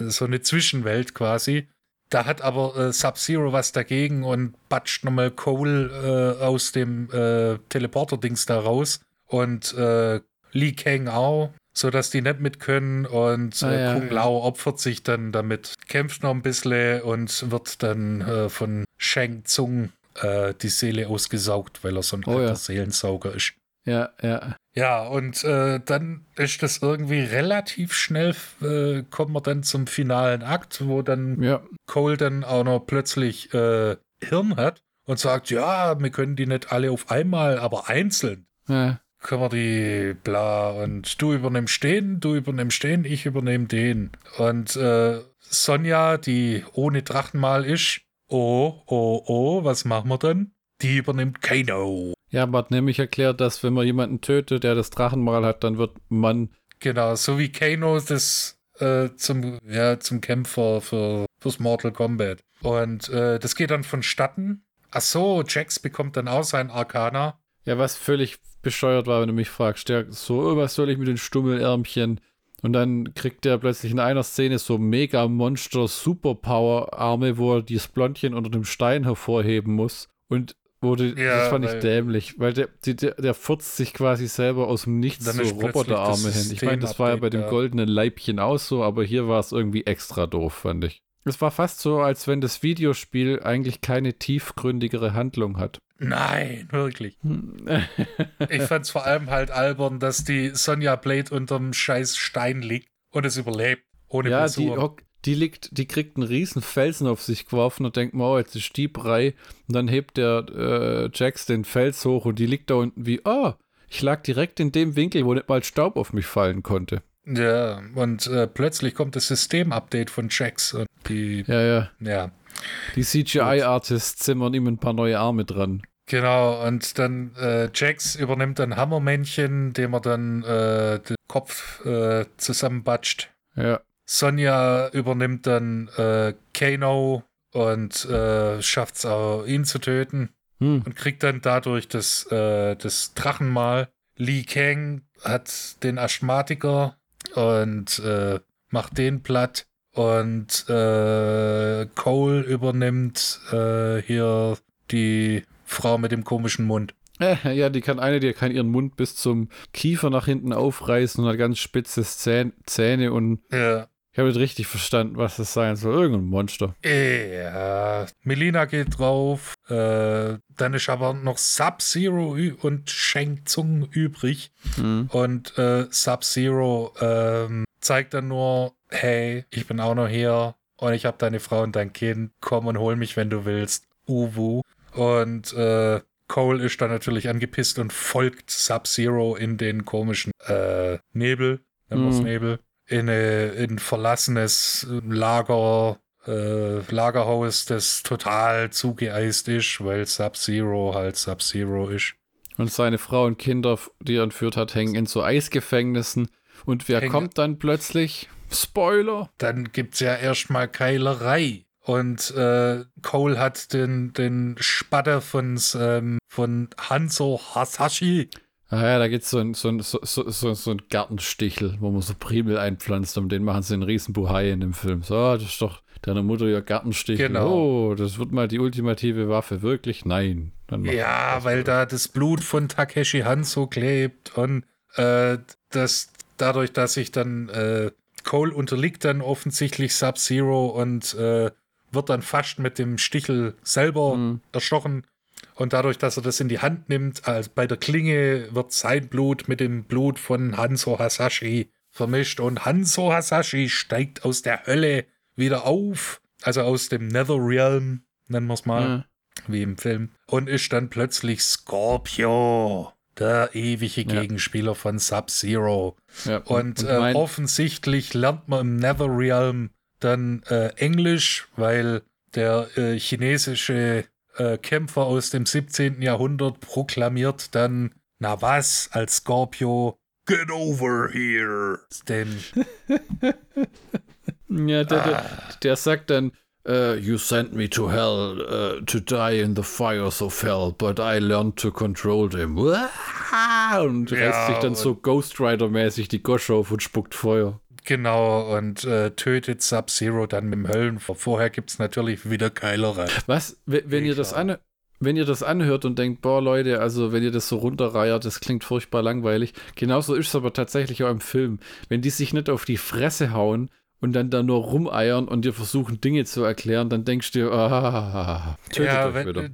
so eine Zwischenwelt quasi. Da hat aber äh, Sub-Zero was dagegen und batscht nochmal Cole äh, aus dem äh, Teleporter-Dings da raus und äh, Li Kang auch, sodass die nicht mit können und Ah, äh, ja, Kung ja. Lao opfert sich dann damit, kämpft noch ein bisschen und wird dann äh, von Shang Tsung äh, die Seele ausgesaugt, weil er so ein Oh, alter ja. Seelensauger ist. Ja, ja. Ja, und äh, dann ist das irgendwie relativ schnell, äh, kommt man dann zum finalen Akt, wo dann Ja, Cole dann auch noch plötzlich äh, Hirn hat und sagt, ja, wir können die nicht alle auf einmal, aber einzeln ja. können wir die bla und du übernimmst den, du übernimmst den, ich übernehme den. Und äh, Sonja, die ohne Drachenmal ist, oh, oh, oh, was machen wir dann? Die übernimmt Kano. Ja, man hat nämlich erklärt, dass wenn man jemanden tötet, der das Drachenmal hat, dann wird man. Genau, so wie Kano das äh, zum, ja, zum Kämpfer für, fürs Mortal Kombat. Und äh, das geht dann vonstatten. Ach so, Jax bekommt dann auch sein Arcana. Ja, was völlig bescheuert war, wenn du mich fragst. Der so, was soll ich mit den Stummelärmchen? Und dann kriegt der plötzlich in einer Szene so mega Monster Superpower Arme, wo er dieses Blondchen unter dem Stein hervorheben muss. Und die, Ja, das fand ich dämlich, weil der, die, der, der furzt sich quasi selber aus dem Nichts so Roboterarme hin. Ich meine, das war ja bei dem ja. goldenen Leibchen auch so, aber hier war es irgendwie extra doof, fand ich. Es war fast so, als wenn das Videospiel eigentlich keine tiefgründigere Handlung hat. Nein, wirklich. Hm. Ich fand's vor allem halt albern, dass die Sonja Blade unterm scheiß Stein liegt und es überlebt. Ohne Ja, die, Blessur. die liegt, die kriegt einen riesen Felsen auf sich geworfen und denkt, oh, jetzt ist die Brei. Und dann hebt der äh, Jax den Fels hoch und die liegt da unten wie, oh, ich lag direkt in dem Winkel, wo nicht mal Staub auf mich fallen konnte. Ja, und äh, plötzlich kommt das System-Update von Jax und die, Ja, ja. ja, Die CGI-Artists zimmern ihm ein paar neue Arme dran. Genau, und dann äh, Jax übernimmt dann Hammermännchen, dem er dann äh, den Kopf äh, zusammenbatscht. Ja. Sonja übernimmt dann äh, Kano und äh, schafft es auch, ihn zu töten Hm. und kriegt dann dadurch das, äh, das Drachenmal. Li Kang hat den Asthmatiker und äh, macht den platt. Und äh, Cole übernimmt äh, hier die Frau mit dem komischen Mund. Äh, ja, die kann eine, die kann ihren Mund bis zum Kiefer nach hinten aufreißen und hat ganz spitze Zähne, Zähne und Ja. Ich habe nicht richtig verstanden, was das sein soll. Irgendein Monster. Ja, Melina geht drauf. Äh, dann ist aber noch Sub-Zero und Shang Tsung übrig. Hm. Und äh, Sub-Zero ähm, zeigt dann nur, hey, ich bin auch noch hier und ich habe deine Frau und dein Kind. Komm und hol mich, wenn du willst. Uwu. Und äh, Cole ist dann natürlich angepisst und folgt Sub-Zero in den komischen äh, Nebel, wir's Mhm. Nebel, in eine- in ein verlassenes Lager, äh, Lagerhaus, das total zugeeist ist, weil Sub-Zero halt Sub-Zero ist. Und seine Frau und Kinder, die er entführt hat, hängen in so Eisgefängnissen. Und wer Hängen- kommt dann plötzlich? Spoiler! dann gibt's ja erstmal Keilerei. Und äh, Cole hat den, den Spatter von, ähm, von Hanzo Hasashi. Ah ja, da gibt so ein, so, ein, so, so, so, so ein Gartenstichel, wo man so Primel einpflanzt. Um den machen sie einen riesen Buhai in dem Film. So, das ist doch deiner Mutter ihr Gartenstichel. Genau. Oh, das wird mal die ultimative Waffe. Wirklich? Nein. Ja, weil da das Blut von Takeshi Hanzo klebt und äh, das dadurch, dass sich dann äh, Cole unterliegt dann offensichtlich Sub-Zero und äh, wird dann fast mit dem Stichel selber Mhm. erstochen. Und dadurch, dass er das in die Hand nimmt, als bei der Klinge wird sein Blut mit dem Blut von Hanzo Hasashi vermischt. Und Hanzo Hasashi steigt aus der Hölle wieder auf, also aus dem Netherrealm, nennen wir es mal Ja. wie im Film, und ist dann plötzlich Scorpio, der ewige Ja. Gegenspieler von Sub-Zero. Ja, Und, äh, mein- offensichtlich lernt man im Netherrealm dann äh, Englisch, weil der äh, chinesische äh, Kämpfer aus dem 17. Jahrhundert proklamiert dann, na was, als Scorpio, get over here. Denn [laughs] Ja, der, der, der sagt dann, äh, You sent me to hell uh, to die in the fires of hell, but I learned to control them. [laughs] Und Ja, reißt sich dann so Ghost Rider-mäßig die Gosch auf und spuckt Feuer. Genau, und äh, tötet Sub-Zero dann mit dem Höllenfeuer. Vorher gibt es natürlich wieder Keilerei. Was, wenn, wenn ihr das an, wenn ihr das anhört und denkt, boah Leute, also wenn ihr das so runterreiert, das klingt furchtbar langweilig. Genauso ist es aber tatsächlich auch im Film. Wenn die sich nicht auf die Fresse hauen und dann da nur rumeiern und dir versuchen Dinge zu erklären, dann denkst du, ah, tötet ja, wenn, wieder.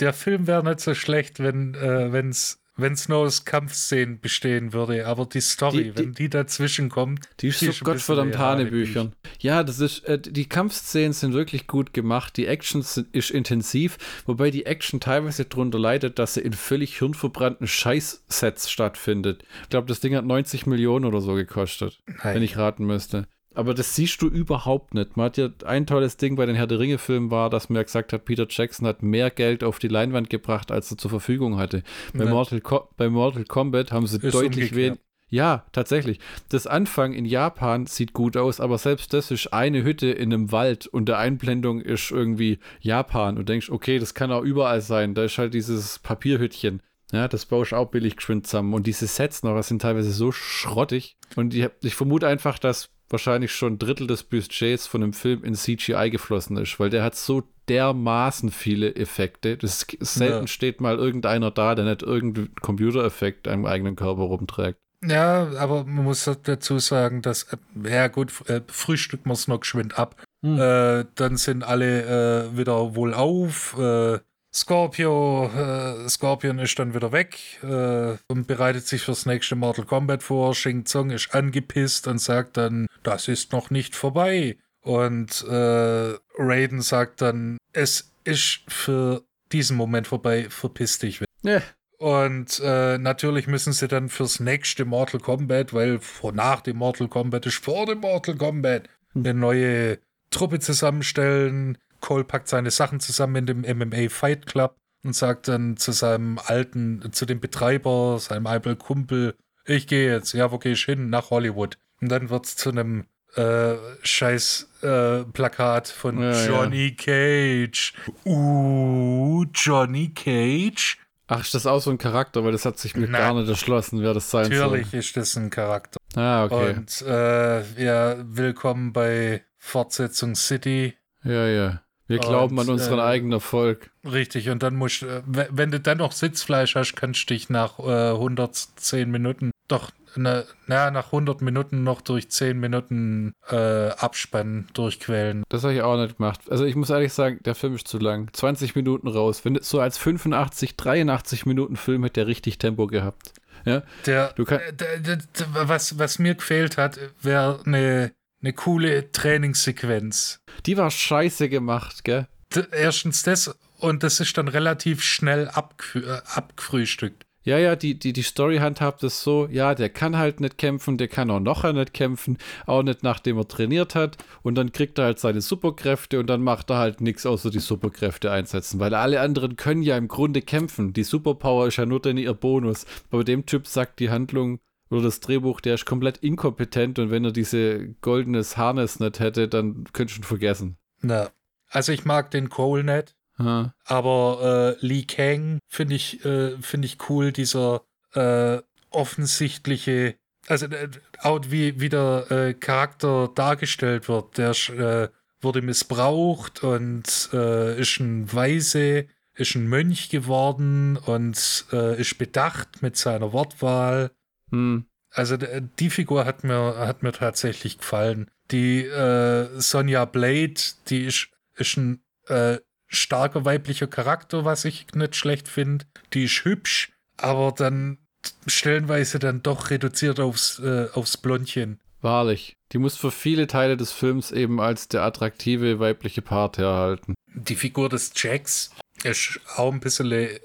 der Film wäre nicht so schlecht, wenn äh, wenn's wenn's nur aus Kampfszenen bestehen würde, aber die Story, Die- die- wenn die dazwischen kommt, Die ist so gottverdammt Hanebüchern. Ja, das ist, äh, die Kampfszenen sind wirklich gut gemacht. Die Action sind, ist intensiv, wobei die Action teilweise darunter leidet, dass sie in völlig hirnverbrannten Scheißsets stattfindet. Ich glaube, das Ding hat 90 Millionen oder so gekostet, Nein. wenn ich raten müsste. Aber das siehst du überhaupt nicht. Man hat ja ein tolles Ding bei den Herr der Ringe-Filmen war, dass man ja gesagt hat, Peter Jackson hat mehr Geld auf die Leinwand gebracht, als er zur Verfügung hatte. Bei. Mortal, Co bei Mortal Kombat haben sie Ist deutlich weniger. Ja, tatsächlich. Das Anfang in Japan sieht gut aus, aber selbst das ist eine Hütte in einem Wald und der Einblendung ist irgendwie Japan und denkst, okay, das kann auch überall sein. Da ist halt dieses Papierhüttchen. Ja, das baust auch billig geschwind zusammen. Und diese Sets noch, das sind teilweise so schrottig. Und ich, ich vermute einfach, dass wahrscheinlich schon ein Drittel des Budgets von dem Film in CGI geflossen ist, weil der hat so dermaßen viele Effekte. Das ist selten Ja. steht mal irgendeiner da, der nicht irgendeinen Computereffekt am eigenen Körper rumträgt. Ja, aber man muss dazu sagen, dass, äh, ja gut, äh, frühstücken wir es noch geschwind ab. Hm. Äh, dann sind alle äh, wieder wohlauf. Äh, Scorpio, äh, Scorpion ist dann wieder weg äh, und bereitet sich fürs nächste Mortal Kombat vor. Shing Tsung ist angepisst und sagt dann, das ist noch nicht vorbei. Und äh, Raiden sagt dann, es ist für diesen Moment vorbei, verpiss dich. Ja. Und äh, natürlich müssen sie dann fürs nächste Mortal Kombat, weil vor nach dem Mortal Kombat ist vor dem Mortal Kombat, eine neue Truppe zusammenstellen. Cole packt seine Sachen zusammen in dem MMA Fight Club und sagt dann zu seinem alten, zu dem Betreiber, seinem alten Kumpel, ich gehe jetzt, ja, wo gehe ich hin? Nach Hollywood. Und dann wird es zu einem äh, scheiß äh, Plakat von Ja, Johnny Cage. Uh, Johnny Cage. Ach, ist das auch so ein Charakter? Weil das hat sich mir Na, gar nicht erschlossen, wer das sein Natürlich ist das ein Charakter. soll. Ah, okay. Und äh, ja, willkommen bei Fortsetzung City. ja, ja. Wir glauben Und, an unseren äh, eigenen Erfolg. Richtig, und dann musst äh, we- wenn du dann noch Sitzfleisch hast, kannst du dich nach äh, 110 Minuten, doch, na, na, nach 100 Minuten noch durch 10 Minuten äh, Abspann durchquälen. Das habe ich auch nicht gemacht. Also ich muss ehrlich sagen, der Film ist zu lang. 20 Minuten raus. Wenn so als 85, 83 Minuten Film hätte der richtig Tempo gehabt. Ja, Der, Du kann- äh, der, der, der, was, was mir gefehlt hat, wäre eine eine coole Trainingssequenz. die war scheiße gemacht, gell? Erstens das und das ist dann relativ schnell äh, abgefrühstückt. Ja, ja, die, die, die Story handhabt es so, ja, der kann halt nicht kämpfen, der kann auch noch nicht kämpfen, auch nicht nachdem er trainiert hat. Und dann kriegt er halt seine Superkräfte und dann macht er halt nichts außer die Superkräfte einsetzen. Weil alle anderen können ja im Grunde kämpfen. Die Superpower ist ja nur dann ihr Bonus. Aber dem Typ sagt die Handlung oder das Drehbuch, der ist komplett inkompetent und wenn er diese goldenes Harness nicht hätte, dann könntest du ihn vergessen. Na, also ich mag den Cole nicht. Ha. Aber äh, Lee Kang finde ich, äh, finde ich cool, dieser äh, offensichtliche, also äh, auch wie, wie der äh, Charakter dargestellt wird. Der äh, wurde missbraucht und äh, ist ein Weise, ist ein Mönch geworden und äh, ist bedacht mit seiner Wortwahl. Hm. Also die Figur hat mir, hat mir tatsächlich gefallen. Die äh, Sonja Blade, die ist, ist ein äh, starker weiblicher Charakter, was ich nicht schlecht finde. Die ist hübsch, aber dann stellenweise dann doch reduziert aufs, äh, aufs Blondchen. Wahrlich. Die muss für viele Teile des Films eben als der attraktive weibliche Part herhalten. Die Figur des Jacks ist auch ein bisschen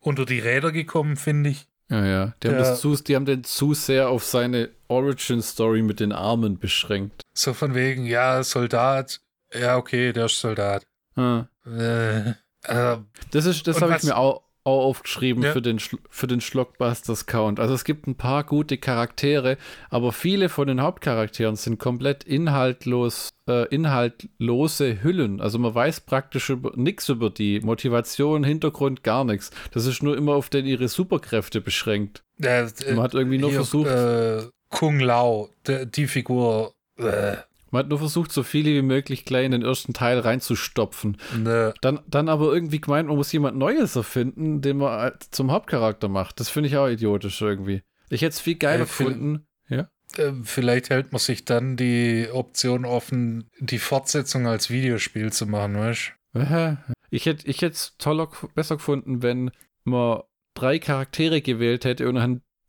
unter die Räder gekommen, finde ich. Ja, ja. Die, haben das zu, die haben den zu sehr auf seine Origin-Story mit den Armen beschränkt. So von wegen, ja, Soldat. Ja, okay, der ist Soldat. Hm. Äh, äh, Das ist, das habe ich mir auch, auch aufgeschrieben Ja. für den, für den Schlockbusters-Count. Also es gibt ein paar gute Charaktere, aber viele von den Hauptcharakteren sind komplett inhaltlos, äh, inhaltlose Hüllen. Also man weiß praktisch nichts über die. Motivation, Hintergrund, gar nichts. Das ist nur immer auf den ihre Superkräfte beschränkt. äh, Man hat irgendwie nur Hier, versucht, Äh, Kung Lao, der, die Figur. Äh, man hat nur versucht, so viele wie möglich gleich in den ersten Teil reinzustopfen. ne, Dann, dann aber irgendwie gemeint, man muss jemand Neues erfinden, den man als- zum Hauptcharakter macht. Das finde ich auch idiotisch irgendwie. Ich hätte es viel geiler Äh, gefunden. Ja. äh, vielleicht hält man sich dann die Option offen, die Fortsetzung als Videospiel zu machen, weißt Äh, Ich hätte ich es toller, besser gefunden, wenn man drei Charaktere gewählt hätte und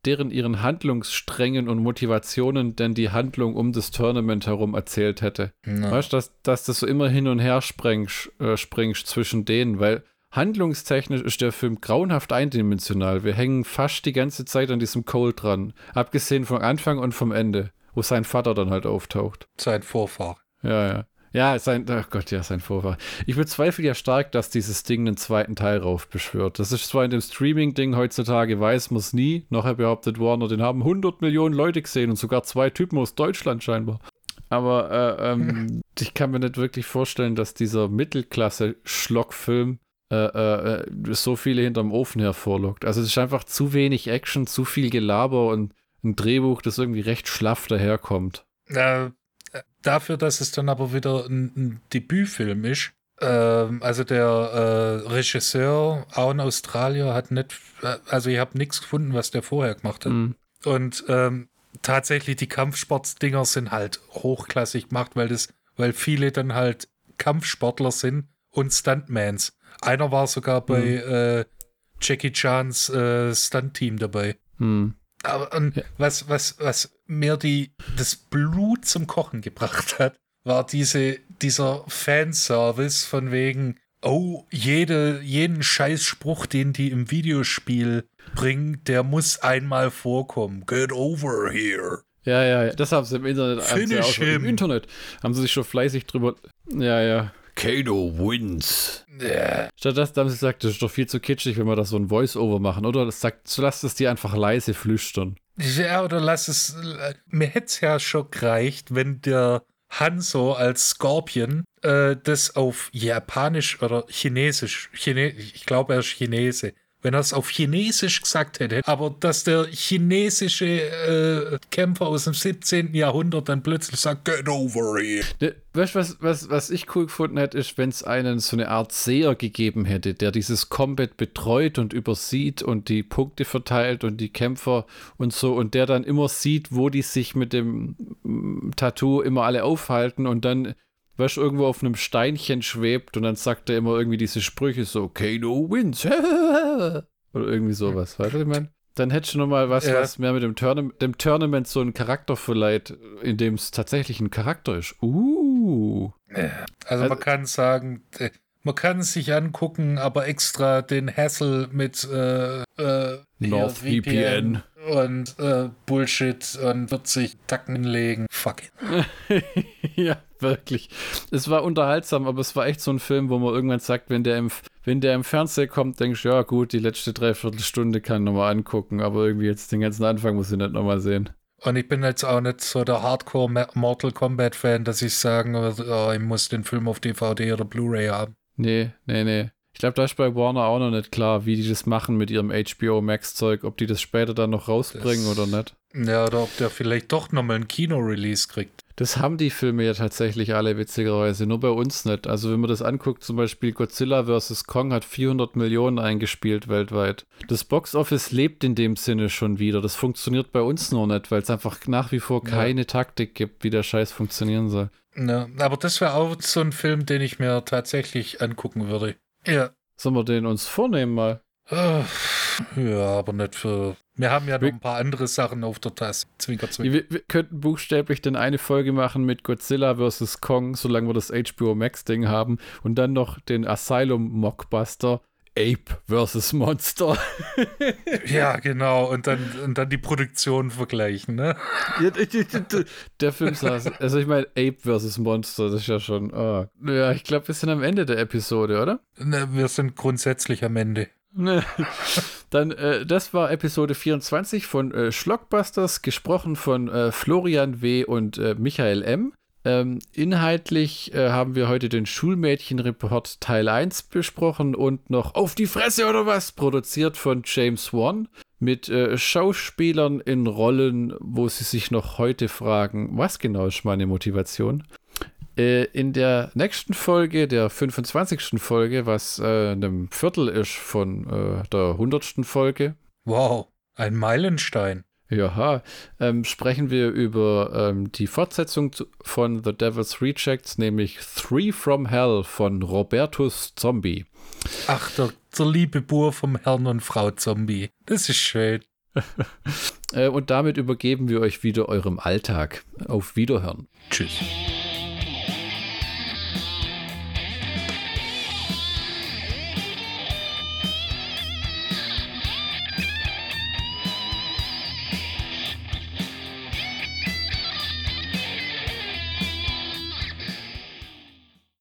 deren ihren Handlungssträngen und Motivationen dann die Handlung um das Tournament herum erzählt hätte. du? Weißt du, dass, dass das so immer hin und her sprengst, äh, springst zwischen denen, weil handlungstechnisch ist der Film grauenhaft eindimensional. Wir hängen fast die ganze Zeit an diesem Cole dran. Abgesehen vom Anfang und vom Ende, wo sein Vater dann halt auftaucht. Sein Vorfahr. Ja, ja. Ja, sein, ach Gott, ja, sein Vorfahr. Ich bezweifle ja stark, dass dieses Ding einen zweiten Teil raufbeschwört. Das ist zwar in dem Streaming-Ding heutzutage, weiß man es nie. Nachher behauptet Warner, den haben 100 Millionen Leute gesehen und sogar zwei Typen aus Deutschland scheinbar. Aber äh, ähm, [laughs] ich kann mir nicht wirklich vorstellen, dass dieser Mittelklasse-Schlockfilm äh, äh, äh, so viele hinterm Ofen hervorlockt. Also es ist einfach zu wenig Action, zu viel Gelaber und ein Drehbuch, das irgendwie recht schlaff daherkommt. Äh, dafür, dass es dann aber wieder ein, ein Debütfilm ist. Ähm, also der äh, Regisseur, auch ein Australier, hat nicht, äh, also ich habe nichts gefunden, was der vorher gemacht hat. Mhm. Und ähm, tatsächlich, die Kampfsportdinger sind halt hochklassig gemacht, weil das, weil viele dann halt Kampfsportler sind und Stuntmans. Einer war sogar bei äh, Jackie Chans äh, Stunt-Team dabei. Hm. Aber und Ja. was, was, was mir die, das Blut zum Kochen gebracht hat, war diese, dieser Fanservice von wegen, oh, jede, jeden Scheißspruch, den die im Videospiel bringen, der muss einmal vorkommen. Get over here. Ja, ja, ja, das haben sie im Internet. haben sie Finish auch schon, Im him. Internet haben sie sich schon fleißig drüber. Ja, ja, Kano wins. Ja. Statt das haben sie gesagt, das ist doch viel zu kitschig, wenn wir das so ein Voice-Over machen. Oder das sagt, so lasst es die einfach leise flüstern. Ja, oder lass es. Mir hätte es ja schon gereicht, wenn der Hanzo als Scorpion äh, das auf Japanisch oder Chinesisch, Chine ich glaube, er ist Chinese, wenn er es auf Chinesisch gesagt hätte, aber dass der chinesische äh, Kämpfer aus dem 17. Jahrhundert dann plötzlich sagt, get over here. Ne, weißt du, was, was, was ich cool gefunden hätte, ist, wenn es einen so eine Art Seher gegeben hätte, der dieses Combat betreut und übersieht und die Punkte verteilt und die Kämpfer und so und der dann immer sieht, wo die sich mit dem mm, Tattoo immer alle aufhalten und dann weißt du, irgendwo auf einem Steinchen schwebt und dann sagt er immer irgendwie diese Sprüche so, Kano wins. [laughs] Oder irgendwie sowas, weißt du, ich meine? Dann hättest du nochmal was, Ja. was mehr mit dem, Tourna dem Tournament so einen Charakter verleiht, in dem es tatsächlich ein Charakter ist. Uh. Also, Also- man kann sagen, äh, man kann es sich angucken, aber extra den Hassel mit äh, äh, hier NordVPN. und äh, Bullshit und 40 Tacken legen. Fuck it. [laughs] ja, [laughs] wirklich. Es war unterhaltsam, aber es war echt so ein Film, wo man irgendwann sagt, wenn der im, wenn der im Fernsehen kommt, denkst du, ja gut, die letzte Dreiviertelstunde kann ich nochmal angucken, aber irgendwie jetzt den ganzen Anfang muss ich nicht nochmal sehen. Und ich bin jetzt auch nicht so der Hardcore Mortal Kombat Fan, dass ich sagen würde, oh, ich muss den Film auf DVD oder Blu-ray haben. Nee, nee, nee. Ich glaube, da ist bei Warner auch noch nicht klar, wie die das machen mit ihrem HBO Max-Zeug, ob die das später dann noch rausbringen Das- oder nicht. Ja, oder ob der vielleicht doch nochmal ein Kino-Release kriegt. Das haben die Filme ja tatsächlich alle witzigerweise, nur bei uns nicht. Also wenn man das anguckt, zum Beispiel Godzilla vs. Kong hat 400 Millionen eingespielt weltweit. Das Boxoffice lebt in dem Sinne schon wieder. Das funktioniert bei uns nur nicht, weil es einfach nach wie vor Ja. keine Taktik gibt, wie der Scheiß funktionieren soll. Ja, aber das wäre auch so ein Film, den ich mir tatsächlich angucken würde. Ja. Sollen wir den uns vornehmen mal? Ah, Ja, aber nicht für. Wir haben ja noch ein paar andere Sachen auf der Tasse. Zwinker, zwinker. Wir, wir könnten buchstäblich dann eine Folge machen mit Godzilla vs. Kong, solange wir das HBO Max-Ding haben. Und dann noch den Asylum-Mockbuster Ape vs. Monster. [laughs] Ja, genau. Und dann, und dann die Produktion vergleichen, ne? [laughs] Der Film saß, also ich meine, Ape vs. Monster, das ist ja schon, ah. ja, ich glaube, wir sind am Ende der Episode, oder? Ne, Wir sind grundsätzlich am Ende. [laughs] Dann, äh, das war Episode 24 von äh, Schlockbusters, gesprochen von äh, Florian W. und äh, Michael M. Ähm, inhaltlich äh, haben wir heute den Schulmädchenreport Teil 1 besprochen und noch Auf die Fresse oder was, produziert von James Wan mit äh, Schauspielern in Rollen, wo sie sich noch heute fragen, was genau ist meine Motivation? Äh, in der nächsten Folge, der 25. Folge, was äh, einem Viertel ist von äh, der 100. Folge, Wow, ein Meilenstein. ja, ähm, sprechen wir über ähm, die Fortsetzung zu, von The Devil's Rejects, nämlich Three from Hell von Robertus Zombie. Ach, der, der liebe Bur vom Herrn und Frau Zombie. Das ist schön. [laughs] Äh, und damit übergeben wir euch wieder eurem Alltag. Auf Wiederhören. Tschüss.